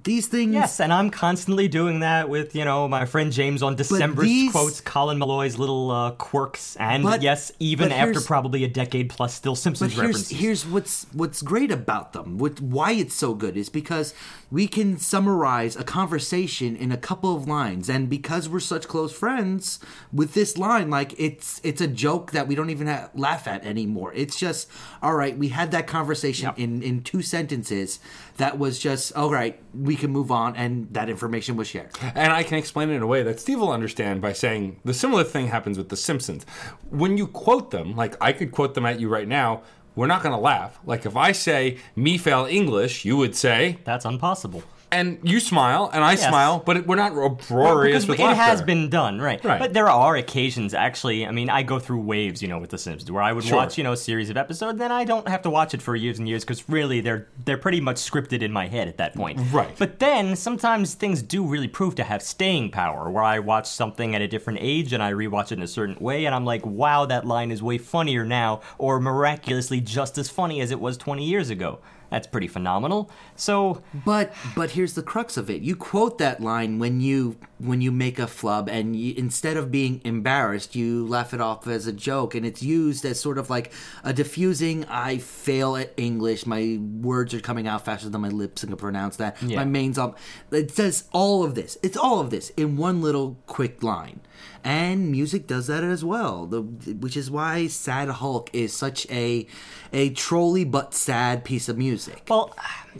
these things. Yes, and I'm constantly doing that with, you know, my friend James on December these- quotes Colin Malloy's little uh, quirks, and But- yes, even after probably a decade plus, still But Simpsons here's references. here's what's what's great about them. What why it's so good is because we can summarize a conversation in a couple of lines, and because we're such close friends with this line, like it's it's a joke that we don't even ha laugh at anymore. It's just all right. We had that conversation Yep. in in two sentences. That was just all right. We can move on, and that information was shared. And I can explain it in a way that Steve will understand by saying the similar thing happens with The Simpsons. When you quote them, like I could quote them at you right now, we're not going to laugh. Like if I say me fail English, you would say, That's impossible. And you smile, and I Yes. smile, but we're not uproarious because with it laughter. has been done, right. Right. But there are occasions, actually. I mean, I go through waves, you know, with The Simpsons, where I would Sure. watch, you know, a series of episodes, then I don't have to watch it for years and years because really they're they're pretty much scripted in my head at that point. Right. But then sometimes things do really prove to have staying power, where I watch something at a different age and I rewatch it in a certain way, and I'm like, wow, that line is way funnier now, or miraculously just as funny as it was 20 years ago. That's pretty phenomenal. So But but here's the crux of it. You quote that line when you when you make a flub, and you, instead of being embarrassed, you laugh it off as a joke, and it's used as sort of like a diffusing. I fail at English. My words are coming out faster than my lips can pronounce that. Yeah. My main's up. It says all of this. It's all of this in one little quick line. And music does that as well, the, which is why "Sad Hulk" is such a a trolly but sad piece of music. Well,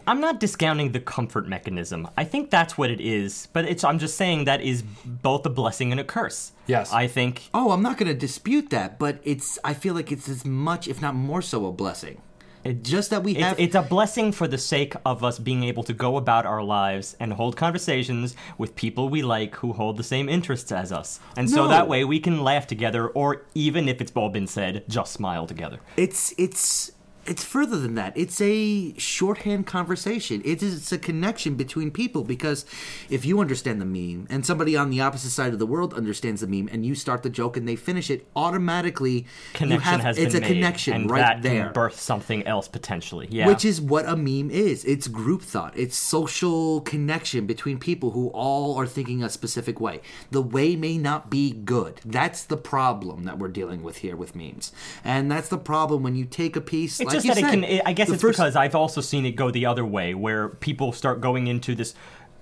I'm not discounting the comfort mechanism. I think that's what it is, but it's I'm just saying that is both a blessing and a curse. Yes. I think Oh, I'm not going to dispute that, but it's I feel like it's as much, if not more so, a blessing. It- Just that we it's, have it's a blessing for the sake of us being able to go about our lives and hold conversations with people we like who hold the same interests as us. And so No. that way we can laugh together or even if it's all been said, just smile together. it's it's it's further than that. It's a shorthand conversation. It is it's a connection between people because if you understand the meme and somebody on the opposite side of the world understands the meme and you start the joke and they finish it, automatically Connection have, has it's been a made, connection and right that there. can birth something else potentially. Yeah. Which is what a meme is. It's group thought. It's social connection between people who all are thinking a specific way. The way may not be good. That's the problem that we're dealing with here with memes. And that's the problem when you take a piece It's like just that it can. It, I guess it's first- because I've also seen it go the other way, where people start going into this,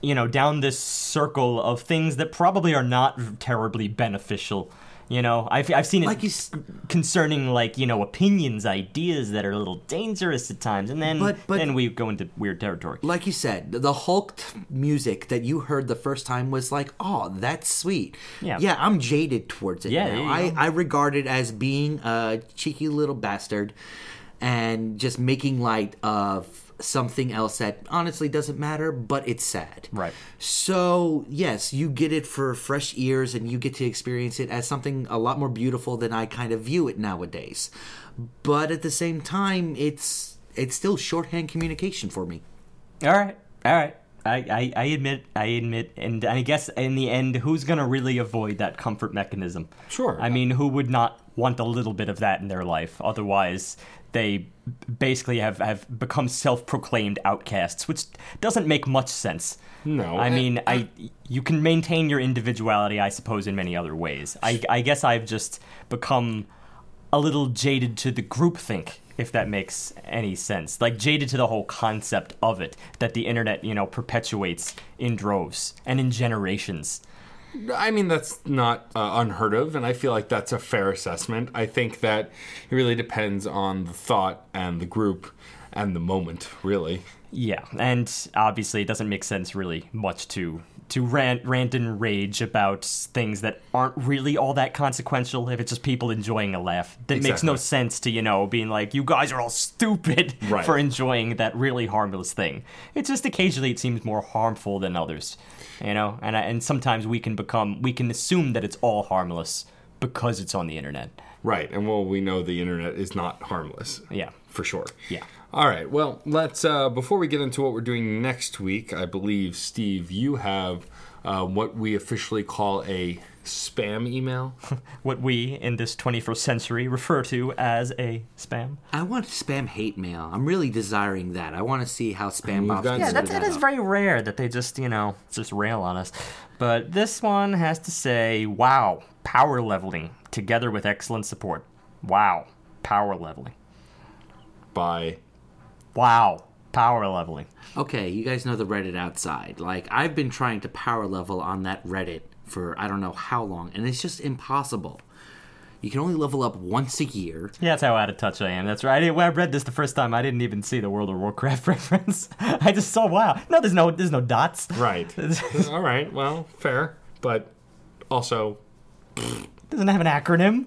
you know, down this circle of things that probably are not terribly beneficial. You know, I've, I've seen it Like s- concerning like you know opinions, ideas that are a little dangerous at times, and then But- but- then we go into weird territory. like you said, the Hulk music that you heard the first time was like, oh, that's sweet. Yeah. Yeah, I'm jaded towards it Yeah, now. there I. I regard it as being a cheeky little bastard and just making light of something else that honestly doesn't matter, but it's sad. Right. So, yes, you get it for fresh ears and you get to experience it as something a lot more beautiful than I kind of view it nowadays. But at the same time, it's it's still shorthand communication for me. All right, all right. I, I, I admit, I admit, and I guess in the end, who's gonna really avoid that comfort mechanism? Sure. I mean, who would not want a little bit of that in their life? Otherwise, they basically have, have become self-proclaimed outcasts, which doesn't make much sense. No, I eh, mean, I eh. you can maintain your individuality, I suppose, in many other ways. I, I guess I've just become a little jaded to the groupthink, if that makes any sense. Like jaded to the whole concept of it that the internet, you know, perpetuates in droves and in generations. I mean, that's not uh, unheard of, and I feel like that's a fair assessment. I think that it really depends on the thought and the group and the moment, really. Yeah, and obviously it doesn't make sense really much to to rant, rant and rage about things that aren't really all that consequential if it's just people enjoying a laugh. That makes no sense to, you know, being like, you guys are all stupid Right. for enjoying that really harmless thing. It's just occasionally it seems more harmful than others, you know? And, I, and sometimes we can become, we can assume that it's all harmless because it's on the internet. Right, and well, we know the internet is not harmless. Yeah. for sure. Yeah. All right. Well, let's. Uh, before we get into what we're doing next week, I believe Steve, you have uh, what we officially call a spam email. What we in this 21st century refer to as a spam. I want spam hate mail. I'm really desiring that. I want to see how spam bots. Yeah, Yeah, screw that, that that is up. very rare that they just, you know, just rail on us. But this one has to say, wow, power leveling together with excellent support. Wow, power leveling. by Wow, power leveling. Okay, you guys know the Reddit outside. Like I've been trying to power level on that Reddit for I don't know how long, and it's just impossible. You can only level up once a year. Yeah, that's how out of touch I am. That's right. I When I read this the first time, I didn't even see the World of Warcraft reference. I just saw wow. No, there's no, there's no dots. right. All right. Well, fair, but also, doesn't have an acronym.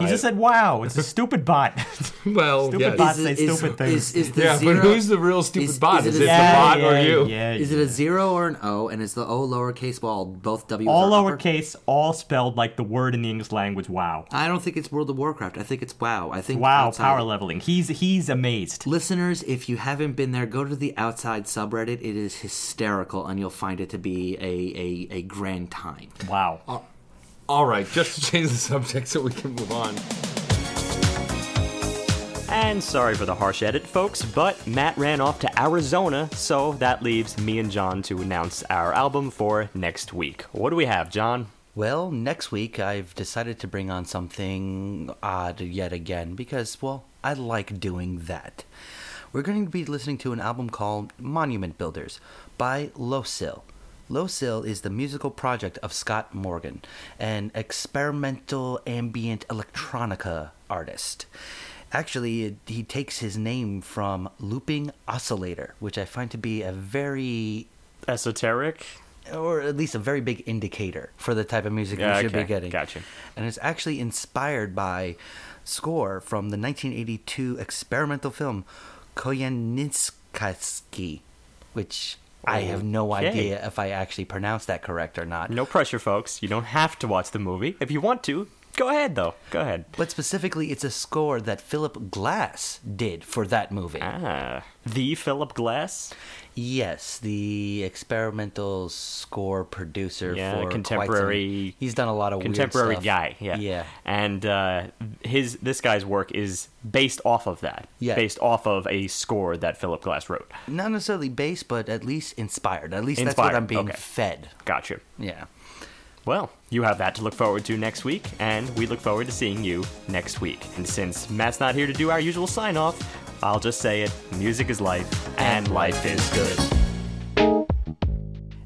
He just said wow. It's a stupid bot. well, Stupid yes. bot. Is, say it- is, stupid things. is, is the yeah, zero, but who's the real stupid is- bot? is Is, it it a- the yeah, bot or yeah, you? Yeah, Is it a zero or an O? And is the O lowercase while both W's all are upper? lowercase, all spelled like the word in the English language. Wow. I don't think it's World of Warcraft. I think it's WoW. I think Wow, outside- power leveling. He's he's amazed. Listeners, if you haven't been there, go to the outside subreddit. It is hysterical, and you'll find it to be a, a, a grand time. Wow. Uh, All right. Just to change the subject so we can move on. And sorry for the harsh edit, folks, but Matt ran off to Arizona, so that leaves me and John to announce our album for next week. What do we have, John? Well, next week I've decided to bring on something odd yet again because, well, I like doing that. We're going to be listening to an album called Monument Builders by Loscil. Loscil is the musical project of Scott Morgan, an experimental ambient electronica artist. Actually, it, he takes his name from Looping Oscillator, which I find to be a very Esoteric? or at least a very big indicator for the type of music Yeah, you should okay, be getting. gotcha. And it's actually inspired by score from the 1982 experimental film Koyaanisqatsi, which I have no Okay. idea if I actually pronounced that correct or not. No pressure, folks. You don't have to watch the movie. If you want to, go ahead, though. Go ahead. But specifically, it's a score that Philip Glass did for that movie. Ah, the Philip Glass? Yes, the experimental score producer Yeah, for quite some- contemporary- he's done a lot of weird Contemporary stuff. guy, yeah. Yeah. And uh, his this guy's work is based off of that. Yeah. Based off of a score that Philip Glass wrote. not necessarily based, but at least inspired. At least that's what I'm being okay. fed. Gotcha. Yeah. Well, you have that to look forward to next week, and we look forward to seeing you next week. And since Matt's not here to do our usual sign off, I'll just say it music is life, and life is good.